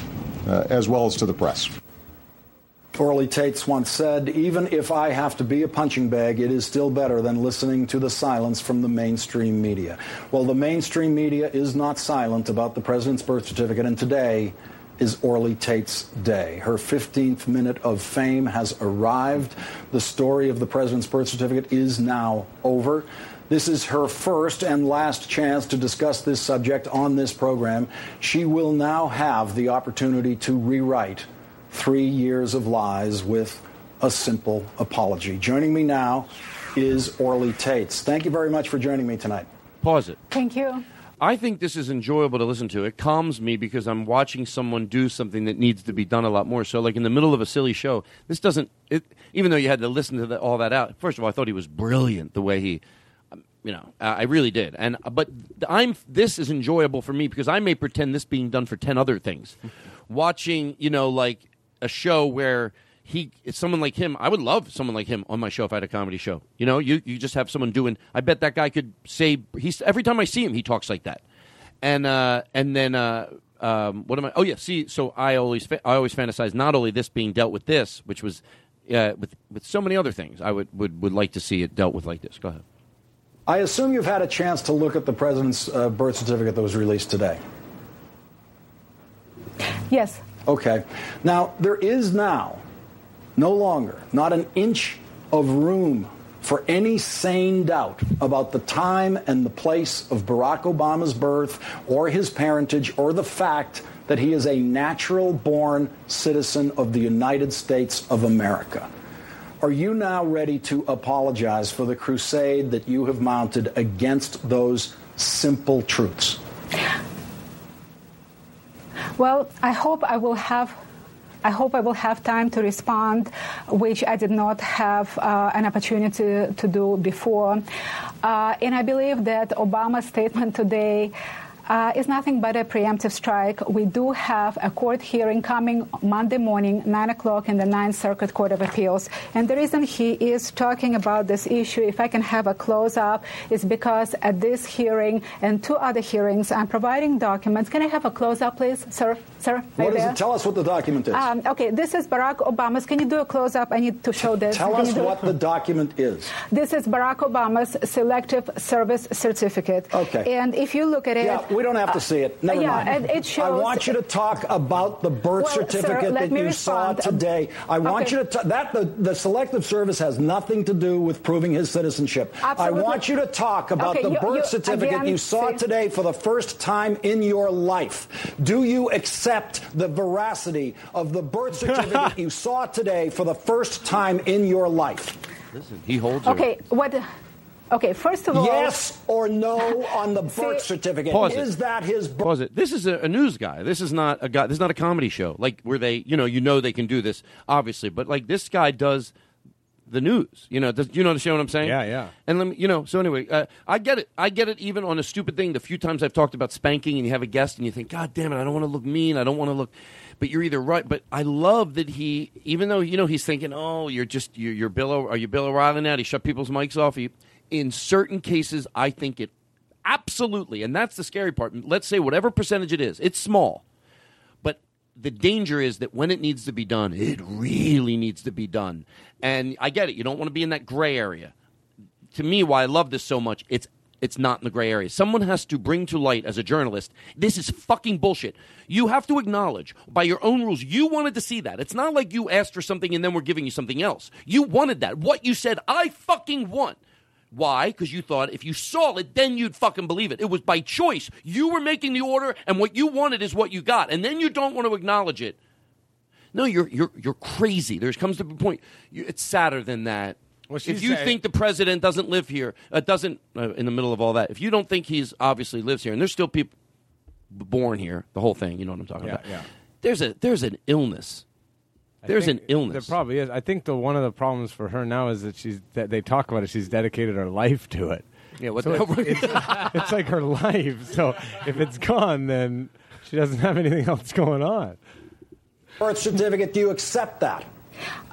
uh, as well as to the press. Orly Taitz once said, Even if I have to be a punching bag, it is still better than listening to the silence from the mainstream media. Well, the mainstream media is not silent about the president's birth certificate, and today is Orly Taitz's day. Her 15th minute of fame has arrived. The story of the president's birth certificate is now over. This is her first and last chance to discuss this subject on this program. She will now have the opportunity to rewrite three years of lies with a simple apology. Joining me now is Orly Taitz. Thank you very much for joining me tonight. Pause it. Thank you. I think this is enjoyable to listen to. It calms me because I'm watching someone do something that needs to be done a lot more. So, like in the middle of a silly show, this doesn't. It, even though you had to listen to the, all that out. First of all, I thought he was brilliant the way he. You know, uh, I really did. And but I'm this is enjoyable for me because I may pretend this being done for ten other things. Watching, you know, like a show where he someone like him. I would love someone like him on my show if I had a comedy show. You know, you you just have someone doing. I bet that guy could say he's every time I see him, he talks like that. And uh, and then uh, um, what am I? Oh yeah, see, so I always fa- I always fantasize not only this being dealt with this, which was uh, with with so many other things. I would, would would like to see it dealt with like this. Go ahead. I assume you've had a chance to look at the president's uh, birth certificate that was released today. Yes. Okay. Now, there is now no longer not an inch of room for any sane doubt about the time and the place of Barack Obama's birth or his parentage or the fact that he is a natural born citizen of the United States of America. Are you now ready to apologize for the crusade that you have mounted against those simple truths? Well, I hope I will have. I hope I will have time to respond, which I did not have uh, an opportunity to, do before. Uh, and I believe that Obama's statement today uh, is nothing but a preemptive strike. We do have a court hearing coming Monday morning, 9 o'clock, in the Ninth Circuit Court of Appeals. And the reason he is talking about this issue, if I can have a close up, is because at this hearing and two other hearings, I'm providing documents. Can I have a close up, please, sir? Sir, What is there? it? Tell us what the document is. Um, okay, this is Barack Obama's. Can you do a close up? I need to show this. Tell Can us you do it? what the document is. This is Barack Obama's Selective Service Certificate. Okay. And if you look at it, Yeah, we don't have to see it. Never yeah, mind. it shows. I want you to talk about the birth Well, certificate let that you respond. saw today. I want Okay. you to ta- that the, the selective service has nothing to do with proving his citizenship. Absolutely. I want you to talk about Okay, the you- birth you- certificate again, you saw see- today for the first time in your life. Do you accept the veracity of the birth certificate you saw today for the first time in your life? Listen, he holds her. Okay, what? Okay, first of all, Yes or no on the birth certificate. Pause it. is that his birth Pause it. This is a, a news guy. This is not a guy. This is not a comedy show. Like where they, you know, you know they can do this, obviously. But like this guy does the news. You know, does, you know understand what I'm saying? Yeah, yeah. And let me, you know. So anyway, uh, I get it. I get it. Even on a stupid thing, the few times I've talked about spanking, and you have a guest, and you think, God damn it, I don't want to look mean. I don't want to look. But you're either right. But I love that he, even though you know he's thinking, oh, you're just you're, you're Bill. O- Are you Bill O'Reilly now? He shut people's mics off. He, in certain cases, I think it absolutely, and that's the scary part. Let's say whatever percentage it is, it's small, but the danger is that when it needs to be done, it really needs to be done. And I get it. You don't want to be in that gray area. To me, why I love this so much, it's it's not in the gray area. Someone has to bring to light as a journalist, this is fucking bullshit. You have to acknowledge by your own rules, you wanted to see that. It's not like you asked for something and then we're giving you something else. You wanted that. What you said, I fucking want. Why? Because you thought if you saw it, then you'd fucking believe it. It was by choice. You were making the order, and what you wanted is what you got, and then you don't want to acknowledge it. No, you're you're you're crazy. There comes to a point. You, it's sadder than that. Well, if you saying- think the president doesn't live here, uh, doesn't uh, in the middle of all that, if you don't think he's obviously lives here, and there's still people born here, the whole thing, you know what I'm talking Yeah, about. yeah. There's a there's an illness. I There's an illness. There probably is. I think the one of the problems for her now is that she's that they talk about it. She's dedicated her life to it. Yeah, what So the it's, it's, it's like her life. So if it's gone, then she doesn't have anything else going on. birth certificate. Do you accept that?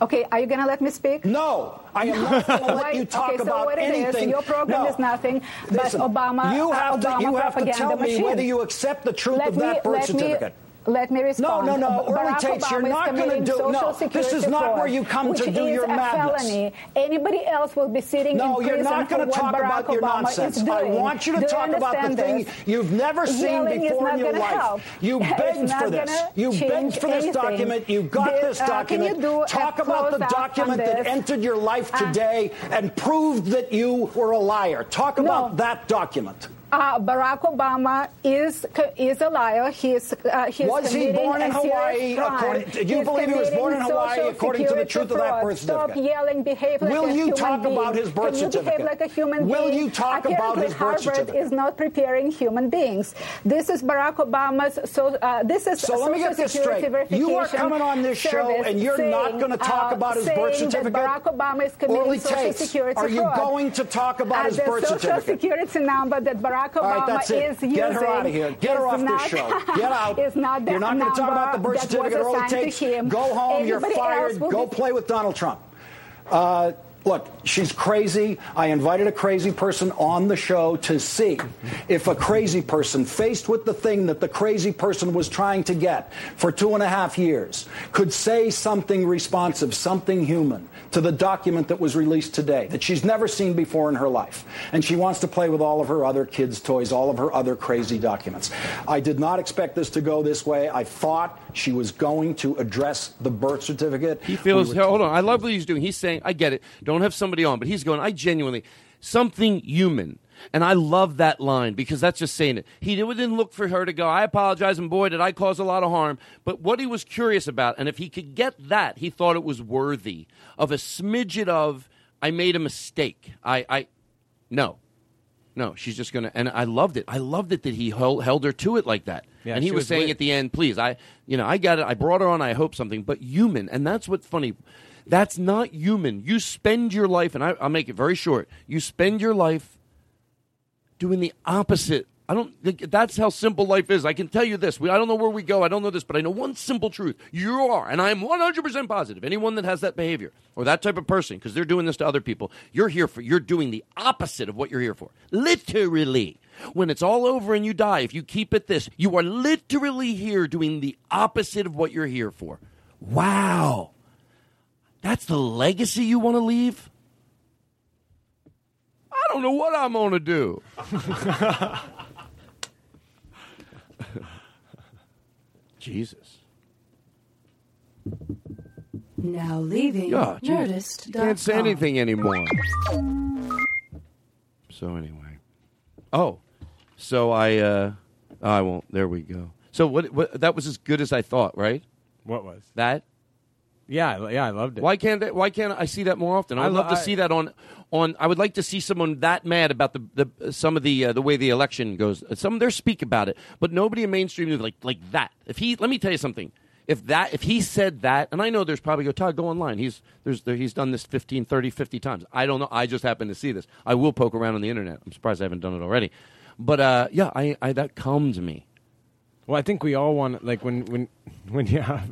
Okay, are you going to let me speak? No, I am not going to let you talk okay, so about what it is, anything. your program No. is nothing but Listen, Obama. You uh, have Obama to. You have to tell me machine. whether you accept the truth let of me, that birth let certificate. Me, let me respond. No, no, no. Orly Barack you're Obama is not gonna do- Social no, this is not where you come to which do is your a madness. felony. Anybody else will be sitting No, in you're prison not going to talk Barack about your nonsense. I want you to Do talk about the understand thing you've never seen Yelling before in your life. help. You begged for this. You begged for this anything. document. You got There- this uh, document. you do a talk about the document that entered your life Uh, today and proved that you were a liar. Talk about that document. Uh, Barack Obama is is a liar. He is uh, he is Was he born in Hawaii according- do you He's believe he was born in Hawaii Social according to the truth of that fraud. birth Stop yelling. Behave like Will a you human talk being. about his birth Can you behave like a human Will being? you talk about Apparently, his birth Harvard certificate? is not preparing human beings. This is Barack Obama's. So uh, this is So let me Social get this straight. You are coming on this show and you're not gonna talk uh, about his birth saying certificate? Barack Obama is committing Social Security are you fraud. going to talk about his the birth Social certificate? Security number that Barack All right, Obama that's it. is using. Get her out of here. Get her off not, this show. Get out. Not You're not going to talk about the birth certificate. assigned to Tates. him. Go home. You're fired. Go be- play with Donald Trump. Uh, look, she's crazy. I invited a crazy person on the show to see if a crazy person, faced with the thing that the crazy person was trying to get for two and a half years, could say something responsive, something human to the document that was released today that she's never seen before in her life. And she wants to play with all of her other kids' toys, all of her other crazy documents. I did not expect this to go this way. I thought she was going to address the birth certificate. He feels. hold on. I love what he's doing. He's saying, "I get it. Don't have somebody on," but he's going, "I genuinely something human." And I love that line because that's just saying it. He didn't look for her to go, I apologize, and boy, did I cause a lot of harm. But what he was curious about, and if he could get that, he thought it was worthy of a smidget of, I made a mistake. I, I, no. No, she's just going to, and I loved it. I loved it that he held, held her to it like that. Yeah, and he was, was saying at the end, please, I, you know, I got it. I brought her on. I hope something, but human. And that's what's funny. That's not human. You spend your life, and I, I'll make it very short. You spend your life doing the opposite. I don't think that's how simple life is. I can tell you this. We, I don't know where we go. I don't know this, but I know one simple truth. You are, and I am 100% positive, anyone that has that behavior or that type of person, because they're doing this to other people, you're here for, you're doing the opposite of what you're here for. Literally. When it's all over and you die, if you keep it this, you are literally here doing the opposite of what you're here for. Wow. That's the legacy you want to leave? I don't know what I'm going to do. Jesus. Now leaving Yeah, gee, Nerdist. Can't say anything anymore. So anyway. Oh. So I uh I won't there we go. So what, what that was as good as I thought, right? What was? That? Yeah, I- yeah, I loved it. Why can't why can't I see that more often? I I'd lo- love to I- see that on on I would like to see someone that mad about the, the some of the uh, the way the election goes. Some of their speak about it, but nobody in mainstream news like like that. If he let me tell you something. If that if he said that, and I know there's probably go Todd go online. He's there's there, he's done this 15, 30, 50 times. I don't know. I just happen to see this. I will poke around on the internet. I'm surprised I haven't done it already. But uh, yeah, I, I that calms me. Well, I think we all want like when when when you have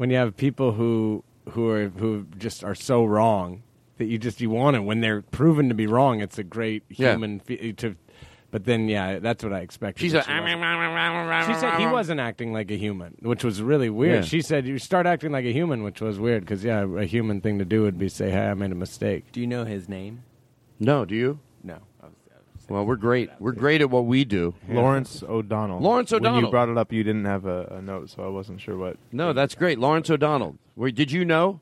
when you have people who who are who just are so wrong that you just you want it when they're proven to be wrong. It's a great Yeah. human fe- to. But then, yeah, that's what I expected. She's that a- she wasn't. She said he wasn't acting like a human, which was really weird. Yeah. She said you start acting like a human, which was weird because yeah, a human thing to do would be say, "Hey, I made a mistake." Do you know his name? No, do you? No. Well, we're great. We're great at what we do. Lawrence O'Donnell. Lawrence When O'Donnell. you brought it up, you didn't have a, a note, so I wasn't sure what. No, that's great. Lawrence O'Donnell. Where, did you know?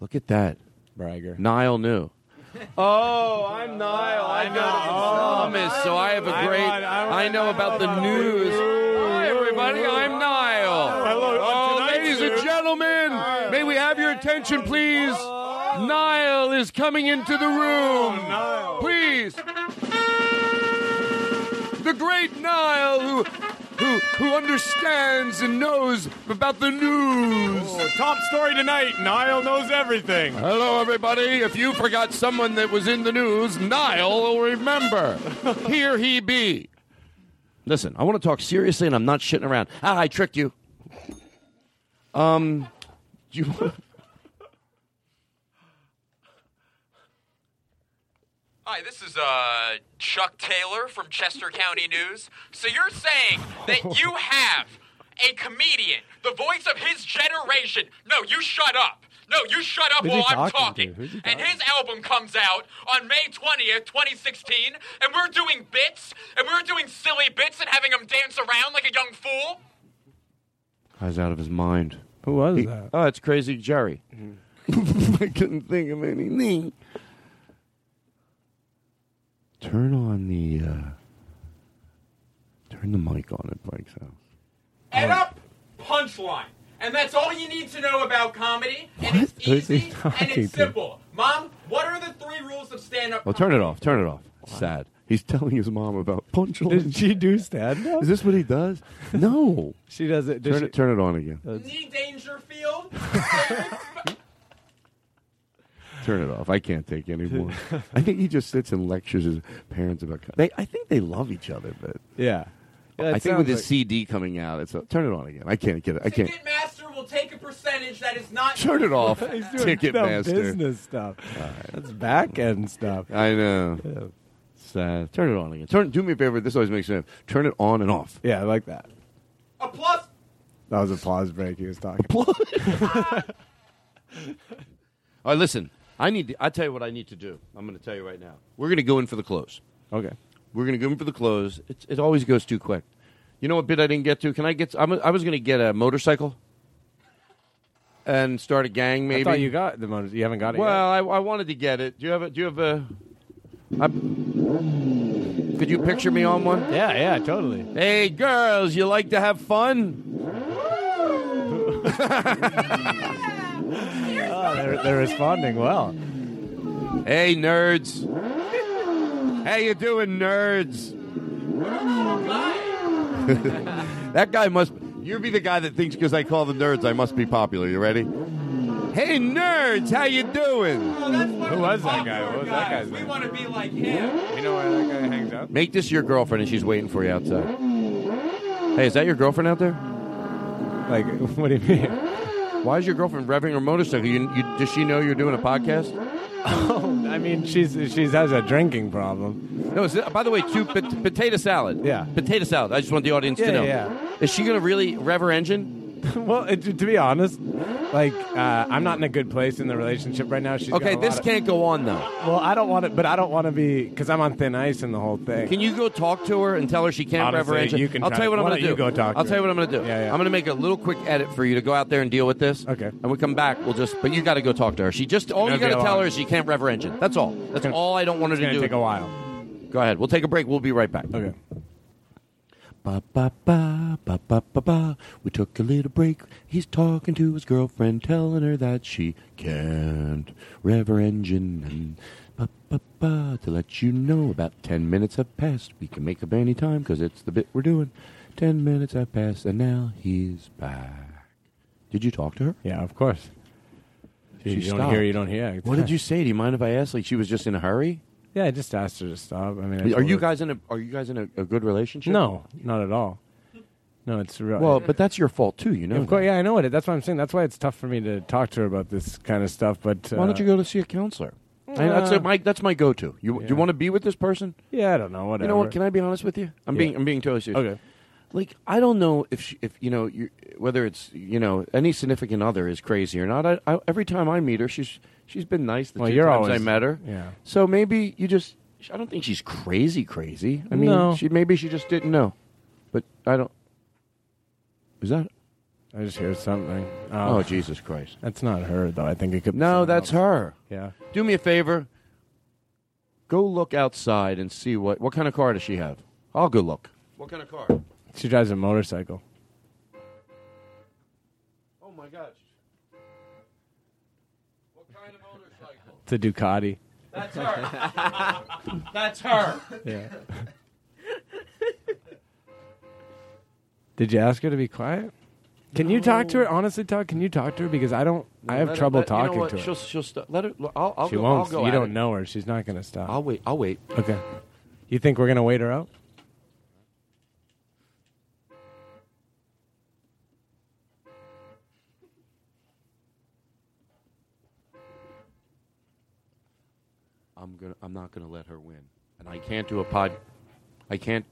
Look at that. Bragger. Niall knew. Oh, I'm Niall. I know Thomas, so I have a I great. want- I want- I know about the news. Hi, everybody. I'm Niall. hello. Oh, ladies and gentlemen, may we have your attention, please? Niall is coming into the room. Please. The great Niall, who, who, who understands and knows about the news. Oh, top story tonight. Niall knows everything. Hello, everybody. If you forgot someone that was in the news, Niall will remember. Here he be. Listen, I want to talk seriously, and I'm not shitting around. Ah, I tricked you. Um, do you? Hi, this is uh, Chuck Taylor from Chester County News. So you're saying that you have a comedian, the voice of his generation. No, you shut up. No, you shut up Who's he while I'm talking talking. to? Who's he And his album comes out on May 20th, 2016, and we're doing bits, and we're doing silly bits and having him dance around like a young fool. Guy's out of his mind. Who was He- that? Oh, it's Crazy Jerry. I couldn't think of anything. Turn on the. Uh, turn the mic on at Blake's house. Ed up, punchline. And that's all you need to know about comedy. And it's Who is he easy and talking it's to? simple. Mom, what are the three rules of stand-up? Oh, turn it off. Turn it off. Sad. He's telling his mom about punchlines. Did she do stand up? Is this what he does? No. She does it. does Turn she- it. Turn it on again. Knee Dangerfield. Turn it off. I can't take anymore. I think he just sits and lectures his parents about. They, I think they love each other, but Yeah. Yeah, it I think with sounds his like- CD coming out, it's a, turn it on again. I can't get it. I can't. Ticketmaster will take a percentage that is not. Turn it off. He's doing no Ticketmaster. business stuff. That's back end stuff. I know. Sad. Turn it on again. Turn. Do me a favor. This always makes sense. Turn it on and off. Yeah, I like that. A plus. That was a pause break he was talking. All right, listen. I need. To, I tell you what I need to do. I'm going to tell you right now. We're going to go in for the close. Okay. We're going to go in for the close. It's, it always goes too quick. You know what bit I didn't get to? Can I get? I'm, I was going to get a motorcycle and start a gang. Maybe I thought you got the motor. You haven't got it Well, I, I wanted to get it. Do you have a? Do you have a? I, could you picture me on one? Yeah, yeah, totally. Hey, girls, you like to have fun? Oh, they're, they're responding well. Hey, nerds. How you doing, nerds? that guy must. You be the guy that thinks because I call the nerds, I must be popular. You ready? Hey, nerds, how you doing? Who was that guy? What was that guy's We want to be like him. You know where that guy hangs out? Make this your girlfriend, and she's waiting for you outside. Hey, is that your girlfriend out there? Like, what do you mean? Why is your girlfriend revving her motorcycle? You, you, does she know you're doing a podcast? Oh, I mean, she's she has a drinking problem. No, by the way, too, pot- potato salad. Yeah. Potato salad. I just want the audience Yeah, to know. yeah. Is she going to really rev her engine? well, it, to be honest, like uh, I'm not in a good place in the relationship right now. She's got Okay, a this lot of- can't go on, though. Well, I don't want to, but I don't want to be because I'm on thin ice in the whole thing. Can you go talk to her and tell her she can't Honestly, engine? you can I'll try tell you to- what I'm why going to don't do. you go talk to I'll tell you what I'm going to do. Yeah, yeah. I'm going to make a little quick edit for you to go out there and deal with this. Okay. And we come back. We'll just. But you got to go talk to her. She just. All you It'll got to a tell her is she can't rev her engine. That's all. That's all I don't want her It's to gonna do. take a while. Go ahead. We'll take a break. We'll be right back. Okay. Ba ba ba ba ba ba ba. We took a little break. He's talking to his girlfriend, telling her that she can't rev her engine. And ba ba ba. To let you know, about ten minutes have passed. We can make up any time because it's the bit we're doing. Ten minutes have passed, and now he's back. Did you talk to her? Yeah, of course. She you don't hear, you don't hear. What did you say? Do you mind if I ask? Like she was just in a hurry. Yeah, I just asked her to stop. I mean, I Are told you her- guys in a Are you guys in a, a good relationship? No, not at all. No, it's real. Well, but that's your fault too. You know. of course, yeah, I know it. That's what I'm saying. That's why it's tough for me to talk to her about this kind of stuff. But uh, Why don't you go to see a counselor? I- that's Uh, a, my that's my go-to. You do you want to be with this person? Yeah, I don't know. Whatever. You know what? Can I be honest with you? I'm Yeah. being I'm being totally serious. Okay. Like I don't know if she, if you know you whether it's you know any significant other is crazy or not. I, I, every time I meet her, she's she's been nice. The Well, two times always- I met her. yeah. So maybe you just. I don't think she's crazy, crazy. I mean, No. she maybe she just didn't know, but I don't. Is that? I just hear something. Oh, oh. Jesus Christ! That's not her though. I think it could. Be No, that's else. her. Yeah. Do me a favor. Go look outside and see what what kind of car does she have. I'll go look. What kind of car? She drives a motorcycle. Oh my God! What kind of a Ducati. That's her. That's her. Yeah. Did you ask her to be quiet? Can you talk to her? Honestly, talk. Can you talk to her? Because I don't. I have Let her- trouble let- you know talking what? to her. She'll she'll st- let her. I'll, I'll she go, won't. I'll go you at don't it. know her. She's not going to stop. I'll wait. I'll wait. Okay. You think we're going to wait her out? I'm gonna. I'm not gonna let her win, and I can't do a pod. I can't.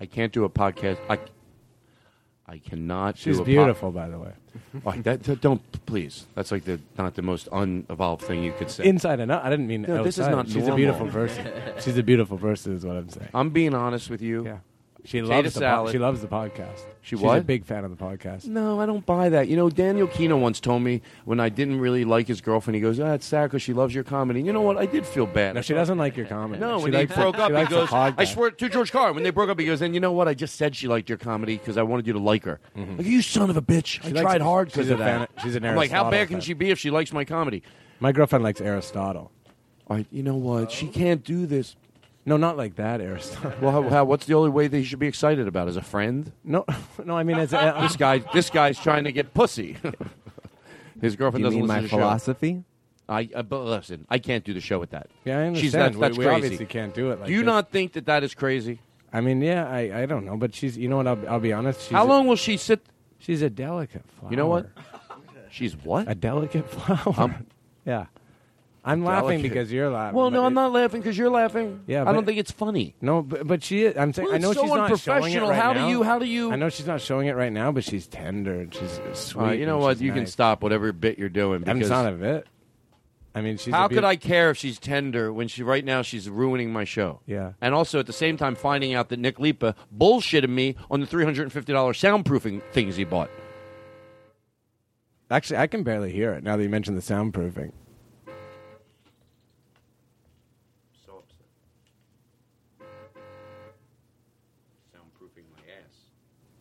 I can't do a podcast. I. I cannot. She's do a beautiful, by the way. Oh, that, that- don't please. That's like the not the most unevolved thing you could say. Inside and out. I didn't mean No, this is not She's a beautiful person. She's a beautiful person, is what I'm saying. I'm being honest with you. Yeah. She loves the po- salad. she loves the podcast. She She's a what? big fan of the podcast. No, I don't buy that. You know, Daniel Kino once told me when I didn't really like his girlfriend, he goes, "Ah, it's sad because she loves your comedy." And you know what? I did feel bad. No, she doesn't like your comedy. No, she when likes they broke up, he likes the goes, "I swear to George Carlin." When they broke up, he goes, "And you know what? I just said she liked your comedy because I wanted you to like her." Like, you son of a bitch! I likes- tried hard she's because a of fan that. she's an I'm like, how Aristotle bad can fan. she be if she likes my comedy? My girlfriend likes Aristotle. All right, you know what? She can't do this. No, not like that, Aristotle. Well, how, how, what's the only way that he should be excited about? As a friend? No, no. I mean, as a, this guy, this guy's trying to get pussy. His girlfriend You doesn't mean listen my to the show. philosophy? I uh, but listen, I can't do the show with that. Yeah, I She's understand. that's, that's we, we crazy. obviously can't do it. Like do you this. not think that that is crazy? I mean, yeah, I, I don't know, but she's. You know what? I'll, I'll be honest. She's How a- long will she sit? She's a delicate flower. You know what? She's what? A delicate flower. Um, yeah. I'm laughing Delicate. because you're laughing. Well, but no, I'm it- not laughing because you're laughing. Yeah, I don't think it's funny. No, but, but she is. I'm saying. Well, I know it's she's so not showing it unprofessional. right How do now. you- how do you- I know she's not showing it right now, but she's tender and she's sweet. All right, you know and what? she's You can nice. stop whatever bit you're doing. I'm Because not a bit. I mean, she's. how a could I care if she's tender when she right now she's ruining my show? Yeah. And also at the same time finding out that Nick Lipa bullshitted me on the three hundred and fifty dollars soundproofing things he bought. Actually, I can barely hear it now that you mentioned the soundproofing.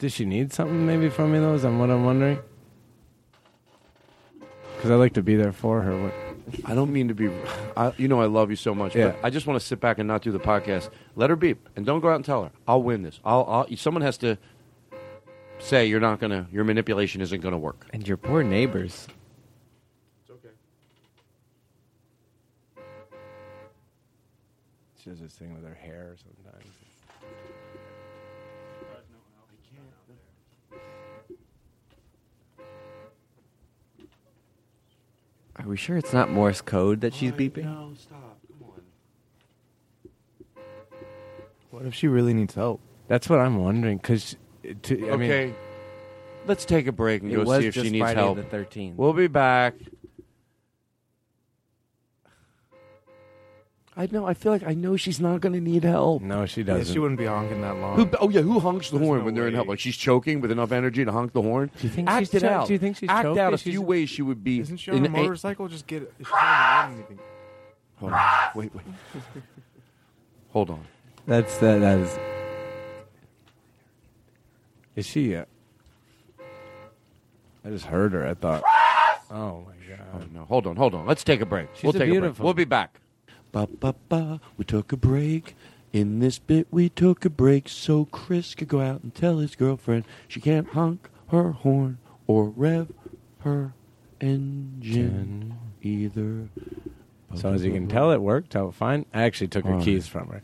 Does she need something maybe from me though? Is that what I'm wondering? Because I like to be there for her. What, I don't mean to be. I, you know, I love you so much. Yeah. But I just want to sit back and not do the podcast. Let her beep, and don't go out and tell her. I'll win this. I'll. I'll someone has to say you're not gonna. Your manipulation isn't gonna work. And your poor neighbors. It's okay. she does this thing with her hair sometimes. Are we sure it's not Morse code that she's beeping? No, stop. Come on. What if she really needs help? That's what I'm wondering. Because, I mean, okay. Let's take a break and It go see if she just needs Friday help. the 13th. We'll be back. I know. I feel like I know she's not going to need help. no, she doesn't. she wouldn't be honking that long. Who, oh yeah, who honks the There's horn no when they're in way. help? Like she's choking with enough energy to honk the horn. Do you think Act she's it cho- out. do you think she's Act choking? out a She's- few ways she would be. Isn't she on a in motorcycle? Just get. She's not anything. Hold on. Wait, wait. Hold on. That's that. That is. Is she? Uh, I just heard her. I thought. Oh my Oh, god. no. Hold on. Hold on. Let's take a break. She's we'll a take a break. We'll be back. Ba ba ba. We took a break. In this bit, we took a break so Chris could go out and tell his girlfriend she can't honk her horn or rev her engine either. So as you can tell, it worked out fine. I actually took her All right. keys from her.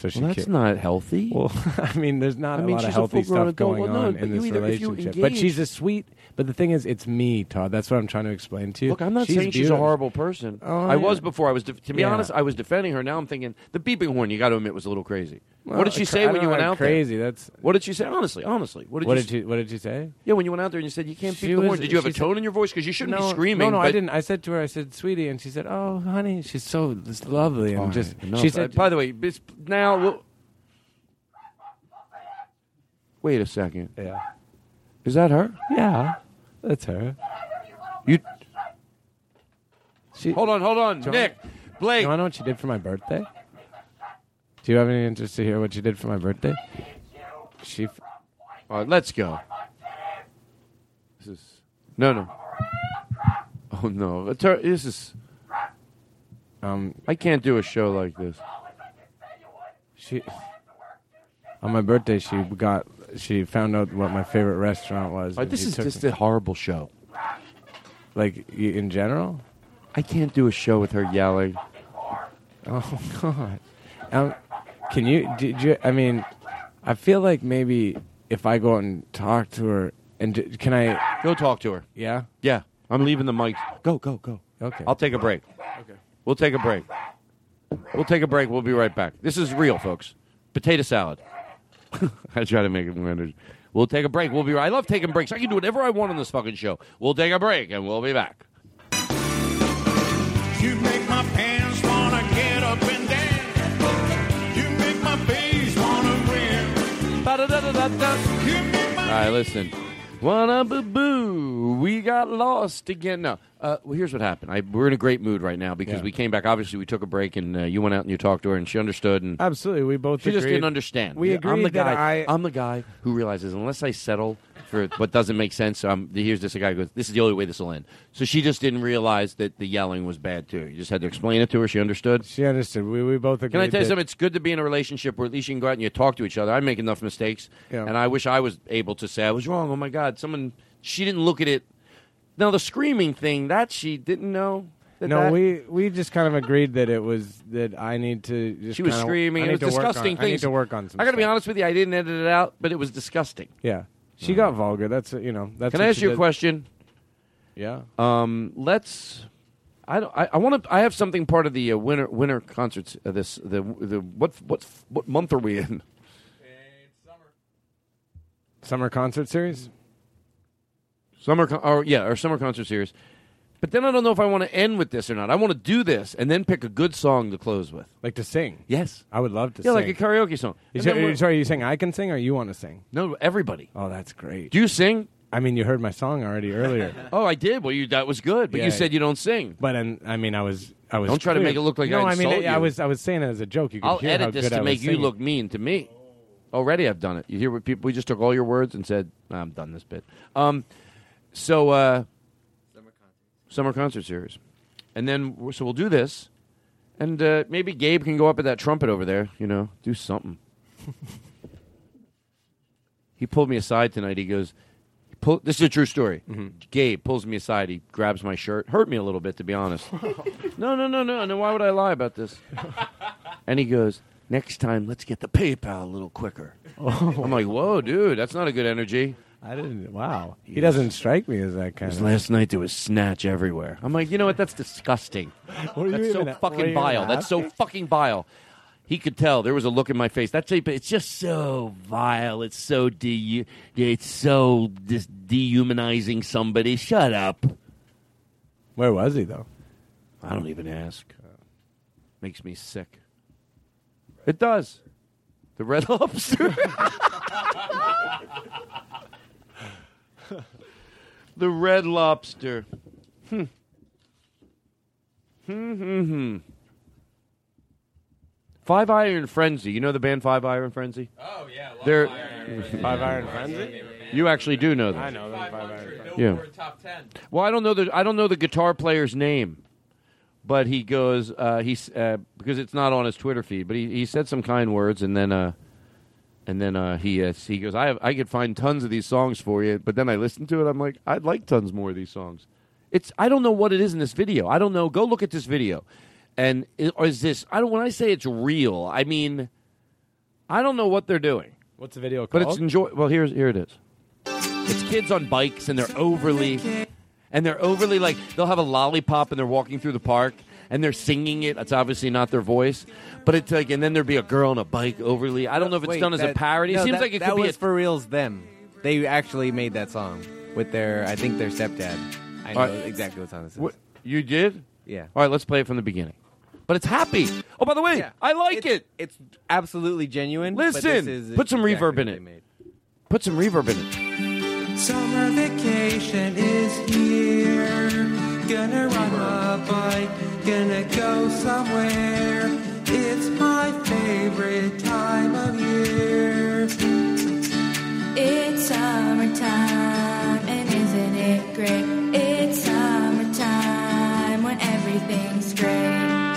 So she. Well, that's ca- not healthy. Well, I mean, there's not I a mean, lot of healthy stuff adult. going Well, no, on but in this either- relationship. But she's a sweet. But the thing is, it's me, Todd. That's what I'm trying to explain to you. Look, I'm not She's saying she's a horrible person. Oh, I was before. I was, de- to be Yeah. honest, I was defending her. Now I'm thinking the beeping horn. You got to admit was a little crazy. Well, what did she say when you went out Crazy. there? That's. What did she say? Honestly, honestly, what did What you? did you What did you say? Yeah, when you went out there and you said you can't She beep the horn, was- did you have a she said- tone in your voice? Because you shouldn't no, be screaming. No, no, I didn't. I said to her, I said, "Sweetie," and she said, "Oh, honey, she's so this lovely." And just right, enough. she Uh, said, by the way, now we'll, wait a second. "Yeah, Is that her? yeah, that's her." You She, hold on, hold on, Nick, Blake. You want to know what she did for my birthday? Do you have any interest to hear what she did for my birthday? She. f- let's go. This is no, no. Oh no, this is. Um, I can't do a show like this. She on my birthday she got she found out what my favorite restaurant was. Right, this is just me. a horrible show. like y- in general. I can't do a show with her yelling. Oh God. Um, can you? Did you? I mean, I feel like maybe if I go out and talk to her, and d- can I? Go talk to her. Yeah. Yeah, I'm leaving the mic. Go, go, go. Okay. I'll take a break. Okay. We'll take a break. We'll take a break. We'll be right back. This is real, folks. Potato salad. I try to make it more energy. We'll take a break. We'll be right. I love taking breaks. I can do whatever I want on this fucking show. We'll take a break and we'll be back. Um, all right, listen. Wanna boo boo. We got lost again. No. Uh, well, here's what happened. I, we're in a great mood right now because Yeah. we came back. Obviously, we took a break and uh, you went out and you talked to her and she understood. And Absolutely, we both. she just didn't understand. We Yeah, agreed I'm the that guy. I. am the guy who realizes unless I settle for what doesn't make sense, um, here's this guy who goes. This is the only way this will end. So she just didn't realize that the yelling was bad too. You just had to explain it to her. She understood. She understood. We we both agreed. Can I tell you that- something? It's good to be in a relationship where at least you can go out and you talk to each other. I make enough mistakes, Yeah. and I wish I was able to say I was wrong. Oh my God, someone she didn't look at it. Now the screaming thing that she didn't know. That No, that- we we just kind of agreed that it was that I need to. Just She was kinda- screaming. I It was to work on- disgusting I need things. to work on some. I got to be honest with you. I didn't edit it out, but it was disgusting. Yeah, she got vulgar. That's uh, you know. That's. Can I ask she you a question? Yeah. Um, let's. I don't, I, I want to. I have something part of the uh, winter winter concerts. Uh, this the the what what what month are we in? Summer. summer concert series. Summer con- or yeah, or summer concert series. But then I don't know if I want to end with this or not. I want to do this and then pick a good song to close with. Like to sing. Yes. I would love to. Yeah, sing. like a karaoke song. You And then we're- sorry, you saying I can sing or you want to sing? No, everybody. Oh, that's great. Do you sing? I mean, you heard my song already earlier. Oh, I did. Well, you that was good, but Yeah, you said you don't sing. But and I mean, I was I was. Don't try to clear. make it look like no. I I mean, insult I you. was I was saying it as a joke. You could I'll hear how edit this good I to was make you singing. look mean to me. Already, I've done it. You hear what people? We just took all your words and said, "I'm done this bit." Um, so uh, summer concert series, and then so we'll do this, and uh, maybe Gabe can go up at that trumpet over there. You know, do something. he pulled me aside tonight. He goes, pull, "This is a true story." Gabe pulls me aside. He grabs my shirt. Hurt me a little bit, to be honest. no, no, no, no, no. Why would I lie about this? and he goes, "Next time, let's get the PayPal a little quicker." I'm like, "Whoa, dude, that's not a good energy." I didn't. Wow, he doesn't strike me as that kind of. last night there was snatch everywhere. I'm like, you know what? That's disgusting. That's so fucking vile. That's so fucking vile. He could tell there was a look in my face. That's a, it's just so vile. It's so de, it's so dis- dehumanizing somebody. Shut up. Where was he though? I don't even ask. Makes me sick. It does. The Red Lobster. the Red Lobster. Hmm. Hmm, hmm, hmm. Five Iron Frenzy. You know the band Five Iron Frenzy? Oh, yeah, love They're Five Iron Frenzy. You actually do know them. I know them. Five Iron Frenzy. Yeah. top 10. Well, I don't know the I don't know the guitar player's name, but he goes uh, he's uh, because it's not on his Twitter feed. But he, he said some kind words, and then uh, and then uh, he uh, he goes I have, I could find tons of these songs for you. But then I listened to it. I'm like I'd like tons more of these songs. It's I don't know what it is in this video. I don't know. Go look at this video, and i- or is this I don't when I say it's real. I mean I don't know what they're doing. What's the video But called? it's enjoy. Well, here's here it is. It's kids on bikes and they're overly, and they're overly like they'll have a lollipop and they're walking through the park and they're singing it. It's obviously not their voice, but it's like and then there'd be a girl on a bike overly. I don't know if it's Wait, done as a that- parody. no, it seems that- like it that could be. was a, for reals. Them, they actually made that song with their, I think their stepdad. I know All right. exactly what song this is. What, you did? Yeah. All right, let's play it from the beginning. But it's happy. Oh, by the way, I like it. It's absolutely genuine. but this Listen, is put some exactly reverb in what it. they made. Put some reverb in it. Summer vacation is here. Gonna ride my bike, gonna go somewhere. It's my favorite time of year. It's summertime, and isn't it great? It's summertime when everything's great.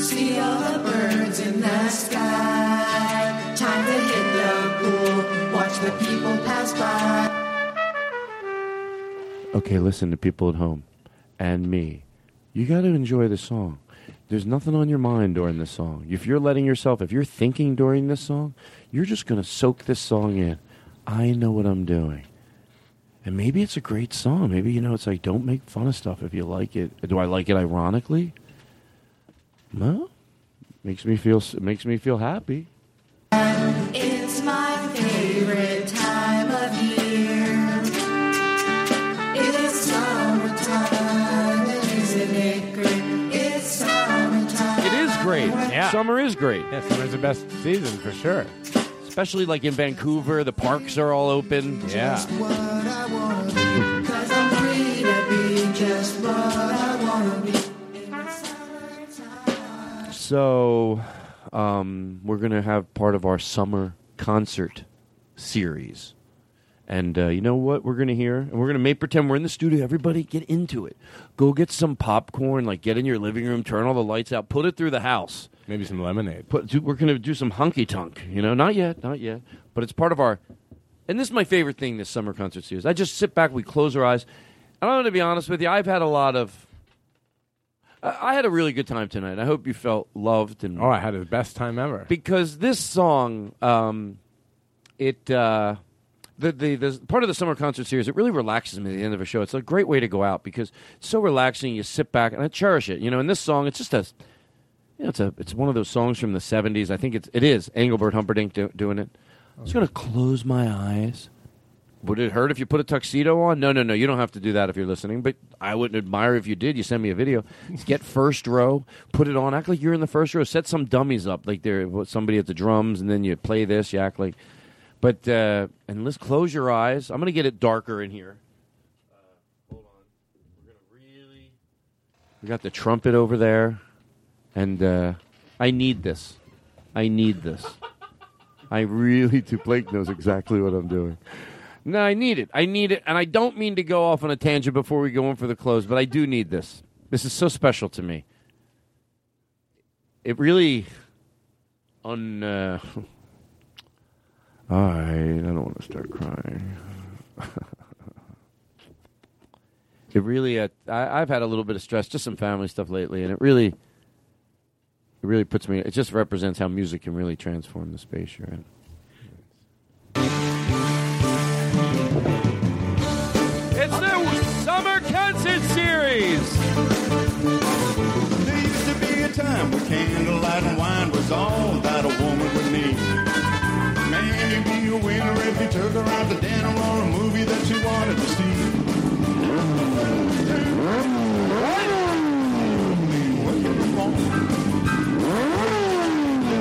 See all the birds in the sky. Time to hit the pool, watch the people pass by. Okay, listen to people at home and me. You got to enjoy the song. There's nothing on your mind during the song. If you're letting yourself, if you're thinking during this song, you're just going to soak this song in. I know what I'm doing. And maybe it's a great song. Maybe, you know, it's like, don't make fun of stuff if you like it. Do I like it ironically? No. Makes me feel, makes me feel happy. Summer is great. Yeah, summer's the best season for sure. Especially like in Vancouver, the parks are all open. Yeah. Cause I'm free to be just what I wanna be. So, um, we're going to have part of our summer concert series. And uh, you know what we're going to hear? And we're going to make pretend we're in the studio. Everybody get into it. Go get some popcorn, like get in your living room, turn all the lights out, put it through the house. Maybe some lemonade. Put, do, we're going to do some hunky tunk, you know? Not yet, not yet. But it's part of our. And this is my favorite thing this summer concert series. I just sit back, we close our eyes. And I'm going to be honest with you, I've had a lot of. I I had a really good time tonight. I hope you felt loved and Oh, I had the best time ever. because this song, um, it uh, the, the the part of the summer concert series, it really relaxes me at the end of a show. It's a great way to go out because it's so relaxing. You sit back and I cherish it. You know, in this song, it's just a, you know, it's a it's one of those songs from the '70s. I think it's it is Engelbert Humperdinck do, doing it. I'm just gonna close my eyes. Would it hurt if you put a tuxedo on? No, no, no. You don't have to do that if you're listening. But I wouldn't admire if you did. You send me a video. Get first row, put it on, act like you're in the first row. Set some dummies up, like they're somebody at the drums, and then you play this. You act like. But uh, and let's close your eyes. I'm gonna get it darker in here. Uh, hold on. We're gonna really. We got the trumpet over there, and uh, I need this. I need this. I really do. Blake knows exactly what I'm doing. No, I need it. I need it, and I don't mean to go off on a tangent before we go in for the close, but I do need this. This is so special to me. It really, on. I don't want to start crying. it really, uh, I, I've had a little bit of stress, just some family stuff lately, and it really, it really puts me. It just represents how music can really transform the space you're in. It's the Summer Concert Series. There used to be a time when candlelight and wine was all her out to dinner or a movie that you wanted to see.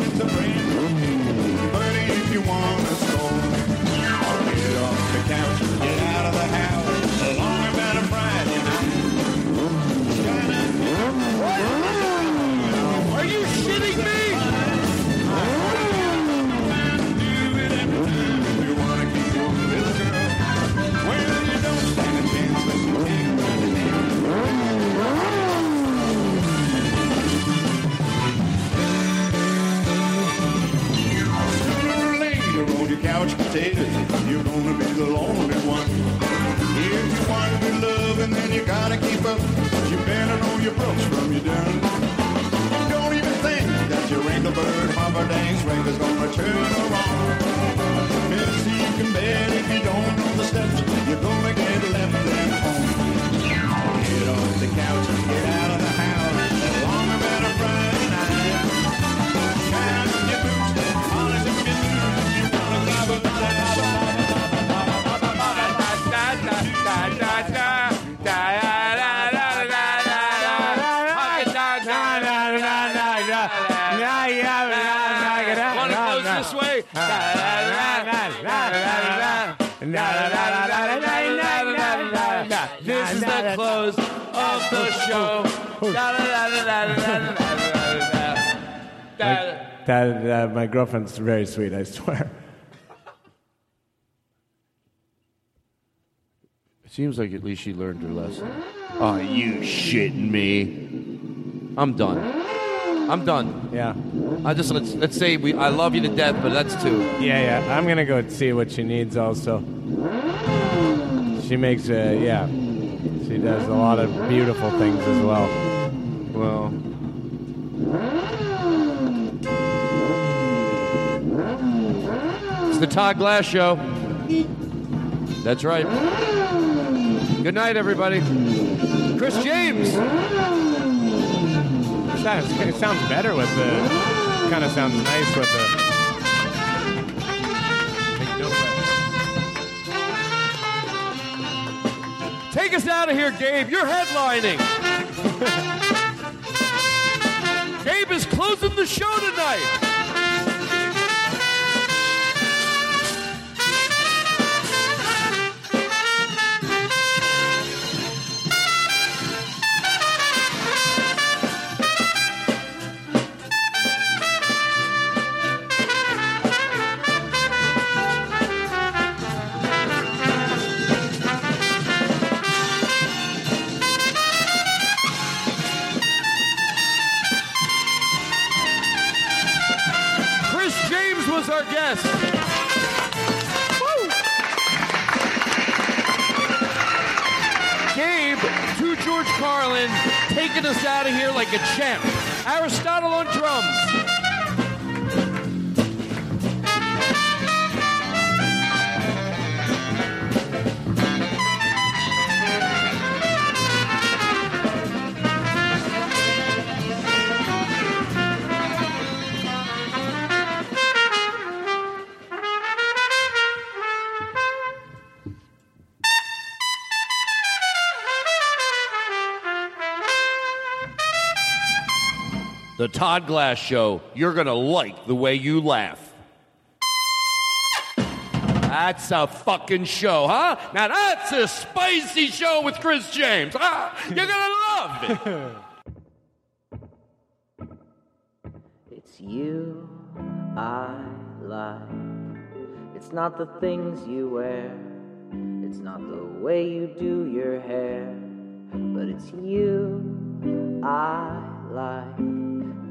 It's a brand new but if you want to score, get off the couch, couch potatoes, you're gonna be the lonely one. If you want to be loving, then you gotta keep up. You better know your brooks from your done. Don't even think that your Engelbert Humperdinck's ring is gonna turn around. Yes, you can bet if you don't know the steps, you're gonna get left at home. Get off the couch show. Like, that uh, my girlfriend's very sweet, I swear. It seems like at least she learned her lesson. Are you shitting me? I'm done. I'm done. Yeah. I just let's let's say we I love you to death, but that's two. Yeah, yeah. I'm gonna go see what she needs. Also, she makes a yeah. She does a lot of beautiful things as well. Well, it's the Todd Glass Show. That's right. Good night, everybody. Chris James. It sounds, it sounds better with the. Kind of sounds nice with the. Take us out of here, Gabe. You're headlining. Gabe is closing the show tonight. Aristotle on Todd Glass Show. You're going to like the way you laugh. That's a fucking show, huh? Now that's a spicy show with Chris James. Ah, You're going to love it. It's you I like. It's not the things you wear. It's not the way you do your hair. But it's you I like.